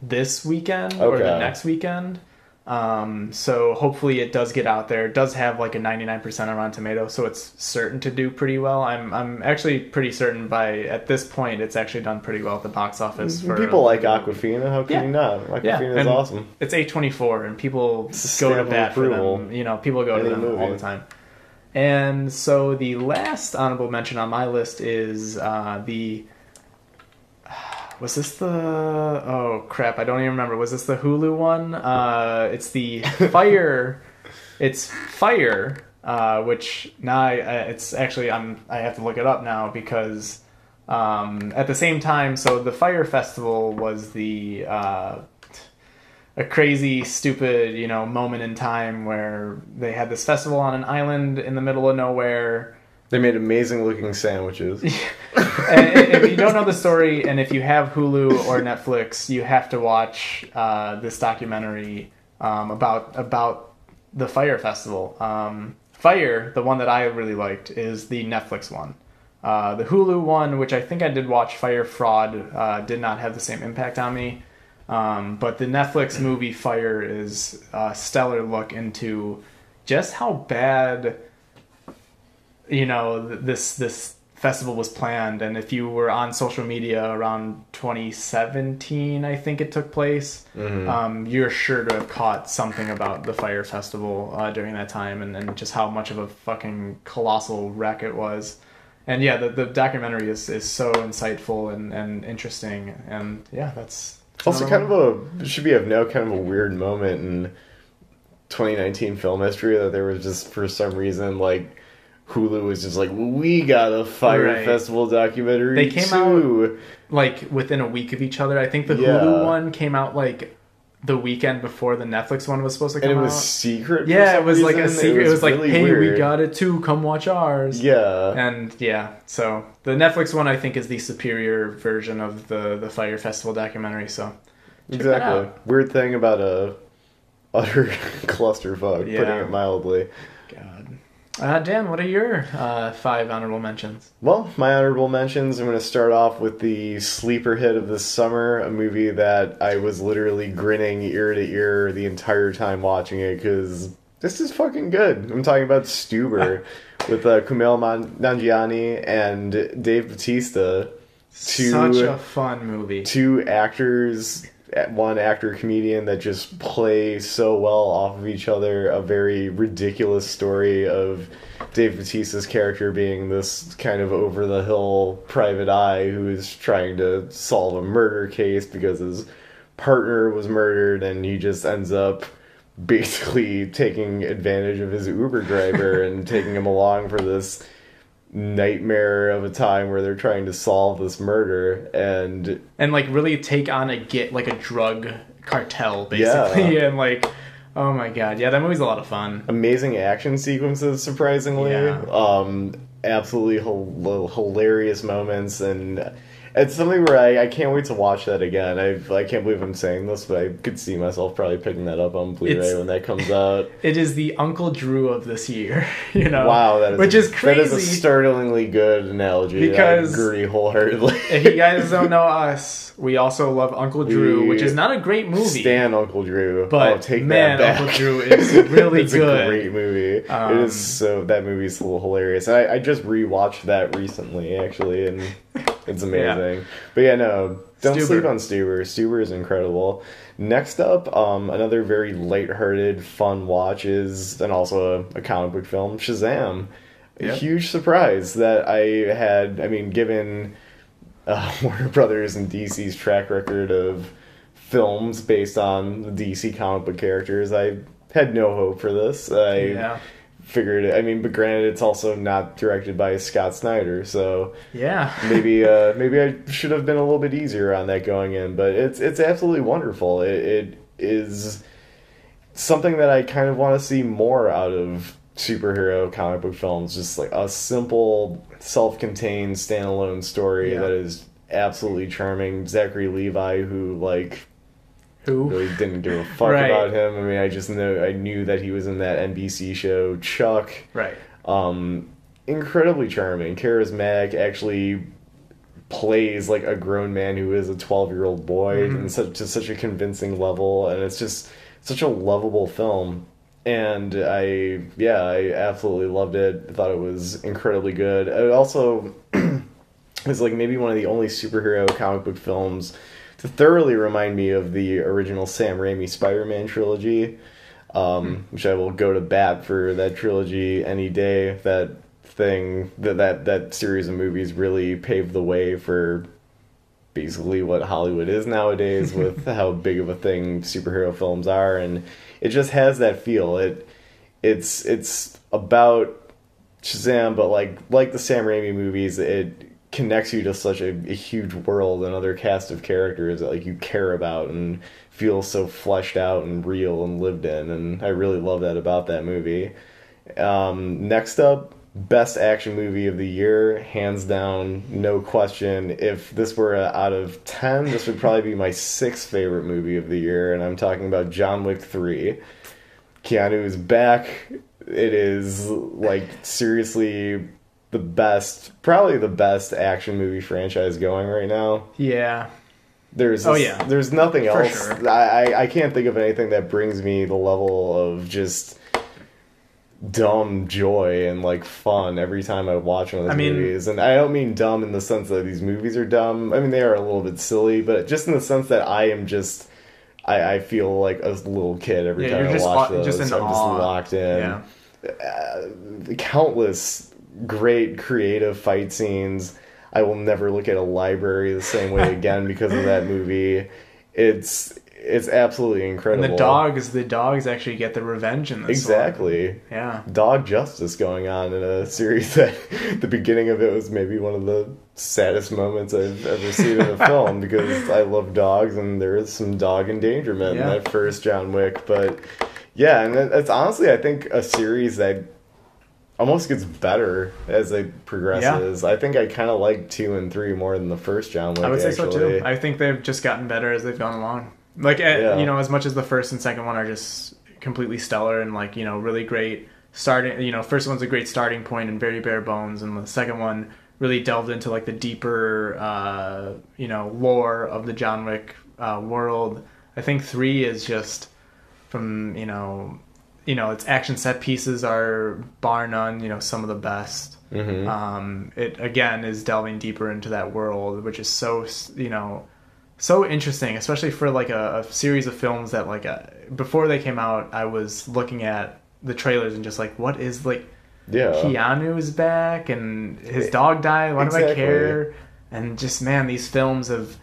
S1: this weekend or the next weekend. Um, so hopefully it does get out there. It does have like a 99% on Rotten Tomatoes, so it's certain to do pretty well. I'm I'm actually pretty certain by at this point it's actually done pretty well at the box office. For
S2: people like Awkwafina. How can
S1: Yeah.
S2: you not? Awkwafina
S1: Yeah,
S2: is
S1: and
S2: awesome.
S1: It's A24, and people go to bat for them. You know, people go to them all the time. And so the last honorable mention on my list is uh, the. Was this the oh crap? I don't even remember. Was this the Hulu one? Uh, it's the Fyre. it's Fyre, uh, which now I, I, it's actually I'm I have to look it up now because um, at the same time. So the Fyre Festival was the uh, a crazy, stupid, you know, moment in time where they had this festival on an island in the middle of nowhere.
S2: They made amazing looking sandwiches.
S1: and if you don't know the story, and if you have Hulu or Netflix, you have to watch uh, this documentary um, about about the Fyre Festival. Um, Fyre, the one that I really liked, is the Netflix one. Uh, the Hulu one, which I think I did watch, Fyre Fraud, uh, did not have the same impact on me. Um, but the Netflix movie Fyre is a stellar look into just how bad you know this this festival was planned and if you were on social media around 2017 i think it took place um, you're sure to have caught something about the Fyre festival uh, during that time and, and just how much of a fucking colossal wreck it was. And yeah the, the documentary is, is so insightful and, and interesting and yeah that's
S2: also kind of a should be of no kind of a weird moment in 2019 film history that there was just for some reason like Hulu was just like we got a Fyre
S1: Right.
S2: festival documentary.
S1: They came
S2: too.
S1: like within a week of each other i think the
S2: Yeah.
S1: hulu one came out like the weekend before the netflix one was supposed to come out.
S2: and it was
S1: out
S2: secret. for
S1: Yeah, it was like a secret. It was, like,
S2: really
S1: hey, we got it too. Come watch ours.
S2: Yeah,
S1: And yeah, so the Netflix one I think is the superior version of the the Fyre Festival documentary. So
S2: exactly.
S1: out.
S2: Weird thing about a utter clusterfuck, putting it mildly.
S1: Uh, Dan, what are your uh, five honorable mentions?
S2: Well, my honorable mentions. I'm going to start off with the sleeper hit of this summer, a movie that I was literally grinning ear to ear the entire time watching it because this is fucking good. I'm talking about Stuber with uh, Kumail Man- Nanjiani and Dave Bautista. Two-
S1: Such a fun movie.
S2: Two actors, one actor comedian that just play so well off of each other. A very ridiculous story of Dave Bautista's character being this kind of over the hill private eye who is trying to solve a murder case because his partner was murdered and he just ends up basically taking advantage of his Uber driver and taking him along for this nightmare of a time where they're trying to solve this murder and
S1: and like really take on a get like a drug cartel basically,
S2: Yeah.
S1: and like oh my god, yeah, that movie's a lot of fun.
S2: amazing action sequences surprisingly
S1: Yeah.
S2: um absolutely hil- hilarious moments and it's something where I, I can't wait to watch that again. I I can't believe I'm saying this, but I could see myself probably picking that up on Blu-ray
S1: It's-
S2: when that comes out.
S1: It is the Uncle Drew of this year, you know.
S2: wow, that is
S1: which is crazy.
S2: That is a startlingly good analogy.
S1: Because-
S2: I agree wholeheartedly.
S1: if you guys don't know us, we also love Uncle Drew,
S2: We
S1: which is not a great movie.
S2: Stan Uncle Drew.
S1: But,
S2: oh, take
S1: man,
S2: that back.
S1: Uncle Drew is really good.
S2: it's
S1: good.
S2: a great movie.
S1: Um,
S2: it is so that movie's a little hilarious. I, I just rewatched that recently, actually, and it's amazing. But yeah, no, don't
S1: Stuber.
S2: sleep on Stuber. Stuber is incredible. Next up, um, another very lighthearted, fun watch is, and also a, a comic book film, Shazam. A huge surprise that I had. I mean, given uh, Warner Brothers and DC's track record of films based on the DC comic book characters, I had no hope for this. I
S1: Yeah.
S2: Figured, it. I mean, but granted, it's also not directed by Scott Snyder, so
S1: Yeah.
S2: maybe uh, maybe I should have been a little bit easier on that going in. But it's it's absolutely wonderful. It, it is something that I kind of want to see more out of superhero comic book films. Just like a simple, self-contained, standalone story
S1: Yeah.
S2: that is absolutely charming. Zachary Levi, who like
S1: Who?
S2: really didn't give a fuck
S1: Right.
S2: about him. I mean, I just know I knew that he was in that NBC show Chuck.
S1: Right.
S2: Um, incredibly charming, charismatic. Actually, plays like a grown man who is a twelve-year-old boy,
S1: Mhm.
S2: and such to such a convincing level, and it's just such a lovable film. And I, yeah, I absolutely loved it. I thought it was incredibly good. It also is like maybe one of the only superhero comic book films to thoroughly remind me of the original Sam Raimi Spider-Man trilogy, um, which I will go to bat for that trilogy any day. That thing, that that that series of movies really paved the way for basically what Hollywood is nowadays with how big of a thing superhero films are and it just has that feel. It it's it's about Shazam but like like the Sam Raimi movies it connects you to such a, a huge world and other cast of characters that like you care about and feel so fleshed out and real and lived in and I really love that about that movie. Um, next up, best action movie of the year, hands down, no question. If this were out of 10, this would probably be my sixth favorite movie of the year, and I'm talking about John Wick 3. Keanu is back. It is, like, seriously the best, probably the best action movie franchise going right now.
S1: Yeah.
S2: There's
S1: Oh, yeah.
S2: there's nothing
S1: For
S2: else.
S1: sure.
S2: I, I can't think of anything that brings me the level of just dumb joy and like fun every time I watch one of those
S1: I mean-
S2: movies. And I don't mean dumb in the sense that these movies are dumb. I mean they are a little bit silly, but just in the sense that I am just I, I feel like a little kid every
S1: Yeah,
S2: time I
S1: just
S2: watch
S1: aw-
S2: those.
S1: just
S2: I'm just locked in
S1: Yeah.
S2: uh, countless great creative fight scenes. I will never look at a library the same way again because of that movie. It's it's absolutely incredible.
S1: And the dogs, the dogs actually get the revenge in this. one.
S2: exactly.
S1: Yeah.
S2: Dog justice going on in a series that the beginning of it was maybe one of the saddest moments I've ever seen in a film because I love dogs and there is some dog endangerment
S1: Yeah.
S2: in that first John Wick. But yeah, and it's honestly I think a series that almost gets better as it progresses. I think I kind of like two and three more than the first John Wick.
S1: I would say
S2: actually.
S1: so too. I think they've just gotten better as they've gone along. Like, eh,
S2: Yeah.
S1: you know, as much as the first and second one are just completely stellar and like you know really great starting. You know, first one's a great starting point and very bare bones, and the second one really delved into like the deeper, uh, you know, lore of the John Wick uh, world. I think three is just from you know, you know, its action set pieces are bar none. You know, some of the best.
S2: Mhm.
S1: Um, it again is delving deeper into that world, which is so you know so interesting, especially for like a, a series of films that like uh before they came out, I was looking at the trailers and just like, what is like
S2: yeah.
S1: Keanu is back and his dog died. Why do I care? And just man, these films have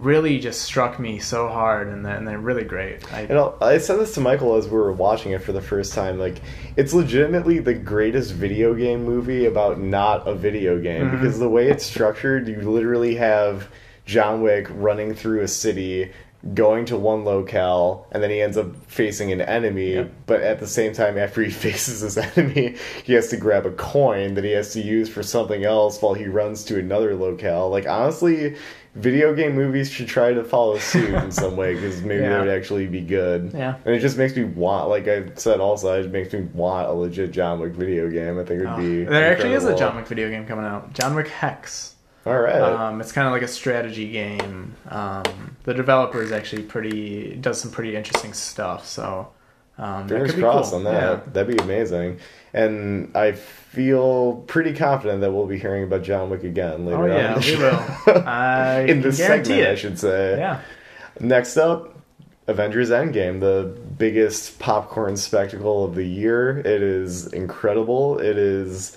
S1: really just struck me so hard, and, they're- and they're really great. I,
S2: And I'll, I said this to Michael as we were watching it for the first time. Like, it's legitimately the greatest video game movie about not a video game
S1: Mhm.
S2: because the way it's structured, you literally have John Wick running through a city, going to one locale, and then he ends up facing an enemy.
S1: Yep.
S2: But at the same time, after he faces his enemy, he has to grab a coin that he has to use for something else while he runs to another locale. Like, honestly. Video game movies should try to follow suit in some way because maybe
S1: Yeah.
S2: they would actually be good.
S1: Yeah.
S2: And it just makes me want, like I said, also it makes me want a legit John Wick video game. I think it would
S1: Oh,
S2: be.
S1: there actually is a. John Wick video game coming out, John Wick Hex.
S2: All right.
S1: Um, it's kind of like a strategy game. Um, the developer is actually pretty does some pretty interesting stuff. So um,
S2: Fingers crossed
S1: cool.
S2: on that. That'd be amazing. And I feel pretty confident that we'll be hearing about John Wick again later
S1: Oh
S2: on.
S1: yeah,
S2: in the
S1: we will. I
S2: in this
S1: guarantee
S2: segment, I should say.
S1: Yeah.
S2: Next up, Avengers Endgame, the biggest popcorn spectacle of the year. It is incredible. It is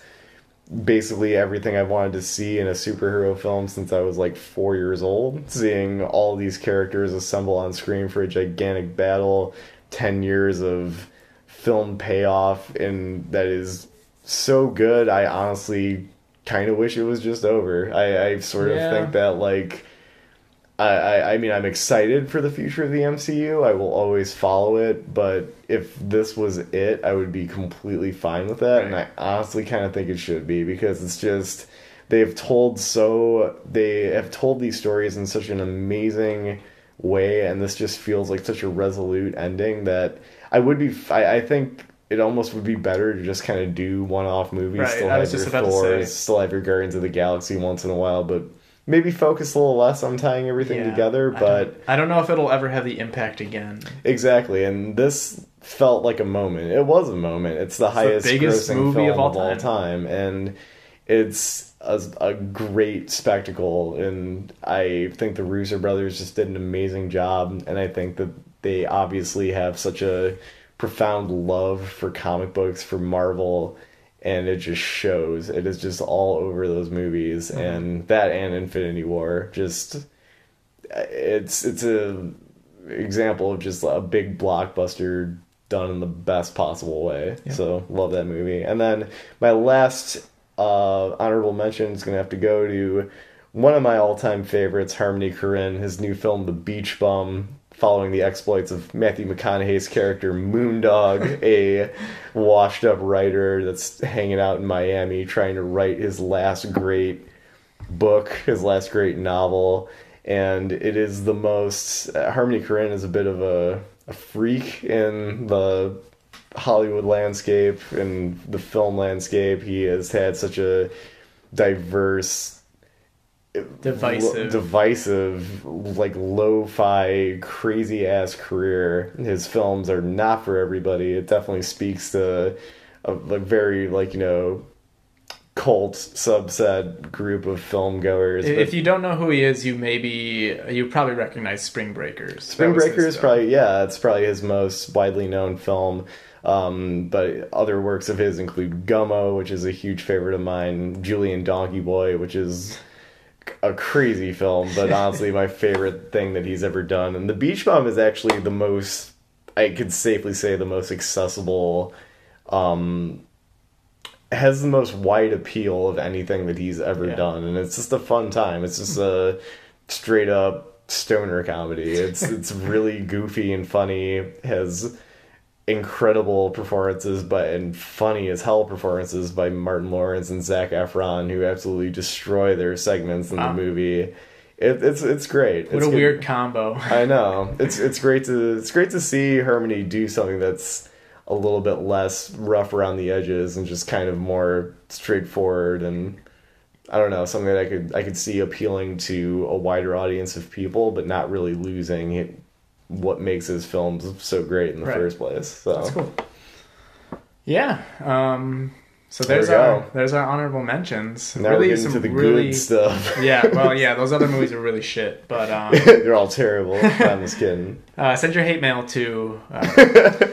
S2: basically everything I've wanted to see in a superhero film since I was like four years old. Seeing all these characters assemble on screen for a gigantic battle, 10 years of film payoff, and that is so good. I honestly kind of wish it was just over. I, I sort of
S1: Yeah.
S2: think that, like, I, I, I mean, I'm excited for the future of the MCU. I will always follow it, but if this was it, I would be completely fine with that. And I honestly kind of think it should be because it's just they've told so they have told these stories in such an amazing way, and this just feels like such a resolute ending that I would be. I, I think it almost would be better to just kind of do one-off movies.
S1: Right,
S2: Still
S1: I
S2: have
S1: was just
S2: your
S1: about to say.
S2: Still have your Guardians of the Galaxy once in a while, but maybe focus a little less on tying everything
S1: Yeah,
S2: together.
S1: I
S2: But
S1: don't- I don't know if it'll ever have the impact again.
S2: Exactly, and this felt like a moment. It was a moment. It's the highest
S1: biggest
S2: grossing
S1: movie
S2: film
S1: of all
S2: of all
S1: time.
S2: time, and it's a, a great spectacle. And I think the Russo brothers just did an amazing job. And I think that they obviously have such a profound love for comic books, for Marvel, and it just shows. It is just all over those movies,
S1: Mm-hmm.
S2: and that and Infinity War just it's it's a example of just a big blockbuster done in the best possible way.
S1: Yeah.
S2: So love that movie. And then my last uh, honorable mention is gonna have to go to one of my all-time favorites, Harmony Korine, his new film, The Beach Bum. Following the exploits of Matthew McConaughey's character Moondog, a washed-up writer that's hanging out in Miami trying to write his last great book, his last great novel, and it is the most. Harmony Korine is a bit of a, a freak in the Hollywood landscape and the film landscape. He has had such a diverse.
S1: Divisive.
S2: lo- divisive, like lo-fi, crazy ass career. His films are not for everybody. It definitely speaks to a, a very like you know cult subset group of film goers.
S1: If you don't know who he is, you maybe you probably recognize Spring Breakers.
S2: Spring
S1: That was
S2: Breaker
S1: his
S2: is
S1: film.
S2: probably yeah, it's probably his most widely known film. Um, but other works of his include Gummo, which is a huge favorite of mine, Julien Donkey Boy, which is a crazy film, but honestly my favorite thing that he's ever done. And The Beach Bum is actually the most I could safely say the most accessible um has the most wide appeal of anything that he's ever
S1: Yeah.
S2: done and it's just a fun time. It's just a straight up stoner comedy. It's it's really goofy and funny. Has incredible performances, but and funny as hell performances by Martin Lawrence and Zac Efron, who absolutely destroy their segments in
S1: Wow.
S2: the ah. movie. It, it's it's great.
S1: What
S2: It's
S1: a
S2: good-
S1: weird combo.
S2: I know. It's it's great to it's great to see Harmony do something that's a little bit less rough around the edges and just kind of more straightforward and I don't know something that I could I could see appealing to a wider audience of people, but not really losing it, what makes his films so great in the
S1: Right.
S2: first place. So
S1: That's cool. Yeah. Um, so there's
S2: we
S1: our
S2: go.
S1: there's our honorable mentions.
S2: now
S1: really some
S2: to the
S1: really
S2: good stuff.
S1: yeah. Well, yeah. Those other movies are really shit. But um,
S2: They're all terrible. I'm just kidding.
S1: uh, send your hate mail to. Uh,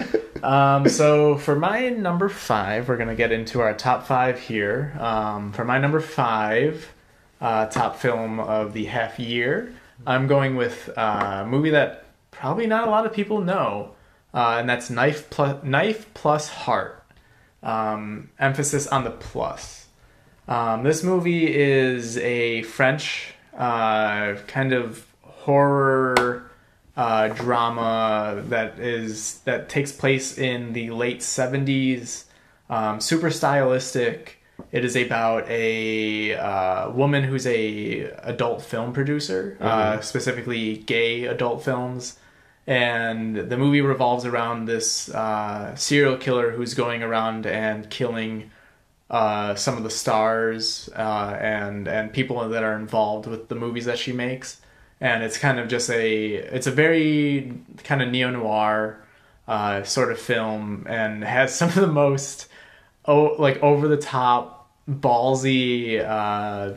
S1: um, so for my number five, we're gonna get into our top five here. Um, for my number five, uh, top film of the half year, I'm going with uh, a movie that probably not a lot of people know, uh, and that's Knife plus Knife plus Heart. Um, emphasis on the plus. Um, this movie is a French uh, kind of horror uh, drama that is that takes place in the late seventies. Um, super stylistic. It is about a uh, woman who's a adult film producer, uh, specifically gay adult films, and the movie revolves around this uh, serial killer who's going around and killing uh, some of the stars uh, and and people that are involved with the movies that she makes. And it's kind of just a it's a very kind of neo noir uh, sort of film and has some of the most oh like over the top ballsy uh,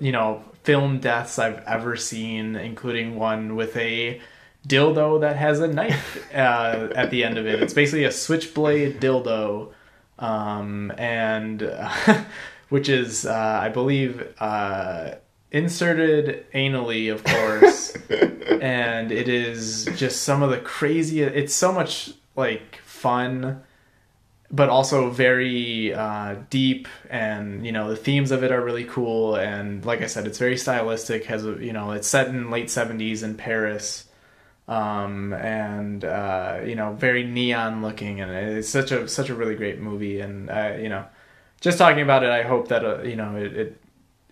S1: you know film deaths I've ever seen, including one with a dildo that has a knife uh, at the end of it. It's basically a switchblade dildo, um, and which is, uh, I believe, uh, inserted anally, of course. and it is just some of the crazy. It's so much like fun but also very uh, deep and you know the themes of it are really cool and like i said it's very stylistic has you know it's set in late 70s in paris um, and uh, you know very neon looking and it's such a such a really great movie and uh, you know just talking about it i hope that uh, you know it, it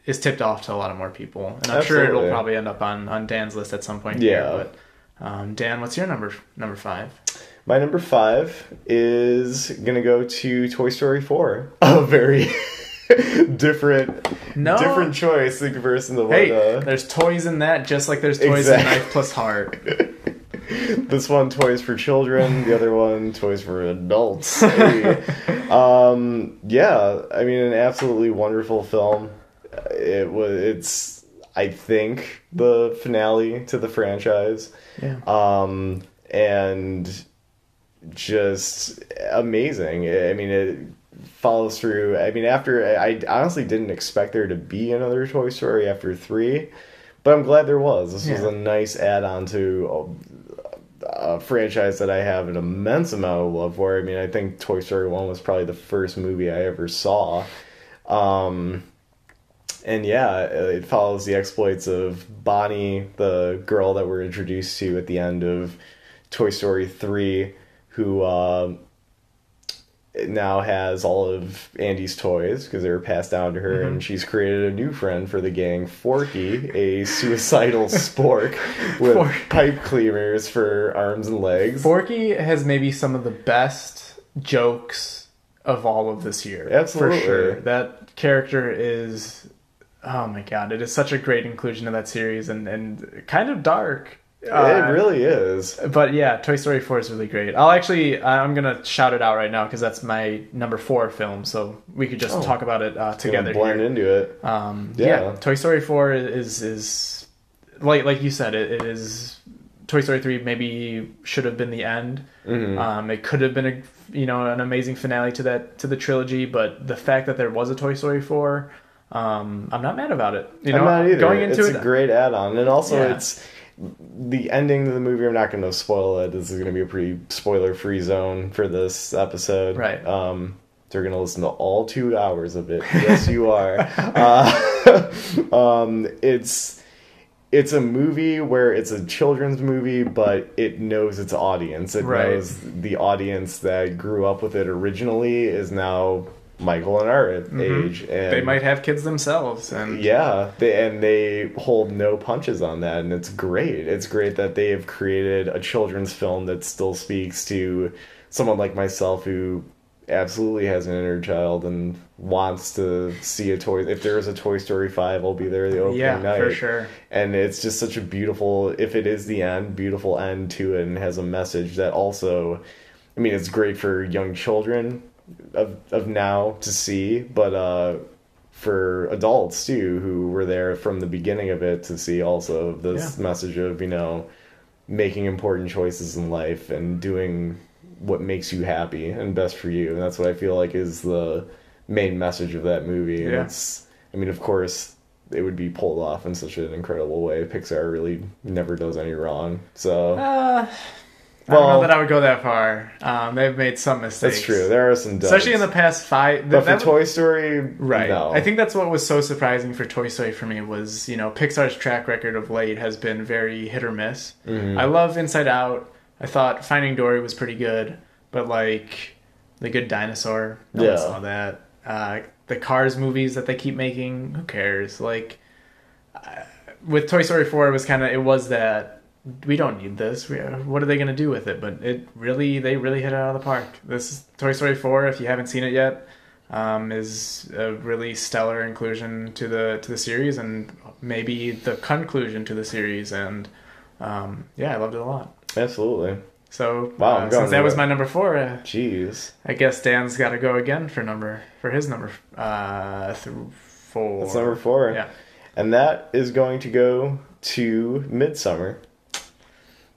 S1: is tipped off to a lot of more people, and I'm sure it'll probably end up on on Dan's list at some point.
S2: Yeah.
S1: Here, but um, Dan, what's your number number five?
S2: My number five is gonna go to Toy Story Four. A very different,
S1: No.
S2: different choice in comparison to what
S1: Hey,
S2: uh,
S1: there's toys in that, just like there's toys
S2: Exactly.
S1: in Knife Plus Heart.
S2: this one toys for children, the other one toys for adults. Hey. um, yeah, I mean, an absolutely wonderful film. It was. It's. I think the finale to the franchise.
S1: Yeah.
S2: um, and just amazing. I mean, it follows through. I mean, after I honestly didn't expect there to be another Toy Story after three, but I'm glad there was. This was a nice add-on to a, franchise that I have an immense amount of love for. I mean, I think Toy Story one was probably the first movie I ever saw. Um, and yeah, it follows the exploits of Bonnie, the girl that we're introduced to at the end of Toy Story 3, who uh, now has all of Andy's toys because they were passed down to her, and mm-hmm. she's created a new friend for the gang, Forky, a suicidal spork with
S1: Fork.
S2: pipe cleaners for arms and legs.
S1: Forky has maybe some of the best jokes of all of this year.
S2: Absolutely.
S1: For sure. That character is oh my god, it is such a great inclusion of that series and, and kind of dark.
S2: It
S1: Uh,
S2: really is.
S1: But yeah, Toy Story 4 is really great. I'll actually, I'm gonna shout it out right now because that's my number four film, so we could just
S2: Oh.
S1: talk about it uh, together.
S2: blend
S1: here.
S2: into it.
S1: Um,
S2: Yeah.
S1: yeah. Toy Story 4 is is like like you said, it, it is. Toy Story 3 maybe should have been the end.
S2: Mhm.
S1: Um, it could have been a you know an amazing finale to that to the trilogy, but the fact that there was a Toy Story 4, um, I'm not mad about it. You know,
S2: I'm not either.
S1: going into
S2: it's
S1: it,
S2: a great add-on, and also
S1: Yeah.
S2: it's the ending of the movie. I'm not going to spoil it. This is going to be a pretty spoiler-free zone for this episode.
S1: Right.
S2: Um, you're going to listen to all two hours of it. Yes, you are. uh, um, it's it's a movie where it's a children's movie, but it knows its audience. It
S1: Right.
S2: knows the audience that grew up with it originally is now Michael and our age, and
S1: Mm-hmm. they might have kids themselves, and
S2: yeah, they, and they hold no punches on that, and it's great. It's great that they have created a children's film that still speaks to someone like myself who absolutely has an inner child and wants to see a toy. If there is a Toy Story five, I'll be there the opening
S1: yeah,
S2: night.
S1: for sure.
S2: And it's just such a beautiful, if it is the end, beautiful end to it, and has a message that also, I mean, it's great for young children of of now to see, but uh, for adults too, who were there from the beginning of it to see also this
S1: Yeah.
S2: message of you know making important choices in life and doing what makes you happy and best for you, and that's what I feel like is the main message of that movie. And
S1: Yeah.
S2: it's, I mean, of course, it would be pulled off in such an incredible way. Pixar really never does any wrong. So
S1: Uh, I
S2: Well-
S1: don't know that I would go that far. Um, they've made some mistakes.
S2: that's true. There are some, duds.
S1: especially in the past five.
S2: But for Toy Story,
S1: Right.
S2: No.
S1: I think that's what was so surprising for Toy Story for me was, you know, Pixar's track record of late has been very hit or miss.
S2: Mm-hmm.
S1: I love Inside Out. I thought Finding Dory was pretty good, but like The Good Dinosaur, no
S2: Yeah.
S1: saw that. Uh, the Cars movies that they keep making, who cares? Like uh, with Toy Story 4 it was kind of it was that we don't need this. We, what are they going to do with it? But it really they really hit it out of the park. This is Toy Story 4 if you haven't seen it yet um, is a really stellar inclusion to the to the series and maybe the conclusion to the series and um, yeah, I loved it a lot.
S2: Absolutely.
S1: So
S2: Wow,
S1: uh, since that was my number four, uh,
S2: Jeez.
S1: I guess Dan's got to go again for number for his number uh, th- four.
S2: That's number four.
S1: Yeah.
S2: And that is going to go to Midsommar.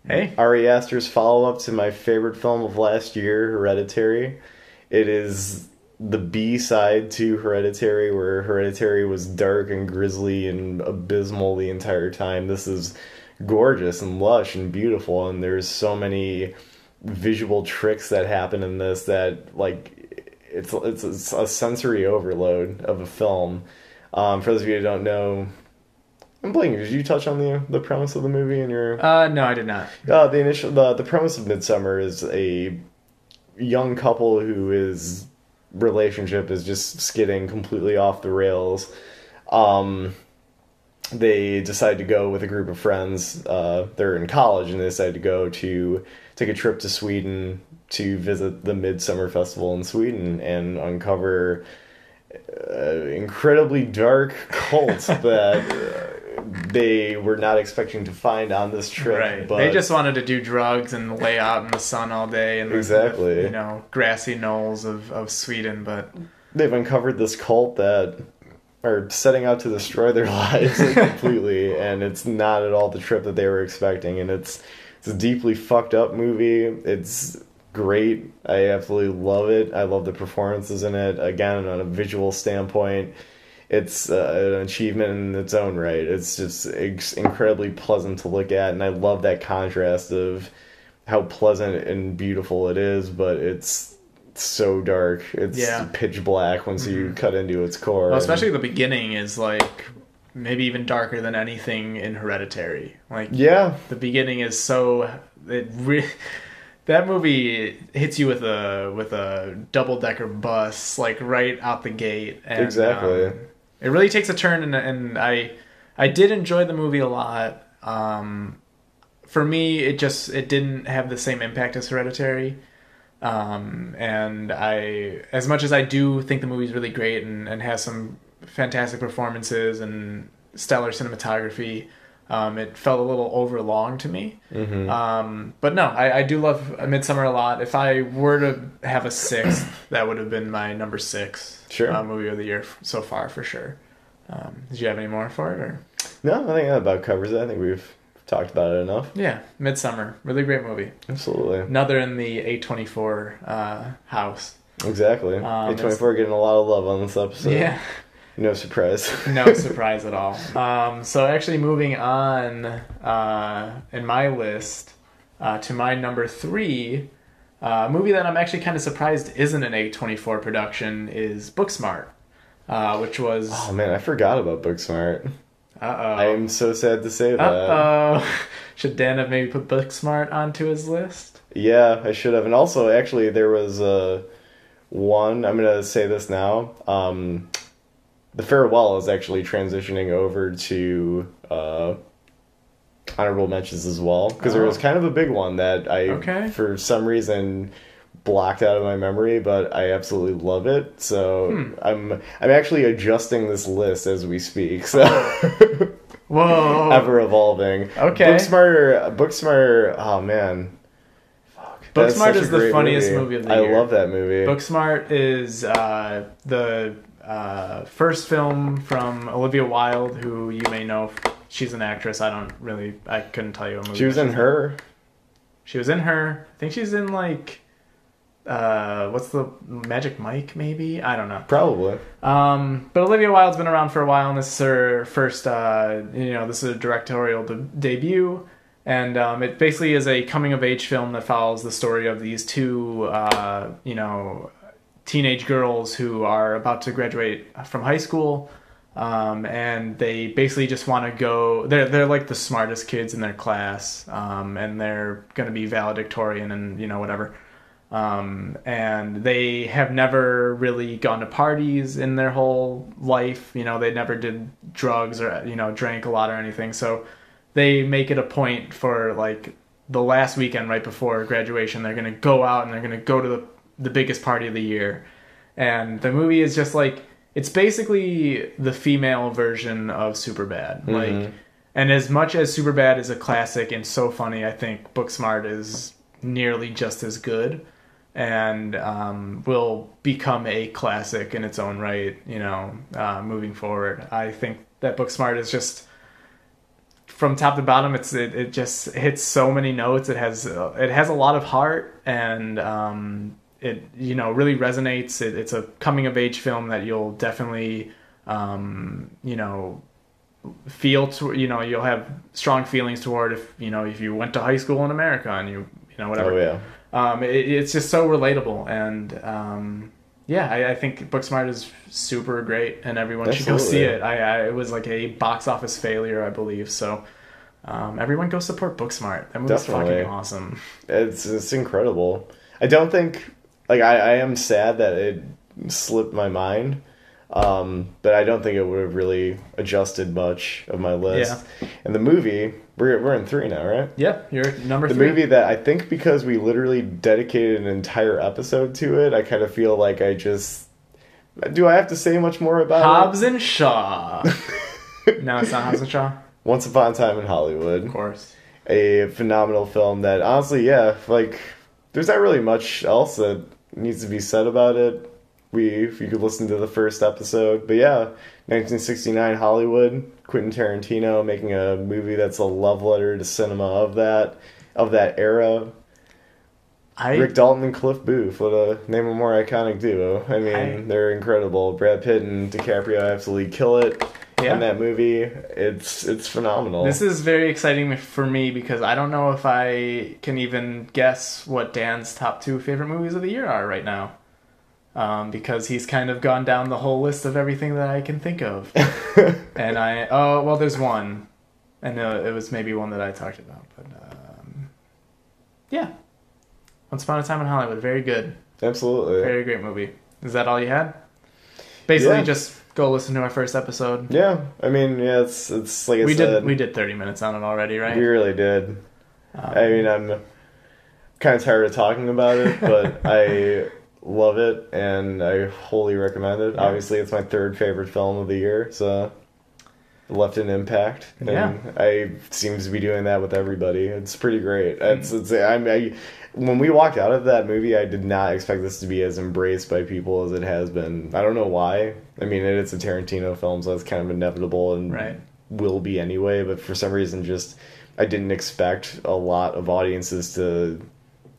S1: Hey.
S2: Ari Aster's follow up to my favorite film of last year, Hereditary. It is the B side to Hereditary, where Hereditary was dark and grisly and abysmal the entire time. This is gorgeous and lush and beautiful, and there's so many visual tricks that happen in this that like it's it's, a sensory overload of a film. Um, for those of you who don't know, I'm blanking. Did you touch on the the premise of the movie in your
S1: Uh, no, I did not.
S2: uh, the initial the the premise of Midsommar is a young couple who is relationship is just skidding completely off the rails. um, they decide to go with a group of friends. Uh, they're in college and they decide to go to take a trip to Sweden to visit the Midsummer Festival in Sweden and uncover uh, incredibly dark cult that uh, they were not expecting to find on this trip.
S1: Right.
S2: But
S1: They just wanted to do drugs and lay out in the sun all day and the-
S2: Exactly.
S1: you know grassy knolls of, of Sweden, but
S2: they've uncovered this cult that are setting out to destroy their lives completely, and it's not at all the trip that they were expecting. And it's it's a deeply fucked up movie. It's great. I absolutely love it. I love the performances in it. Again, on a visual standpoint, it's uh, an achievement in its own right. It's just ex- incredibly pleasant to look at, and I love that contrast of how pleasant and beautiful it is, but it's so dark. It's
S1: Yeah. Mm-hmm.
S2: pitch black once you cut into its core.
S1: well,
S2: and-
S1: especially the beginning is like maybe even darker than anything in Hereditary. Like
S2: yeah,
S1: the beginning is so it re- that movie hits you with a with a double decker bus like right out the gate. And,
S2: Exactly.
S1: um, it really takes a turn, and, and I I did enjoy the movie a lot. Um, for me, it just it didn't have the same impact as Hereditary. Um, and I, as much as I do think the movie's really great and, and has some fantastic performances and stellar cinematography, um, it felt a little overlong to me.
S2: hmm
S1: Um, but no, I, I do love Midsommar a lot. If I were to have a sixth, that would have been my number six
S2: Sure.
S1: uh, movie of the year so far for sure. Um, did you have any more for it? Or
S2: no, I think that about covers it. I think we've talked about it enough.
S1: yeah, Midsommar, really great movie.
S2: Absolutely,
S1: Another in the A24 uh, house.
S2: exactly.
S1: Um,
S2: A twenty four getting a lot of love on this episode.
S1: yeah.
S2: no surprise.
S1: no surprise at all. Um, so actually, moving on uh, in my list uh, to my number three, uh, a movie that I'm actually kind of surprised isn't an A24 production is Booksmart, uh, which was
S2: oh man, I forgot about Booksmart.
S1: uh oh.
S2: I am so sad to say that.
S1: uh oh. Should Dan have maybe put Booksmart onto his list?
S2: Yeah, I should have. And also, actually, there was uh, one. I'm gonna say this now. Um, the farewell is actually transitioning over to uh, honorable mentions as well because there
S1: Oh.
S2: was kind of a big one that I,
S1: Okay.
S2: for some reason, blocked out of my memory, but I absolutely love it. So
S1: Hmm.
S2: I'm I'm actually adjusting this list as we speak. So.
S1: Whoa!
S2: Ever evolving.
S1: Okay.
S2: Booksmarter. Booksmarter. Oh man.
S1: Booksmart is the funniest movie of the
S2: I
S1: year.
S2: love that movie.
S1: Booksmart is uh, the uh, first film from Olivia Wilde, who you may know. She's an actress. I don't really. I couldn't tell you a movie.
S2: she was in her.
S1: She was in her. I think she's in like. Uh, what's the Magic Mike? Maybe I don't know.
S2: Probably.
S1: Um, but Olivia Wilde's been around for a while, and this is her first. Uh, you know, this is a directorial de- debut, and um, it basically is a coming of age film that follows the story of these two. Uh, you know, teenage girls who are about to graduate from high school. Um, and they basically just want to go. They're they're like the smartest kids in their class, um, and they're going to be valedictorian and you know whatever um, and they have never really gone to parties in their whole life. You know, they never did drugs or you know drank a lot or anything. So they make it a point for like the last weekend right before graduation, they're gonna go out and they're gonna go to the the biggest party of the year. And the movie is just like it's basically the female version of Superbad. Like and as much as Superbad is a classic and so funny, I think Booksmart is nearly just as good and um, will become a classic in its own right, you know, uh, moving forward. I think that Booksmart is just from top to bottom it's it, it just hits so many notes it has uh, it has a lot of heart and um, it you know really resonates. It, it's a coming of age film that you'll definitely um, you know feel to you know you'll have strong feelings toward if you know if you went to high school in America and you you know whatever.
S2: Oh yeah.
S1: um, it, it's just so relatable and um, yeah I, I think Booksmart is super great and everyone should go see it. I, I it was like a box office failure I believe. So um, everyone go support Booksmart. That movie's
S2: Definitely.
S1: fucking awesome.
S2: It's it's incredible. I don't think like I, I am sad that it slipped my mind. Um, but I don't think it would have really adjusted much of my list. Yeah. And the movie, we're we're in three now, right?
S1: Yeah, you're number
S2: The
S1: three.
S2: movie that I think because we literally dedicated an entire episode to it, I kind of feel like I just. Do I have to say much more about
S1: Hobbs and Shaw.
S2: it?
S1: no, it's not Hobbs and Shaw.
S2: Once Upon a Time in Hollywood.
S1: Of course.
S2: a phenomenal film that honestly, yeah, like there's not really much else that needs to be said about it. We if you could listen to the first episode. But yeah, 1969 Hollywood, Quentin Tarantino making a movie that's a love letter to cinema of that of that era.
S1: I
S2: Rick Dalton and Cliff Booth, what a name a more iconic duo. I mean,
S1: I-
S2: they're incredible. Brad Pitt and DiCaprio absolutely kill it
S1: Yeah.
S2: in that movie. It's it's phenomenal.
S1: This is very exciting for me because I don't know if I can even guess what Dan's top two favorite movies of the year are right now. Um, because he's kind of gone down the whole list of everything that I can think of. and I, oh, well, there's one. And uh, it was maybe one that I talked about. But um, yeah. Once Upon a Time in Hollywood. Very good.
S2: Absolutely.
S1: Very great movie. Is that all you had? Basically,
S2: Yeah.
S1: just go listen to our first episode.
S2: Yeah, I mean, yeah, it's it's like I
S1: we
S2: said,
S1: did we did 30 minutes on it already, right?
S2: we really did.
S1: Um,
S2: I mean, I'm kind of tired of talking about it, but I love it and I wholly recommend it.
S1: Yeah.
S2: Obviously, it's my third favorite film of the year, so left an impact, and
S1: Yeah.
S2: I seems to be doing that with everybody. It's pretty great.
S1: Mm.
S2: It's it's I, I when we walked out of that movie, I did not expect this to be as embraced by people as it has been. I don't know why. I mean, it's a Tarantino film, so it's kind of inevitable and
S1: Right.
S2: will be anyway. But for some reason, just I didn't expect a lot of audiences to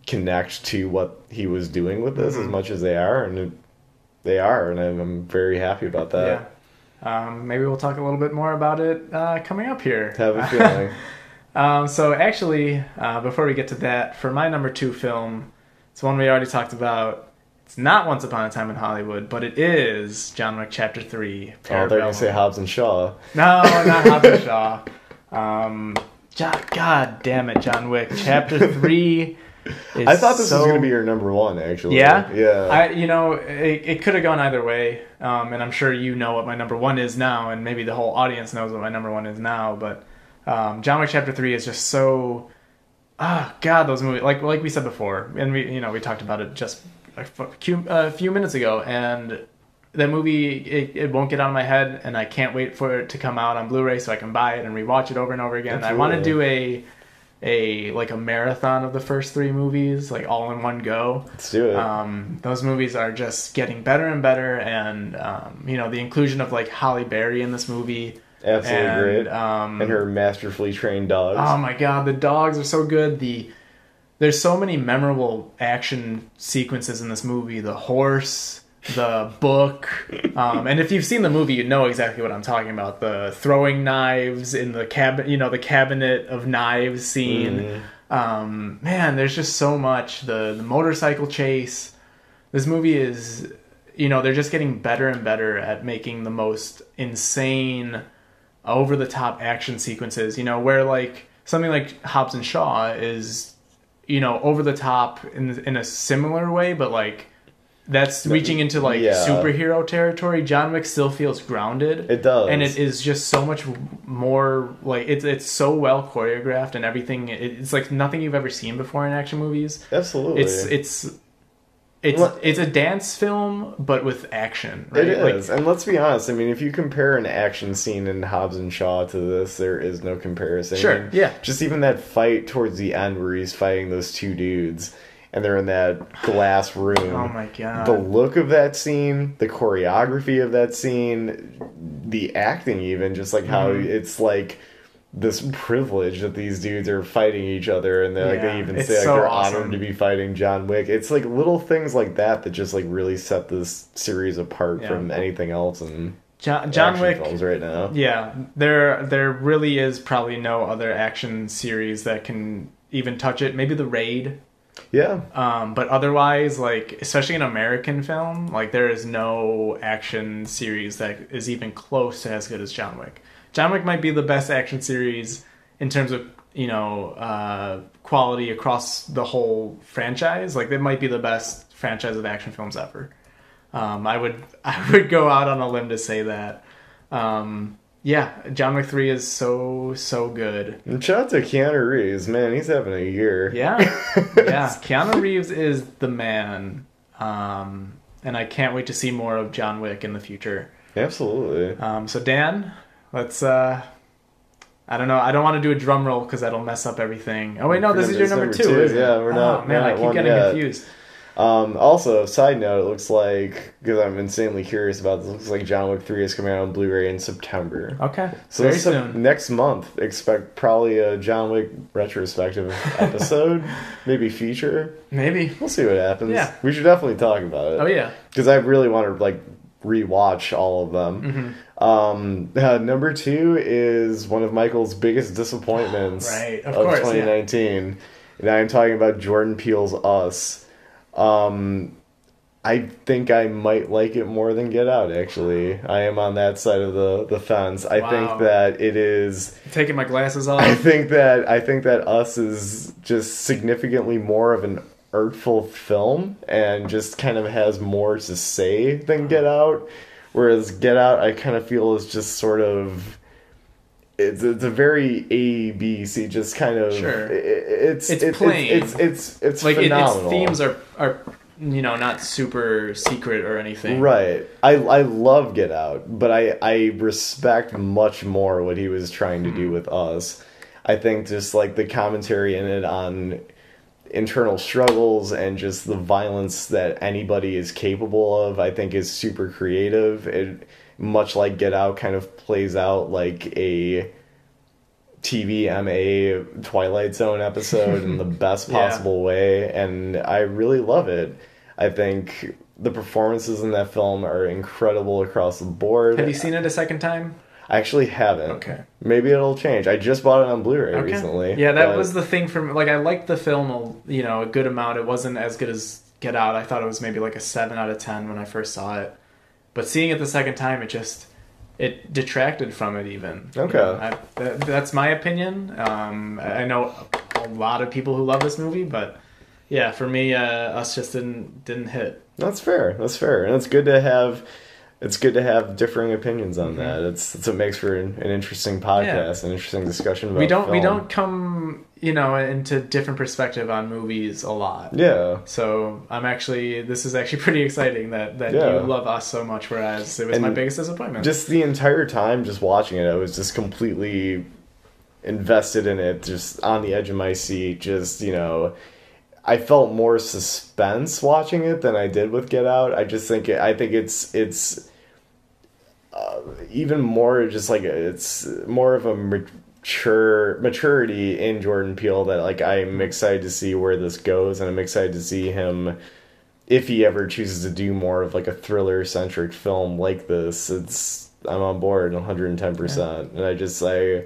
S2: connect to what he was doing with this as
S1: Mhm.
S2: much as they are, and it, they are, and I'm, I'm very happy about that.
S1: yeah. Um, maybe we'll talk a little bit more about it uh, coming up here.
S2: Have a feeling.
S1: um, so, actually, uh, before we get to that, for my number two film, it's one we already talked about. It's not Once Upon a Time in Hollywood, but it is John Wick Chapter 3. Parabellum.
S2: Oh, they're going
S1: to
S2: say Hobbs and Shaw.
S1: No, not Hobbs and Shaw. Um, God, God damn it, John Wick. Chapter 3
S2: I thought this
S1: so...
S2: was gonna be your number one, actually.
S1: Yeah?
S2: yeah.
S1: I, you know, it, it could have gone either way, um, and I'm sure you know what my number one is now, and maybe the whole audience knows what my number one is now. But um, John Wick Chapter Three is just so, ah, God, those movies. Like like we said before, and we you know we talked about it just a few, a few minutes ago, and that movie it, it won't get out of my head, and I can't wait for it to come out on Blu-ray so I can buy it and rewatch it over and over again. I want to do a a like a marathon of the first three movies, like all in one go.
S2: Let's do it.
S1: Um, those movies are just getting better and better, and um, you know the inclusion of like Halle Berry in this movie,
S2: Absolutely
S1: and,
S2: great.
S1: Um,
S2: and her masterfully trained dogs.
S1: oh my god, the dogs are so good. The there's so many memorable action sequences in this movie. The horse, the book, um, and if you've seen the movie, you know exactly what I'm talking about. The throwing knives in the cabinet, you know, the cabinet of knives scene.
S2: Mhm.
S1: Um, man, there's just so much. The the motorcycle chase. This movie is, you know, they're just getting better and better at making the most insane, over the top action sequences. You know, where like something like Hobbs and Shaw is, you know, over the top in in a similar way, but like that's reaching into like
S2: Yeah.
S1: superhero territory. John Wick still feels grounded
S2: It does.
S1: and it is just so much more like it's it's so well choreographed and everything it's like nothing you've ever seen before in action movies
S2: Absolutely.
S1: it's it's it's
S2: Well-
S1: it's a dance film but with action right
S2: It
S1: Like,
S2: and let's be honest. I mean, if you compare an action scene in Hobbs and Shaw to this, there is no comparison. I
S1: Sure,
S2: mean,
S1: yeah.
S2: Just even that fight towards the end where he's fighting those two dudes, and they're in that glass room.
S1: oh my god
S2: The look of that scene, the choreography of that scene, the acting, even just like how
S1: Mhm.
S2: it's like this privilege that these dudes are fighting each other, and they like they even say like
S1: so
S2: they're
S1: awesome.
S2: honored to be fighting John Wick. It's like little things like that that just like really set this series apart
S1: Yeah.
S2: from anything else in
S1: john, john wick
S2: films right now.
S1: yeah there there really is probably no other action series that can even touch it maybe the raid
S2: Yeah,
S1: Um, but otherwise, like especially an American film, like there is no action series that is even close to as good as John Wick. John Wick might be the best action series in terms of you know uh, quality across the whole franchise. Like it might be the best franchise of action films ever. Um, I would I would go out on a limb to say that. Um, yeah, John Wick three is so so good.
S2: And shout out to Keanu Reeves, man, he's having a year.
S1: Yeah, yeah. Keanu Reeves is the man, um, and I can't wait to see more of John Wick in the future.
S2: Absolutely.
S1: Um, so Dan, let's. Uh, I don't know. I don't want to do a drum roll because that'll mess up everything. Oh wait, no, this is your number,
S2: number
S1: two.
S2: two, yeah, we're not-
S1: Oh man, I keep getting
S2: yet.
S1: confused.
S2: Um, also, side note, it looks like because I'm insanely curious about this. It looks like John Wick Three is coming out on Blu-ray in September.
S1: Okay,
S2: So
S1: very soon.
S2: next month, expect probably a John Wick retrospective episode, maybe feature.
S1: Maybe.
S2: We'll see what happens.
S1: Yeah.
S2: we should definitely talk about it.
S1: Oh yeah.
S2: because I really want to like rewatch all of them.
S1: Mm-hmm.
S2: Um, uh, number two is one of Michael's biggest disappointments
S1: Right, of
S2: of,
S1: course, yeah.
S2: 2019, and I'm talking about Jordan Peele's Us. Um, I think I might like it more than Get Out. Actually, I am on that side of the the fence. I
S1: Wow.
S2: think that it is.
S1: Taking my glasses off.
S2: I think that I think that Us is just significantly more of an artful film and just kind of has more to say than Get Out. Whereas Get Out, I kind of feel is just sort of. It's, it's a very A B C, just kind of.
S1: Sure.
S2: i- i- It's
S1: It's
S2: it-
S1: plain.
S2: It's it's it's,
S1: like it, its themes are are you know not super secret or anything.
S2: Right. I I love Get Out, but I I respect much more what he was trying to do hmm. with us. I think just like the commentary in it on internal struggles and just the violence that anybody is capable of, I think is super creative. It much like Get Out kind of plays out like a TVMA Twilight Zone episode in the best
S1: Yeah.
S2: possible way, and I really love it. I think the performances in that film are incredible across the board.
S1: Have you seen it a second time?
S2: I actually haven't.
S1: Okay.
S2: Maybe it'll change. I just bought it on Blu-ray
S1: Okay.
S2: recently.
S1: Yeah, that
S2: but-
S1: was the thing for me. Like, I liked the film, you know, a good amount. It wasn't as good as Get Out. I thought it was maybe like a seven out of ten when I first saw it. But seeing it the second time, it just it detracted from it. Even
S2: Okay.
S1: You know, I, that, that's my opinion. Um, I know a lot of people who love this movie, but yeah, for me, uh, us just didn't didn't hit.
S2: That's fair. That's fair, and it's good to have. It's good to have differing opinions on mm-hmm. that. It's it's what makes for an, an interesting podcast, an interesting discussion about.
S1: we don't we don't come you know into different perspective on movies a lot.
S2: Yeah,
S1: So I'm actually this is actually pretty exciting that that
S2: Yeah.
S1: you love us so much, whereas it was my biggest disappointment.
S2: just the entire time, just watching it, I was just completely invested in it, just on the edge of my seat. Just you know, I felt more suspense watching it than I did with Get Out. I just think it, I think it's it's uh, even more just like it's more of a mature maturity in Jordan Peele that like I'm excited to see where this goes, and I'm excited to see him if he ever chooses to do more of like a thriller centric film like this. It's I'm on board 110, percent and I just I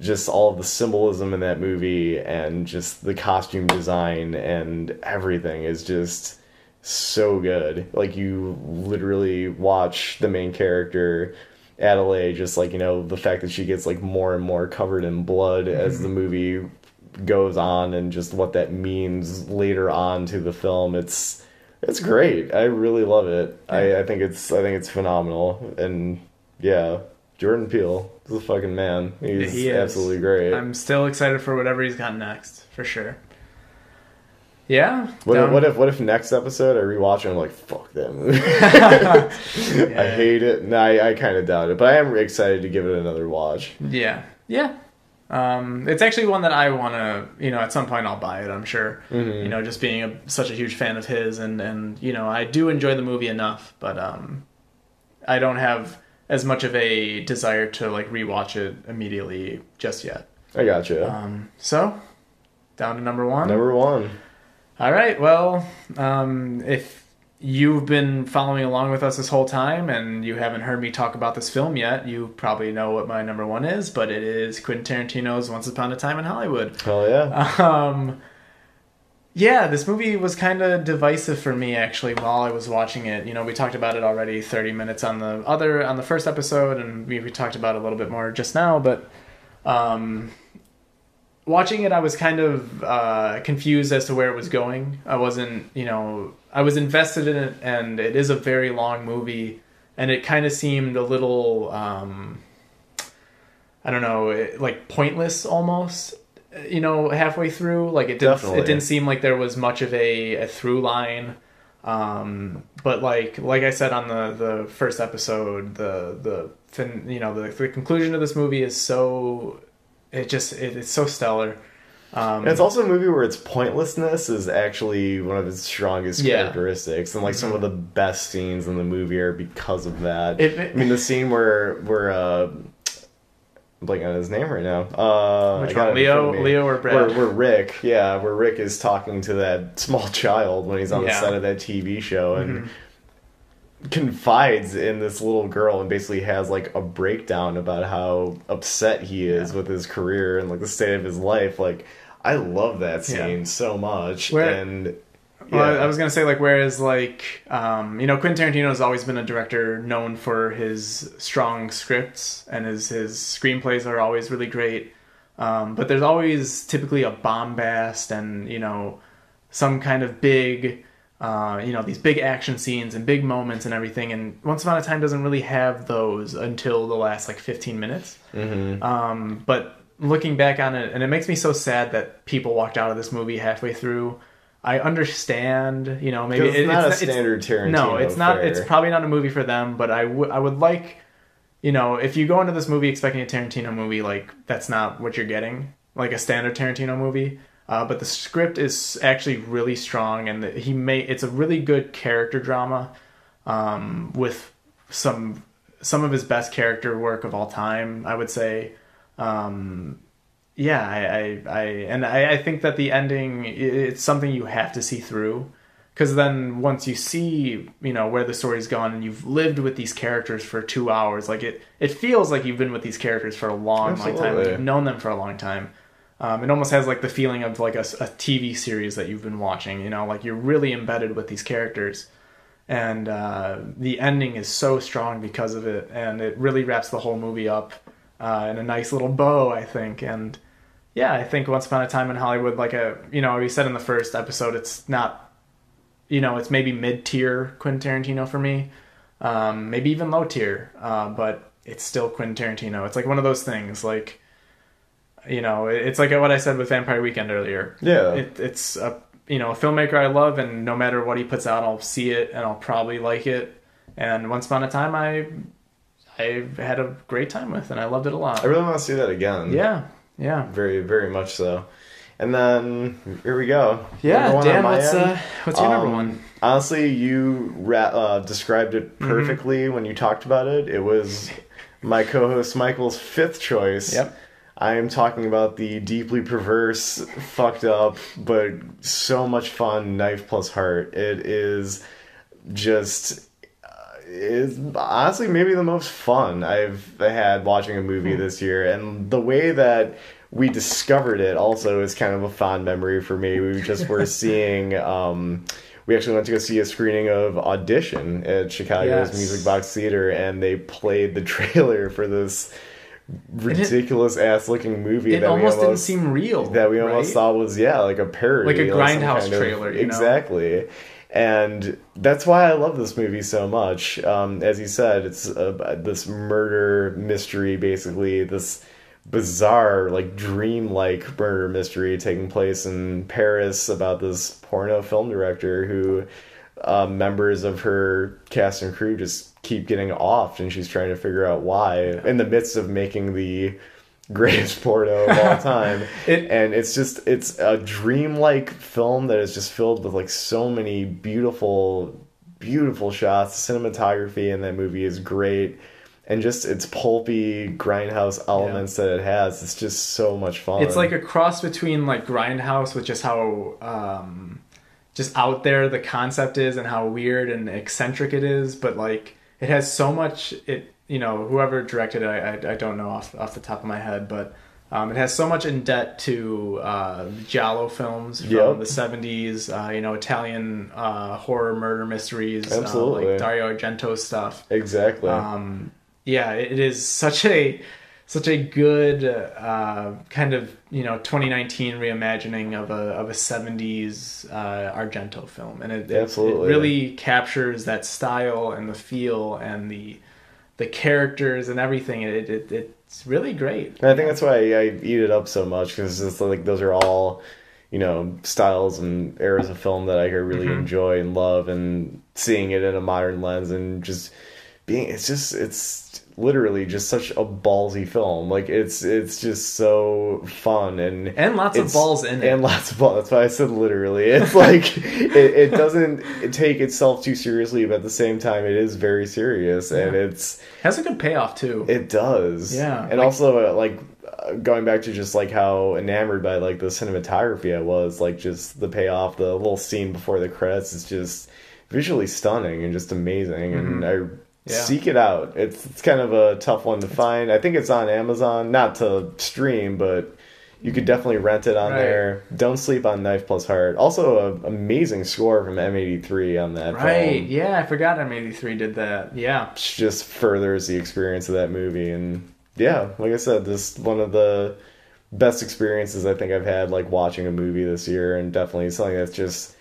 S2: just all the symbolism in that movie and just the costume design and everything is just so good. Like you literally watch the main character Adelaide just like, you know, the fact that she gets like more and more covered in blood as mm-hmm. the movie goes on and just what that means later on to the film. It's it's great. I really love it. I, I think it's I think it's phenomenal. And yeah, Jordan Peele is a fucking man. He's
S1: He is.
S2: absolutely great.
S1: I'm still excited for whatever he's got next, for sure. Yeah.
S2: What if, what if what if next episode I rewatch it and I'm like fuck that movie. I hate it. No, I, I kind of doubt it, but I am excited to give it another watch.
S1: Yeah. Yeah. Um, it's actually one that I want to, you know, at some point I'll buy it. I'm sure.
S2: Mhm.
S1: You know, just being a, such a huge fan of his, and and you know, I do enjoy the movie enough, but um, I don't have as much of a desire to like rewatch it immediately just yet.
S2: I got you.
S1: Um, so down to number one.
S2: Number one.
S1: All right. Well, um, if you've been following along with us this whole time and you haven't heard me talk about this film yet, you probably know what my number one is, but it is Quentin Tarantino's Once Upon a Time in Hollywood.
S2: Hell yeah.
S1: Um, yeah, this movie was kind of divisive for me actually while I was watching it. You know, we talked about it already 30 minutes on the other on the first episode and we, we talked about it a little bit more just now, but um watching it, I was kind of uh, confused as to where it was going. I wasn't, you know, I was invested in it, and it is a very long movie, and it kind of seemed a little, um, I don't know, it- like pointless almost. You know, halfway through, like it didn't,
S2: Definitely.
S1: it didn't seem like there was much of a, a through line. Um, but like like I said on the the first episode, the the fin, you know the, the conclusion of this movie is so it just it, it's so stellar. Um,
S2: And it's also a movie where its pointlessness is actually one of its strongest
S1: Yeah.
S2: characteristics, and like some of the best scenes in the movie are because of that.
S1: It- it-
S2: I mean, the scene where where uh, I'm blanking on his name right now. Uh,
S1: Which one,
S2: it in front
S1: Leo- Leo or Brad?
S2: Where, where Rick, yeah, where Rick is talking to that small child when he's on the
S1: Yeah. Mm-hmm.
S2: set of that TV show and. Confides in this little girl and basically has like a breakdown about how upset he is
S1: Yeah.
S2: with his career and like the state of his life like i love that scene
S1: Yeah.
S2: so much
S1: Where-
S2: and
S1: Well, I-
S2: yeah.
S1: I was gonna say like whereas like um, you know Quentin Tarantino has always been a director known for his strong scripts and his his screenplays are always really great. Um, but there's always typically a bombast and you know some kind of big uh, you know these big action scenes and big moments and everything. And Once Upon a Time doesn't really have those until the last like 15 minutes.
S2: Mhm.
S1: Um, but looking back on it, and it makes me so sad that people walked out of this movie halfway through. I understand, you know, maybe
S2: it's not a standard Tarantino
S1: No, it's not.
S2: fare.
S1: It's probably not a movie for them. But I would, I would like, you know, if you go into this movie expecting a Tarantino movie, like that's not what you're getting, like a standard Tarantino movie. Uh, but the script is actually really strong, and the, he made it's a really good character drama um, with some some of his best character work of all time. I would say, um, yeah, I, I, I and I, I think that the ending it's something you have to see through because then once you see you know where the story's gone and you've lived with these characters for two hours, like it it feels like you've been with these characters for a long, long time. Like you've known them for a long time. Um, it almost has like the feeling of like a TV series that you've been watching. You know, like you're really embedded with these characters, and uh, the ending is so strong because of it, and it really wraps the whole movie up uh, in a nice little bow, I think. And yeah, I think Once Upon a Time in Hollywood, like a you know, we said in the first episode, it's not, you know, it's maybe mid tier Quentin Tarantino for me, um, maybe even low tier, uh, but it's still Quentin Tarantino. It's like one of those things, like you know, it's like what I said with Vampire Weekend earlier.
S2: Yeah.
S1: it, it's a you know a filmmaker I love, and no matter what he puts out, I'll see it and I'll probably like it. And Once Upon a Time, I I had a great time with, and I loved it a lot.
S2: i really want to see that again
S1: Yeah, yeah,
S2: very very much so and then here we go
S1: yeah. Dan, what's uh, what's your number
S2: Um,
S1: one?
S2: Honestly, you ra- uh, described it
S1: Mm-hmm.
S2: perfectly when you talked about it. It was my co-host Michael's fifth choice.
S1: Yep.
S2: I am talking about the deeply perverse, fucked up, but so much fun Knife Plus Heart. It is just uh, is honestly maybe the most fun I've had watching a movie
S1: Hmm.
S2: this year, and the way that we discovered it also is kind of a fond memory for me. We just were seeing. Um, we actually went to go see a screening of Audition at Chicago's
S1: Yes.
S2: Music Box Theater, and they played the trailer for this ridiculous ass looking movie
S1: It
S2: that
S1: almost
S2: we
S1: didn't seem real.
S2: that we almost
S1: right?
S2: thought was yeah like a parody
S1: Like a Grindhouse
S2: kind of-
S1: trailer, you know?
S2: exactly and that's why i love this movie so much um, as you said it's uh, this murder mystery basically this bizarre like dream-like murder mystery taking place in paris about this porno film director who uh, members of her cast and crew just keep getting offed and she's trying to figure out why in the midst of making the greatest porno of all time.
S1: It-
S2: and it's just it's a dreamlike film that is just filled with like so many beautiful beautiful shots cinematography in that movie is great and just its pulpy grindhouse elements that it has it's just so much fun.
S1: It's like a cross between like Grindhouse with just how um, just out there the concept is and how weird and eccentric it is, but like it has so much. It you know whoever directed it, I I, I don't know off off the top of my head, but. Um, it has so much in debt to uh, Giallo films from
S2: Yep.
S1: the '70s, uh, you know, Italian uh, horror murder mysteries, uh,
S2: Absolutely.
S1: like Dario Argento stuff.
S2: exactly
S1: Um, yeah, it is such a such a good uh, kind of you know 2019 reimagining of a of a 70s uh, Argento film, and it, it- it really captures that style and the feel and the the characters and everything. It, it it's really great.
S2: And I think that's why I eat it up so much because it's like those are all, you know, styles and eras of film that I really
S1: Mm-hmm.
S2: enjoy and love, and seeing it in a modern lens and just being it's just it's literally just such a ballsy film. Like it's it's just so fun and
S1: And lots of balls in it.
S2: and lots of balls. That's why I said literally. It's like it, it doesn't take itself too seriously, but at the same time, it is very serious, and
S1: Yeah.
S2: it's
S1: Has a good payoff too.
S2: it does.
S1: Yeah,
S2: And
S1: like-
S2: also, uh, like, uh, going back to just, like, how enamored by, like, the cinematography I was, like, just the payoff, the little scene before the credits is just visually stunning and just amazing. And I
S1: Mm-hmm. Yeah.
S2: seek it out. It's, it's kind of a tough one to find. I think it's on Amazon, not to stream, but you could definitely rent it on
S1: Right.
S2: there. Don't sleep on Knife Plus Heart. Also, an amazing score from M83 on that
S1: right?
S2: film.
S1: Yeah, I forgot M83 did that. Yeah.
S2: just furthers the experience of that movie and yeah like i said this one of the best experiences i think i've had like watching a movie this year and definitely something that's just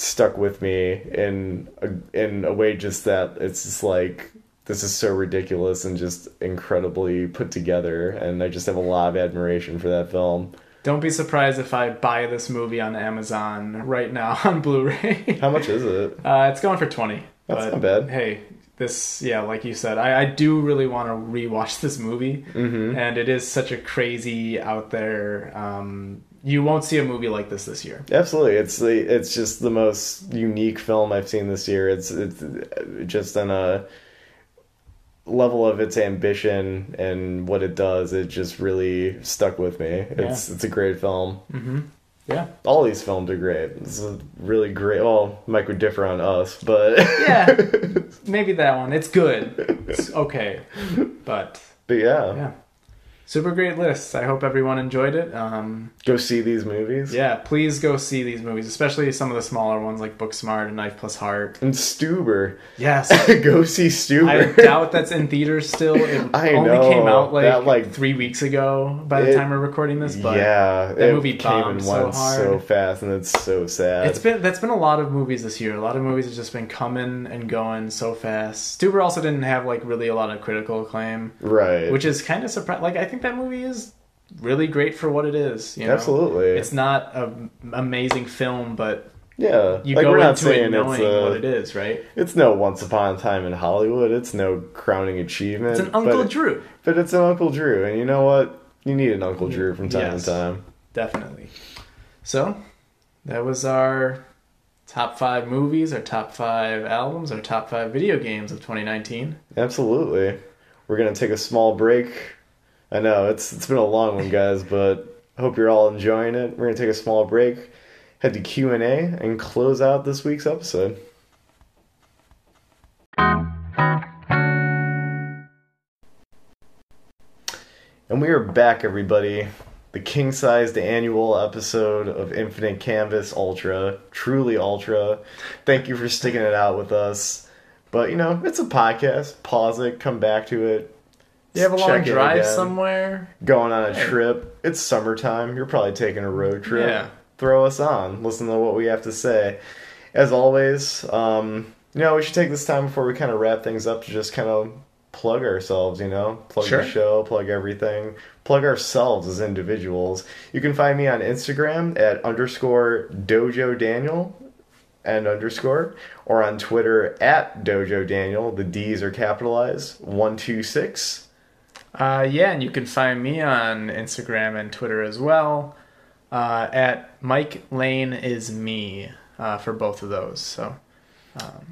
S2: stuck with me in a, in a way just that it's just like this is so ridiculous and just incredibly put together and i just have a lot of admiration for that film
S1: Don't be surprised if I buy this movie on Amazon right now on Blu-ray.
S2: how much is it
S1: Uh, it's going for twenty.
S2: That's
S1: but,
S2: not bad.
S1: Hey, this yeah, like you said, I, I do really want to rewatch this movie, mm-hmm. and it is such a crazy out there. Um, you won't see a movie like this this year.
S2: Absolutely, it's the it's just the most unique film I've seen this year. It's it's uh, just on a level of its ambition and what it does. It just really stuck with me. It's it's a great film. Mm-hmm.
S1: Yeah,
S2: All these films are great. It's a really great. Well, Mike would differ on us, but
S1: yeah, maybe that one. It's good. It's okay, but
S2: but yeah,
S1: yeah, super great list. I hope everyone enjoyed it. Um,
S2: go see these movies.
S1: yeah, please go see these movies, especially some of the smaller ones like Booksmart and Knife Plus Heart.
S2: And Stuber,
S1: Yes.
S2: go see Stuber.
S1: I doubt that's in theaters still. It
S2: I
S1: only
S2: know,
S1: came out like,
S2: that, like-
S1: three weeks ago by the
S2: It-
S1: time we're recording this, but
S2: yeah,
S1: that movie
S2: came
S1: bombed so hard.
S2: so fast, and it's so sad.
S1: it's been that's been a lot of movies this year. A lot of movies have just been coming and going so fast. Stuber also didn't have like really a lot of critical acclaim,
S2: right,
S1: which is kind of surprising. Like I think that movie is really great for what it is. You know?
S2: Absolutely.
S1: it's not an amazing film, but
S2: Yeah,
S1: you
S2: like
S1: go into it knowing
S2: it's uh,
S1: what it is, right?
S2: it's no Once Upon a Time in Hollywood. It's no crowning achievement.
S1: It's an Uncle
S2: but,
S1: Drew,
S2: but it's an Uncle Drew, and you know what? You need an Uncle Drew from time
S1: Yes.
S2: to time.
S1: definitely. So that was our top five movies, our top five albums, our top five video games of 2019.
S2: Absolutely. We're gonna take a small break. I know it's it's been a long one, guys, but hope you're all enjoying it. We're gonna take a small break, head to Q and A, and close out this week's episode. And we are back, everybody. The king sized annual episode of Infinite Canvas Ultra. Truly Ultra. Thank you for sticking it out with us. But, you know, it's a podcast. Pause it, come back to it.
S1: You have a long drive somewhere?
S2: Going on a
S1: Hey.
S2: trip. It's summertime. You're probably taking a road trip.
S1: Yeah.
S2: Throw us on. Listen to what we have to say. As always, um, you know, we should take this time before we kind of wrap things up to just kind of plug ourselves, you know? Plug
S1: Sure.
S2: the show, plug everything, plug ourselves as individuals. You can find me on Instagram at underscore dojo daniel and underscore, or on Twitter at dojo daniel. The D's are capitalized. 126.
S1: Uh, yeah, and you can find me on Instagram and Twitter as well uh, at Mike Lane is me uh, for both of those. So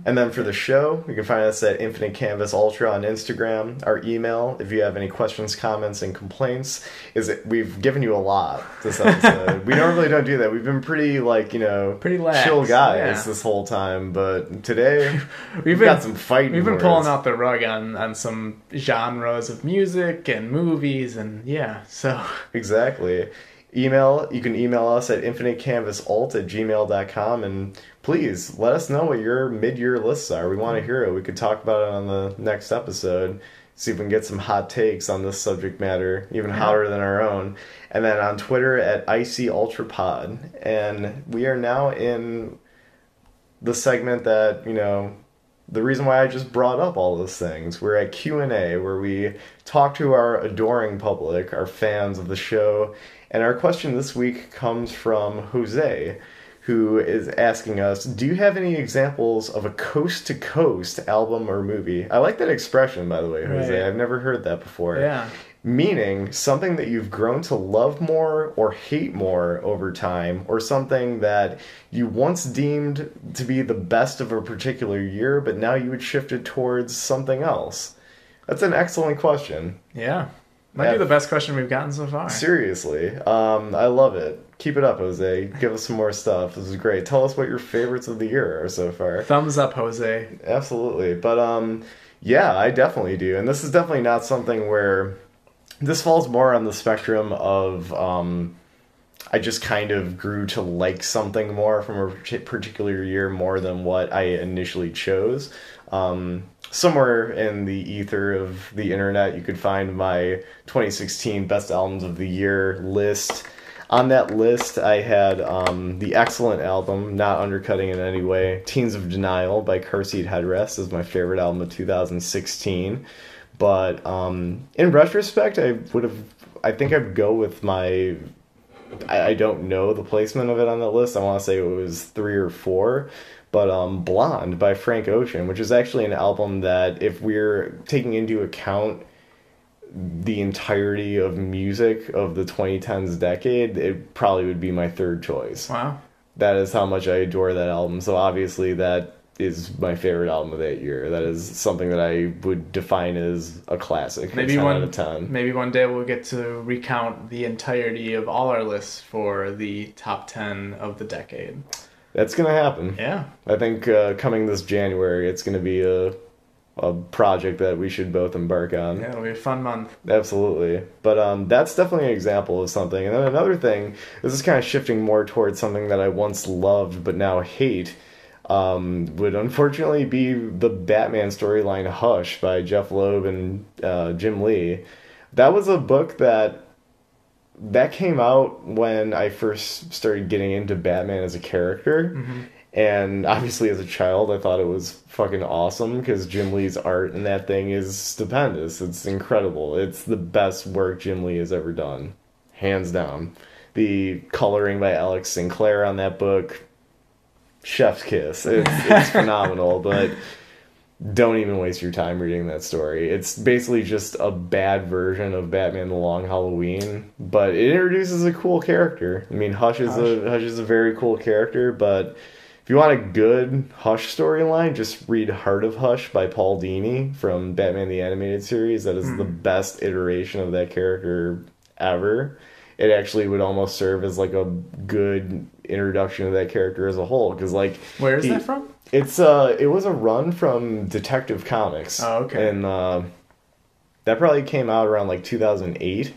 S2: And then for the show, you can find us at Infinite Canvas Ultra on Instagram. Our email, if you have any questions, comments, and complaints, is that we've given you a lot this episode. we normally don't do that. We've been pretty like you know
S1: Pretty lax,
S2: chill guys
S1: yeah.
S2: this whole time, but today
S1: we've
S2: we've
S1: been
S2: got some fighting.
S1: we've been
S2: words.
S1: pulling out the rug on on some genres of music and movies and yeah. So
S2: Exactly. Email, you can email us at infinitecanvasalt at gmail.com and please let us know what your mid year lists are. We want to mm. hear it. We could talk about it on the next episode See if we can get some hot takes on this subject matter, even hotter than our own. And then on Twitter at Icy Ultra Pod. And we are now in the segment that, you know, the reason why I just brought up all those things. We're at Q&A where we talk to our adoring public, our fans of the show. And our question this week comes from Jose who is asking us, "Do you have any examples of a coast to coast album or movie?" I like that expression, by the way, Jose.
S1: Right.
S2: I've never heard that before.
S1: Yeah.
S2: Meaning something that you've grown to love more or hate more over time, or something that you once deemed to be the best of a particular year, but now you would shifted towards something else. That's an excellent question.
S1: Yeah. Might
S2: Yeah.
S1: be the best question we've gotten so far.
S2: Seriously, um, I love it. Keep it up, Jose. Give us some more stuff. This is great. Tell us what your favorites of the year are so far.
S1: Thumbs up, Jose.
S2: Absolutely, but um, yeah, I definitely do, and this is definitely not something where this falls more on the spectrum of um, I just kind of grew to like something more from a particular year more than what I initially chose. Um, somewhere in the ether of the internet, you could find my 2016 best albums of the year list. On that list, I had um, the excellent album, not undercutting in any way, Teens of Denial by Car Seat Headrest is my favorite album of 2016. But um, in retrospect, I would have, I think I'd go with my I, don't know the placement of it on the list. I want to say it was three or four. But um, Blonde by Frank Ocean, which is actually an album that, if we're taking into account the entirety of music of the 2010s decade, it probably would be my third choice.
S1: Wow.
S2: That is how much I adore that album. So obviously, that is my favorite album of that year. That is something that I would define as a classic.
S1: Maybe
S2: 10
S1: one
S2: out of 10.
S1: maybe one day we'll get to recount the entirety of all our lists for the top 10 of the decade.
S2: That's going to happen.
S1: Yeah.
S2: I think uh, coming this January, it's going to be a a project that we should both embark on.
S1: Yeah, it'll be a fun month.
S2: Absolutely. But um, that's definitely an example of something. And then another thing, this is kind of shifting more towards something that I once loved but now hate. Um, would unfortunately be the Batman storyline Hush by Jeph Loeb and uh, Jim Lee. That was a book that that came out when I first started getting into Batman as a character. And obviously, as a child, I thought it was fucking awesome because Jim Lee's art in that thing is stupendous. It's incredible. It's the best work Jim Lee has ever done, hands down. The coloring by Alex Sinclair on that book, chef's kiss. It's, it's phenomenal, but don't even waste your time reading that story. It's basically just a bad version of Batman: The Long Halloween, but it introduces a cool character. I mean, Hush is a Hush is a very cool character, but if you want a good Hush storyline, just read Heart of Hush by Paul Dini from Batman the Animated Series. That is the best iteration of that character ever. It actually would almost serve as like a good introduction of that character as a whole because like
S1: Where is
S2: he-
S1: that from?
S2: it's uh it was a run from Detective Comics.
S1: Oh, okay.
S2: And uh, that probably came out around like 2008.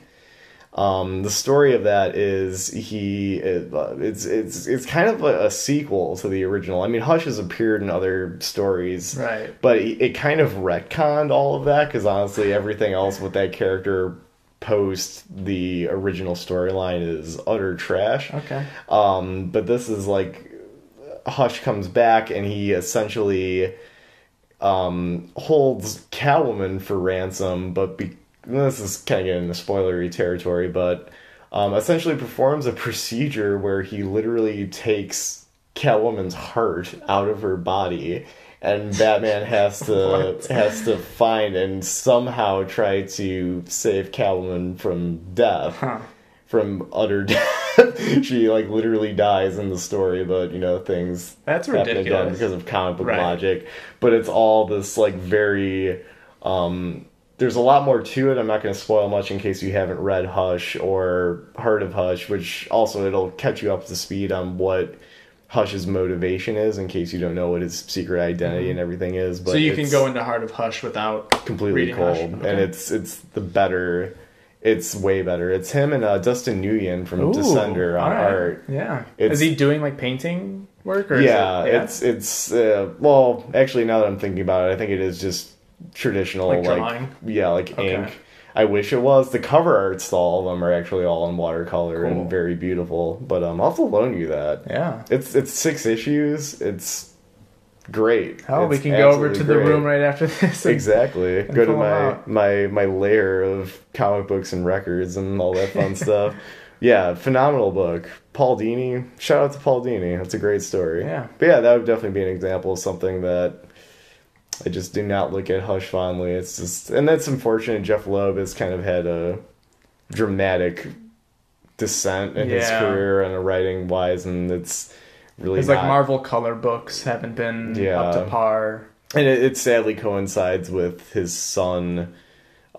S2: Um, the story of that is he it, uh, it's it's it's kind of a, a sequel to the original. I mean, Hush has appeared in other stories,
S1: Right.
S2: but it, it kind of retconned all of that because honestly, everything else with that character post the original storyline is utter trash.
S1: Okay.
S2: Um, but this is like Hush comes back and he essentially um, holds Catwoman for ransom, but be- this is kind of getting into spoilery territory, but um, essentially performs a procedure where he literally takes Catwoman's heart out of her body. And Batman has to has to find and somehow try to save Catwoman from death
S1: Huh.
S2: from utter death. she like literally dies in the story, but you know things
S1: That's ridiculous.
S2: because of comic book
S1: Right.
S2: logic. But it's all this like very. Um, there's a lot more to it. I'm not going to spoil much in case you haven't read Hush or heard of Hush, which also it'll catch you up to speed on what Hush's motivation is in case you don't know what his secret identity and everything is. But
S1: Mm-hmm. so you can go into Heart of Hush without
S2: completely cold,
S1: Hush.
S2: and it's it's the better. It's way better. It's him and uh, Dustin Nguyen from
S1: Ooh,
S2: Descender on
S1: right.
S2: art.
S1: Yeah.
S2: It's-
S1: is he doing like painting work or
S2: Yeah,
S1: is it,
S2: it's it's uh, well, actually, now that I'm thinking about it, I think it is just traditional
S1: Like
S2: like, yeah like
S1: Okay.
S2: ink. I wish it was. The cover arts to all of them are actually all in watercolor
S1: Cool.
S2: and very beautiful. But um, I'll have to loan you that.
S1: Yeah.
S2: It's it's six issues. It's great.
S1: Oh, we can go over to the
S2: great.
S1: room right after this. and-
S2: Exactly. Go to my my my layer of comic books and records and all that fun stuff. Yeah, phenomenal book. Paul Dini. Shout out to Paul Dini. That's a great story.
S1: Yeah.
S2: But yeah, that would definitely be an example of something that I just do not look at Hush fondly. It's just and that's unfortunate. Jeph Loeb has kind of had a dramatic descent in his career and writing wise and it's really
S1: His like Marvel color books haven't been
S2: Yeah.
S1: up to par.
S2: and it, it sadly coincides with his son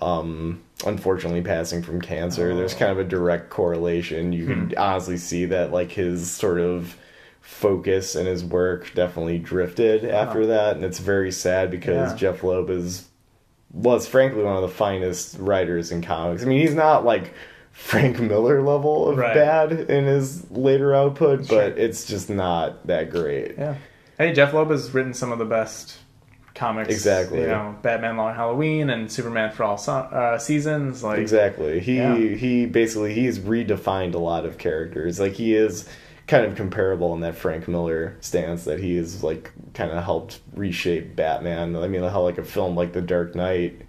S2: um unfortunately passing from cancer
S1: Oh.
S2: there's kind of a direct correlation you can honestly see that like his sort of focus and his work definitely drifted after that and it's very sad because
S1: Yeah.
S2: jeph loeb is was frankly one of the finest writers in comics i mean he's not like frank miller level of
S1: Right.
S2: bad in his later output
S1: Sure.
S2: but it's just not that great
S1: Yeah. Hey, Jeph Loeb has written some of the best comics.
S2: Exactly.
S1: You know, Batman Long Halloween and Superman for all so- uh, seasons. Like,
S2: Exactly. He
S1: Yeah.
S2: he basically he's redefined a lot of characters. Like he is kind of comparable in that Frank Miller stance that he has like kind of helped reshape Batman. I mean, how like a film like The Dark Knight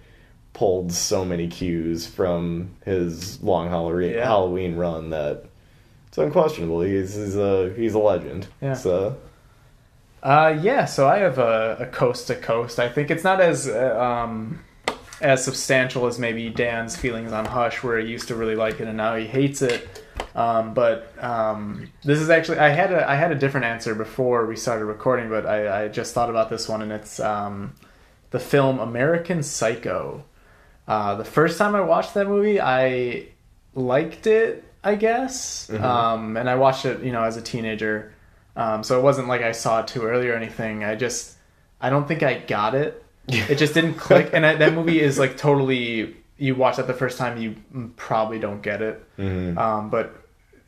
S2: pulled so many cues from his long Halloween
S1: Yeah.
S2: Halloween run that it's unquestionable. He's he's a he's a legend.
S1: Yeah.
S2: So
S1: Uh, yeah, so I have a, a coast to coast. I think it's not as uh, um, as substantial as maybe Dan's feelings on Hush, where he used to really like it and now he hates it. Um, but um, this is actually I had a I had a different answer before we started recording, but I, I just thought about this one, and it's um, the film American Psycho. Uh, the first time I watched that movie, I liked it, I guess, um, and I watched it, you know, as a teenager. Um, so it wasn't like I saw it too early or anything. I just, I don't think I got it. It just didn't click. And that, that movie is like totally. You watch that the first time, you probably don't get it. Um, but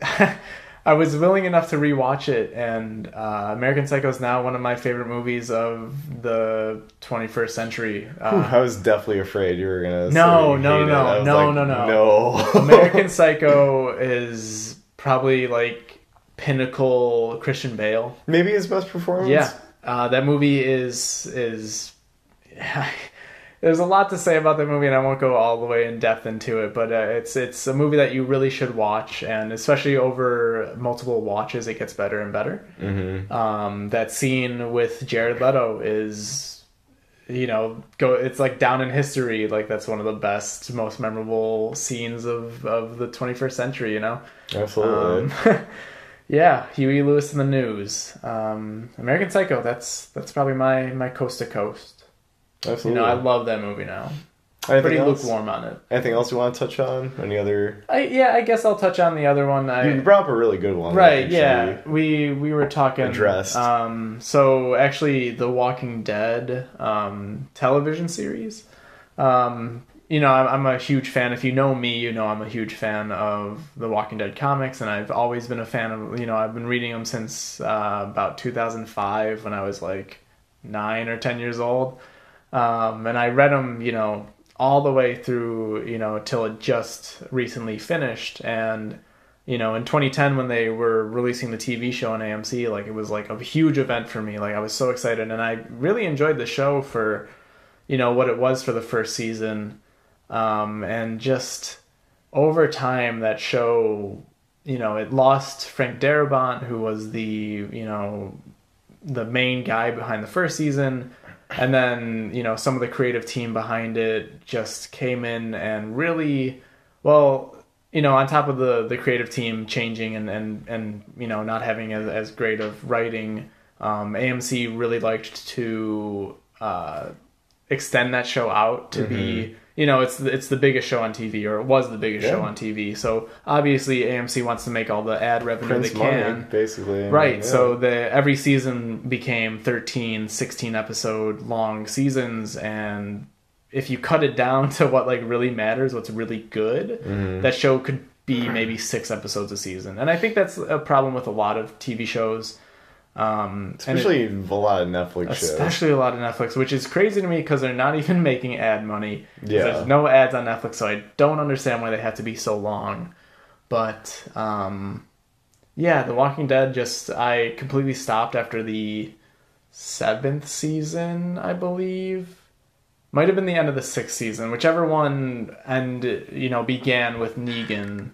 S1: I was willing enough to rewatch it, and uh, American Psycho is now one of my favorite movies of the 21st century. Uh,
S2: I was definitely afraid you were gonna.
S1: No, no, no, no,
S2: like,
S1: no, no.
S2: no.
S1: American Psycho is probably like pinnacle Christian Bale.
S2: Maybe his best performance.
S1: Yeah, uh, that movie is is. There's a lot to say about that movie, and I won't go all the way in depth into it. But uh, it's it's a movie that you really should watch, and especially over multiple watches, it gets better and better.
S2: Mm-hmm.
S1: Um, that scene with Jared Leto is, you know, go. It's like down in history. Like that's one of the best, most memorable scenes of of the 21st century. You know.
S2: Absolutely.
S1: Um, yeah, Huey Lewis and the News. Um, American Psycho. That's that's probably my my coast to coast. You know, I love that movie now.
S2: Anything
S1: Pretty
S2: else?
S1: lukewarm on it.
S2: Anything else you want to touch on? Any other?
S1: I, yeah, I guess I'll touch on the other one. I,
S2: You brought up a really good one.
S1: right yeah we we were talking
S2: Addressed.
S1: um so actually the walking dead um television series um you know I'm, I'm a huge fan if you know me you know i'm a huge fan of the walking dead comics and i've always been a fan of you know i've been reading them since uh, about 2005 when i was like nine or ten years old um, and i read them you know all the way through you know till it just recently finished. And you know in 2010 when they were releasing the tv show on amc like it was like a huge event for me. Like i was so excited. And i really enjoyed the show for you know what it was for the first season. Um, and just over time that show you know it lost frank darabont who was the you know the main guy behind the first season and then you know some of the creative team behind it just came in and really well you know on top of the the creative team changing and and and you know not having as, as great of writing um, amc really liked to uh, extend that show out to be you know it's the, it's the biggest show on TV or it was the biggest show on TV so obviously AMC wants to make all the ad revenue
S2: Prince
S1: they
S2: money,
S1: can
S2: basically.
S1: Right.
S2: yeah.
S1: So the every season became 13, 16 episode long seasons and if you cut it down to what like really matters, what's really good,
S2: Mm-hmm.
S1: that show could be maybe 6 episodes a season. And I think that's a problem with a lot of TV shows. Um, and it-
S2: Especially a lot of Netflix shows.
S1: especially a lot of Netflix, which is crazy to me because they're not even making ad money.
S2: Yeah.
S1: there's no ads on Netflix, so I don't understand why they have to be so long. But um, yeah, The Walking Dead just I completely stopped after the seventh season, I believe. Might have been the end of the sixth season, whichever one, and you know began with Negan.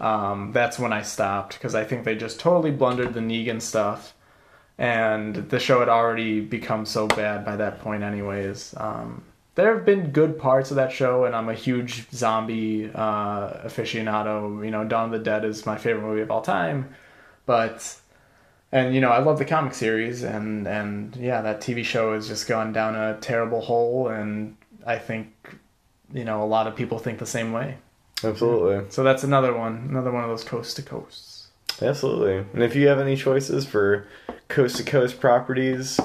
S1: Um, that's when I stopped because I think they just totally blundered the Negan stuff and the show had already become so bad by that point anyways. Um, there have been good parts of that show and i'm a huge zombie uh, aficionado. You know dawn of the dead is my favorite movie of all time. But and you know i love the comic series and and yeah that tv show has just gone down a terrible hole and i think you know a lot of people think the same way.
S2: Absolutely.
S1: so that's another one another one of those coast to coasts
S2: Absolutely. And if you have any choices for coast to coast properties,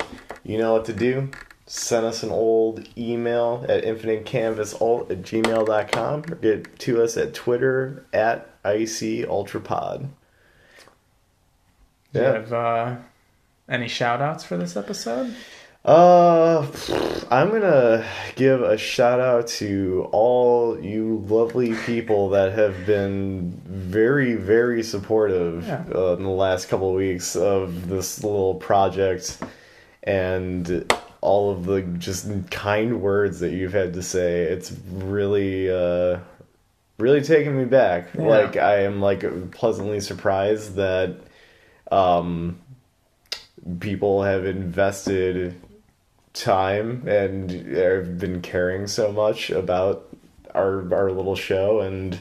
S2: you know what to do. Send us an old email at infinitecanvasalt at gmail.com or get to us at Twitter at ICUltrapod.
S1: do you
S2: Yeah.
S1: have uh, any shout outs for this episode
S2: Uh, I'm gonna give a shout out to all you lovely people that have been very, very supportive
S1: Yeah.
S2: uh, in the last couple of weeks of this little project, and all of the just kind words that you've had to say. It's really, uh, really taken me back.
S1: Yeah.
S2: Like I am like pleasantly surprised that, um, people have invested time and I've been caring so much about our our little show and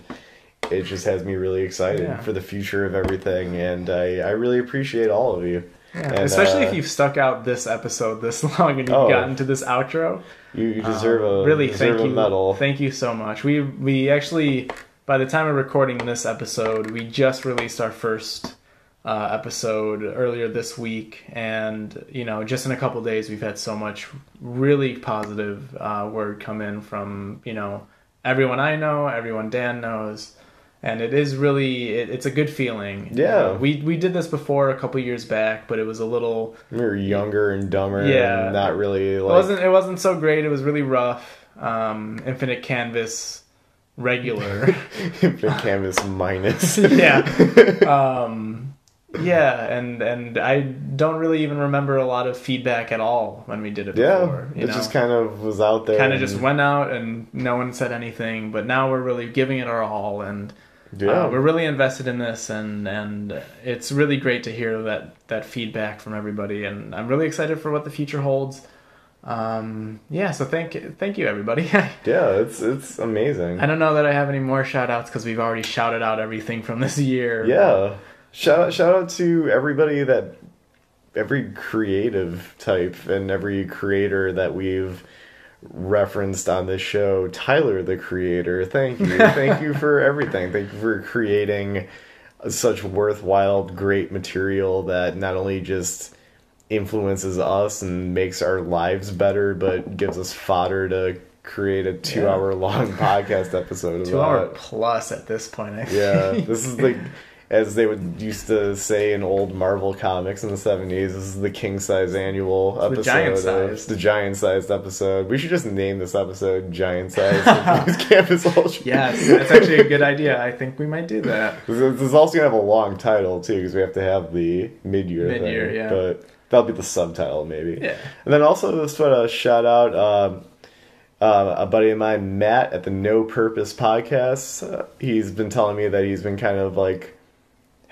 S2: it just has me really excited
S1: Yeah.
S2: for the future of everything and I, I really appreciate all of you.
S1: Yeah,
S2: And,
S1: especially
S2: uh,
S1: if you've stuck out this episode this long and you've
S2: Oh.
S1: gotten to this outro.
S2: you, deserve
S1: Um,
S2: a
S1: really
S2: deserve
S1: thank
S2: a
S1: you,
S2: medal.
S1: Thank you so much. We we actually by the time of recording this episode, we just released our first uh, episode earlier this week, and you know, just in a couple days, we've had so much really positive uh, word come in from you know everyone I know, everyone Dan knows. And it is really, it, it's a good feeling.
S2: Yeah.
S1: know, we we did this before a couple years back, but it was a little
S2: we were younger and dumber
S1: Yeah.
S2: and not really
S1: it wasn't it wasn't so great. It was really rough. Um, Infinite Canvas regular.
S2: Infinite Canvas minus.
S1: yeah. Um, yeah, and and I don't really even remember a lot of feedback at all when we did it
S2: yeah,
S1: before. You
S2: it
S1: know?
S2: just kind of was out there.
S1: kind of
S2: and-
S1: just went out and no one said anything. But now we're really giving it our all, and
S2: yeah.
S1: uh, we're really invested in this, and and it's really great to hear that that feedback from everybody, and I'm really excited for what the future holds. Um, yeah, so thank thank you everybody.
S2: yeah, it's it's amazing.
S1: I don't know that I have any more shout outs because we've already shouted out everything from this year.
S2: Yeah. Shout out shout out to everybody that every creative type and every creator that we've referenced on this show. Tyler the creator, thank you. thank you for everything. Thank you for creating such worthwhile great material that not only just influences us and makes our lives better but gives us fodder to create a 2 hour long podcast episode
S1: Two
S2: about
S1: hour plus at this point. I think.
S2: Yeah, this is like, as they would used to say in old Marvel comics in the seventies. This is the king size annual episode.
S1: the
S2: giant
S1: sized.
S2: the giant sized episode. We should just name this episode "Giant Size Canvas Ultra."
S1: Yes, that's actually a good idea. I think we might do that.
S2: This is also gonna have a long title too, because we have to have the mid year.
S1: Mid-year, yeah.
S2: But that'll be the subtitle, maybe.
S1: Yeah.
S2: And then also just want to shout out. Um, uh, a buddy of mine, Matt, at the No Purpose podcast. Uh, he's been telling me that he's been kind of like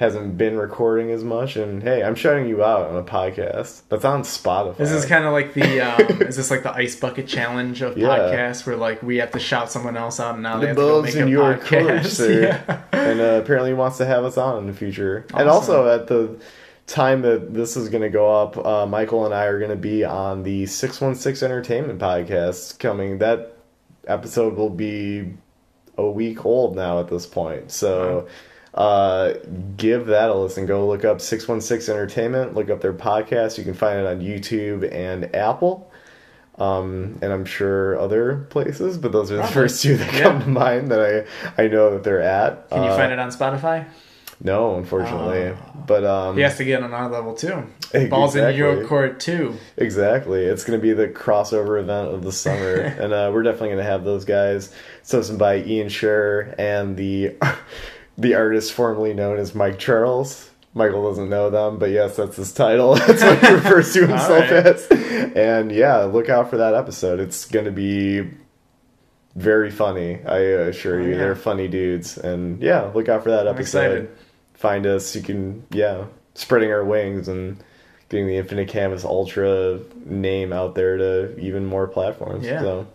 S2: hasn't been recording as much, and hey, I'm shouting you out on a podcast that's on Spotify.
S1: This is kind of like the um, is this like the ice bucket challenge of
S2: Yeah.
S1: podcasts where like we have to shout someone else out and now they
S2: the
S1: have to go
S2: bulbs
S1: make
S2: in
S1: a
S2: your
S1: podcast.
S2: course, sir.
S1: Yeah.
S2: and uh, apparently he wants to have us on in the future. And also at the time that this is going to go up, uh, Michael and I are going to be on the 616 Entertainment podcast coming. That episode will be a week old now at this point. So uh, give that a listen. Go look up 616 Entertainment, look up their podcast. You can find it on YouTube and Apple. Um, and I'm sure other places, but those are the first two that
S1: Yeah.
S2: come to mind that I I know that they're at.
S1: Can you
S2: Uh,
S1: find it on Spotify?
S2: No, unfortunately.
S1: Oh.
S2: but um,
S1: He has to get on our level too.
S2: Exactly.
S1: Balls in your court too.
S2: Exactly. It's going to be the crossover event of the summer. and uh, we're definitely going to have those guys. Chosen by Ian Scher and the the artist formerly known as Mike Charles. Michael doesn't know them, but yes, that's his title. That's what he refers to himself
S1: right.
S2: as. And yeah, look out for that episode. It's going to be very funny. I assure
S1: Oh,
S2: you,
S1: yeah.
S2: they're funny dudes. And yeah, look out for that
S1: I'm
S2: episode
S1: excited.
S2: find us. You can, yeah, spreading our wings and getting the Infinite Canvas Ultra name out there to even more platforms.
S1: Yeah.
S2: So,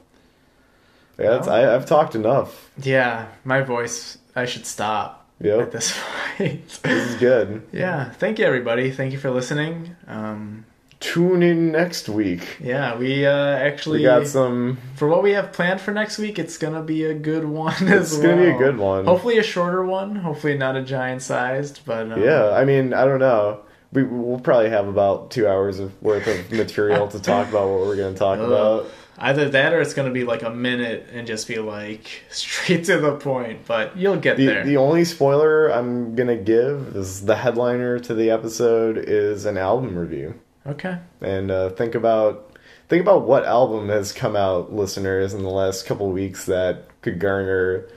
S2: yeah, that's, I, I've talked enough.
S1: Yeah, my voice. I should stop at this point.
S2: this is good.
S1: yeah, thank you everybody. Thank you for listening. Um,
S2: Tune in next week.
S1: yeah, we uh, actually
S2: We got some.
S1: for what we have planned for next week. It's gonna be a good one as
S2: It's gonna be a good one.
S1: Hopefully a shorter one. Hopefully not a giant sized, but um,
S2: Yeah, I mean, I don't know. We we'll probably have about two hours of worth of material to talk about what we're going to talk about.
S1: Either that or it's gonna be like a minute and just be like straight to the point. But you'll get
S2: The,
S1: there.
S2: the only spoiler I'm gonna give is the headliner to the episode is an album review.
S1: okay.
S2: and uh, think about think about what album has come out, listeners, in the last couple weeks that could garner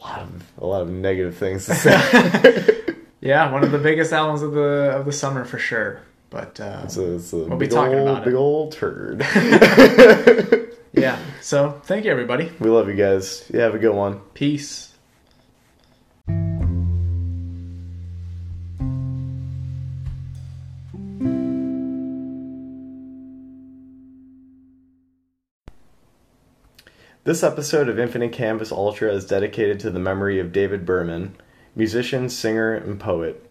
S2: a lot of a lot of negative things to say.
S1: Yeah, one of the biggest albums of the of the summer for sure. But uh,
S2: it's a, it's a
S1: We'll be talking
S2: old,
S1: about it.
S2: big old turd.
S1: yeah, so thank you everybody.
S2: we love you guys. You have a good one.
S1: Peace.
S2: This episode of Infinite Canvas Ultra is dedicated to the memory of David Berman, musician, singer, and poet.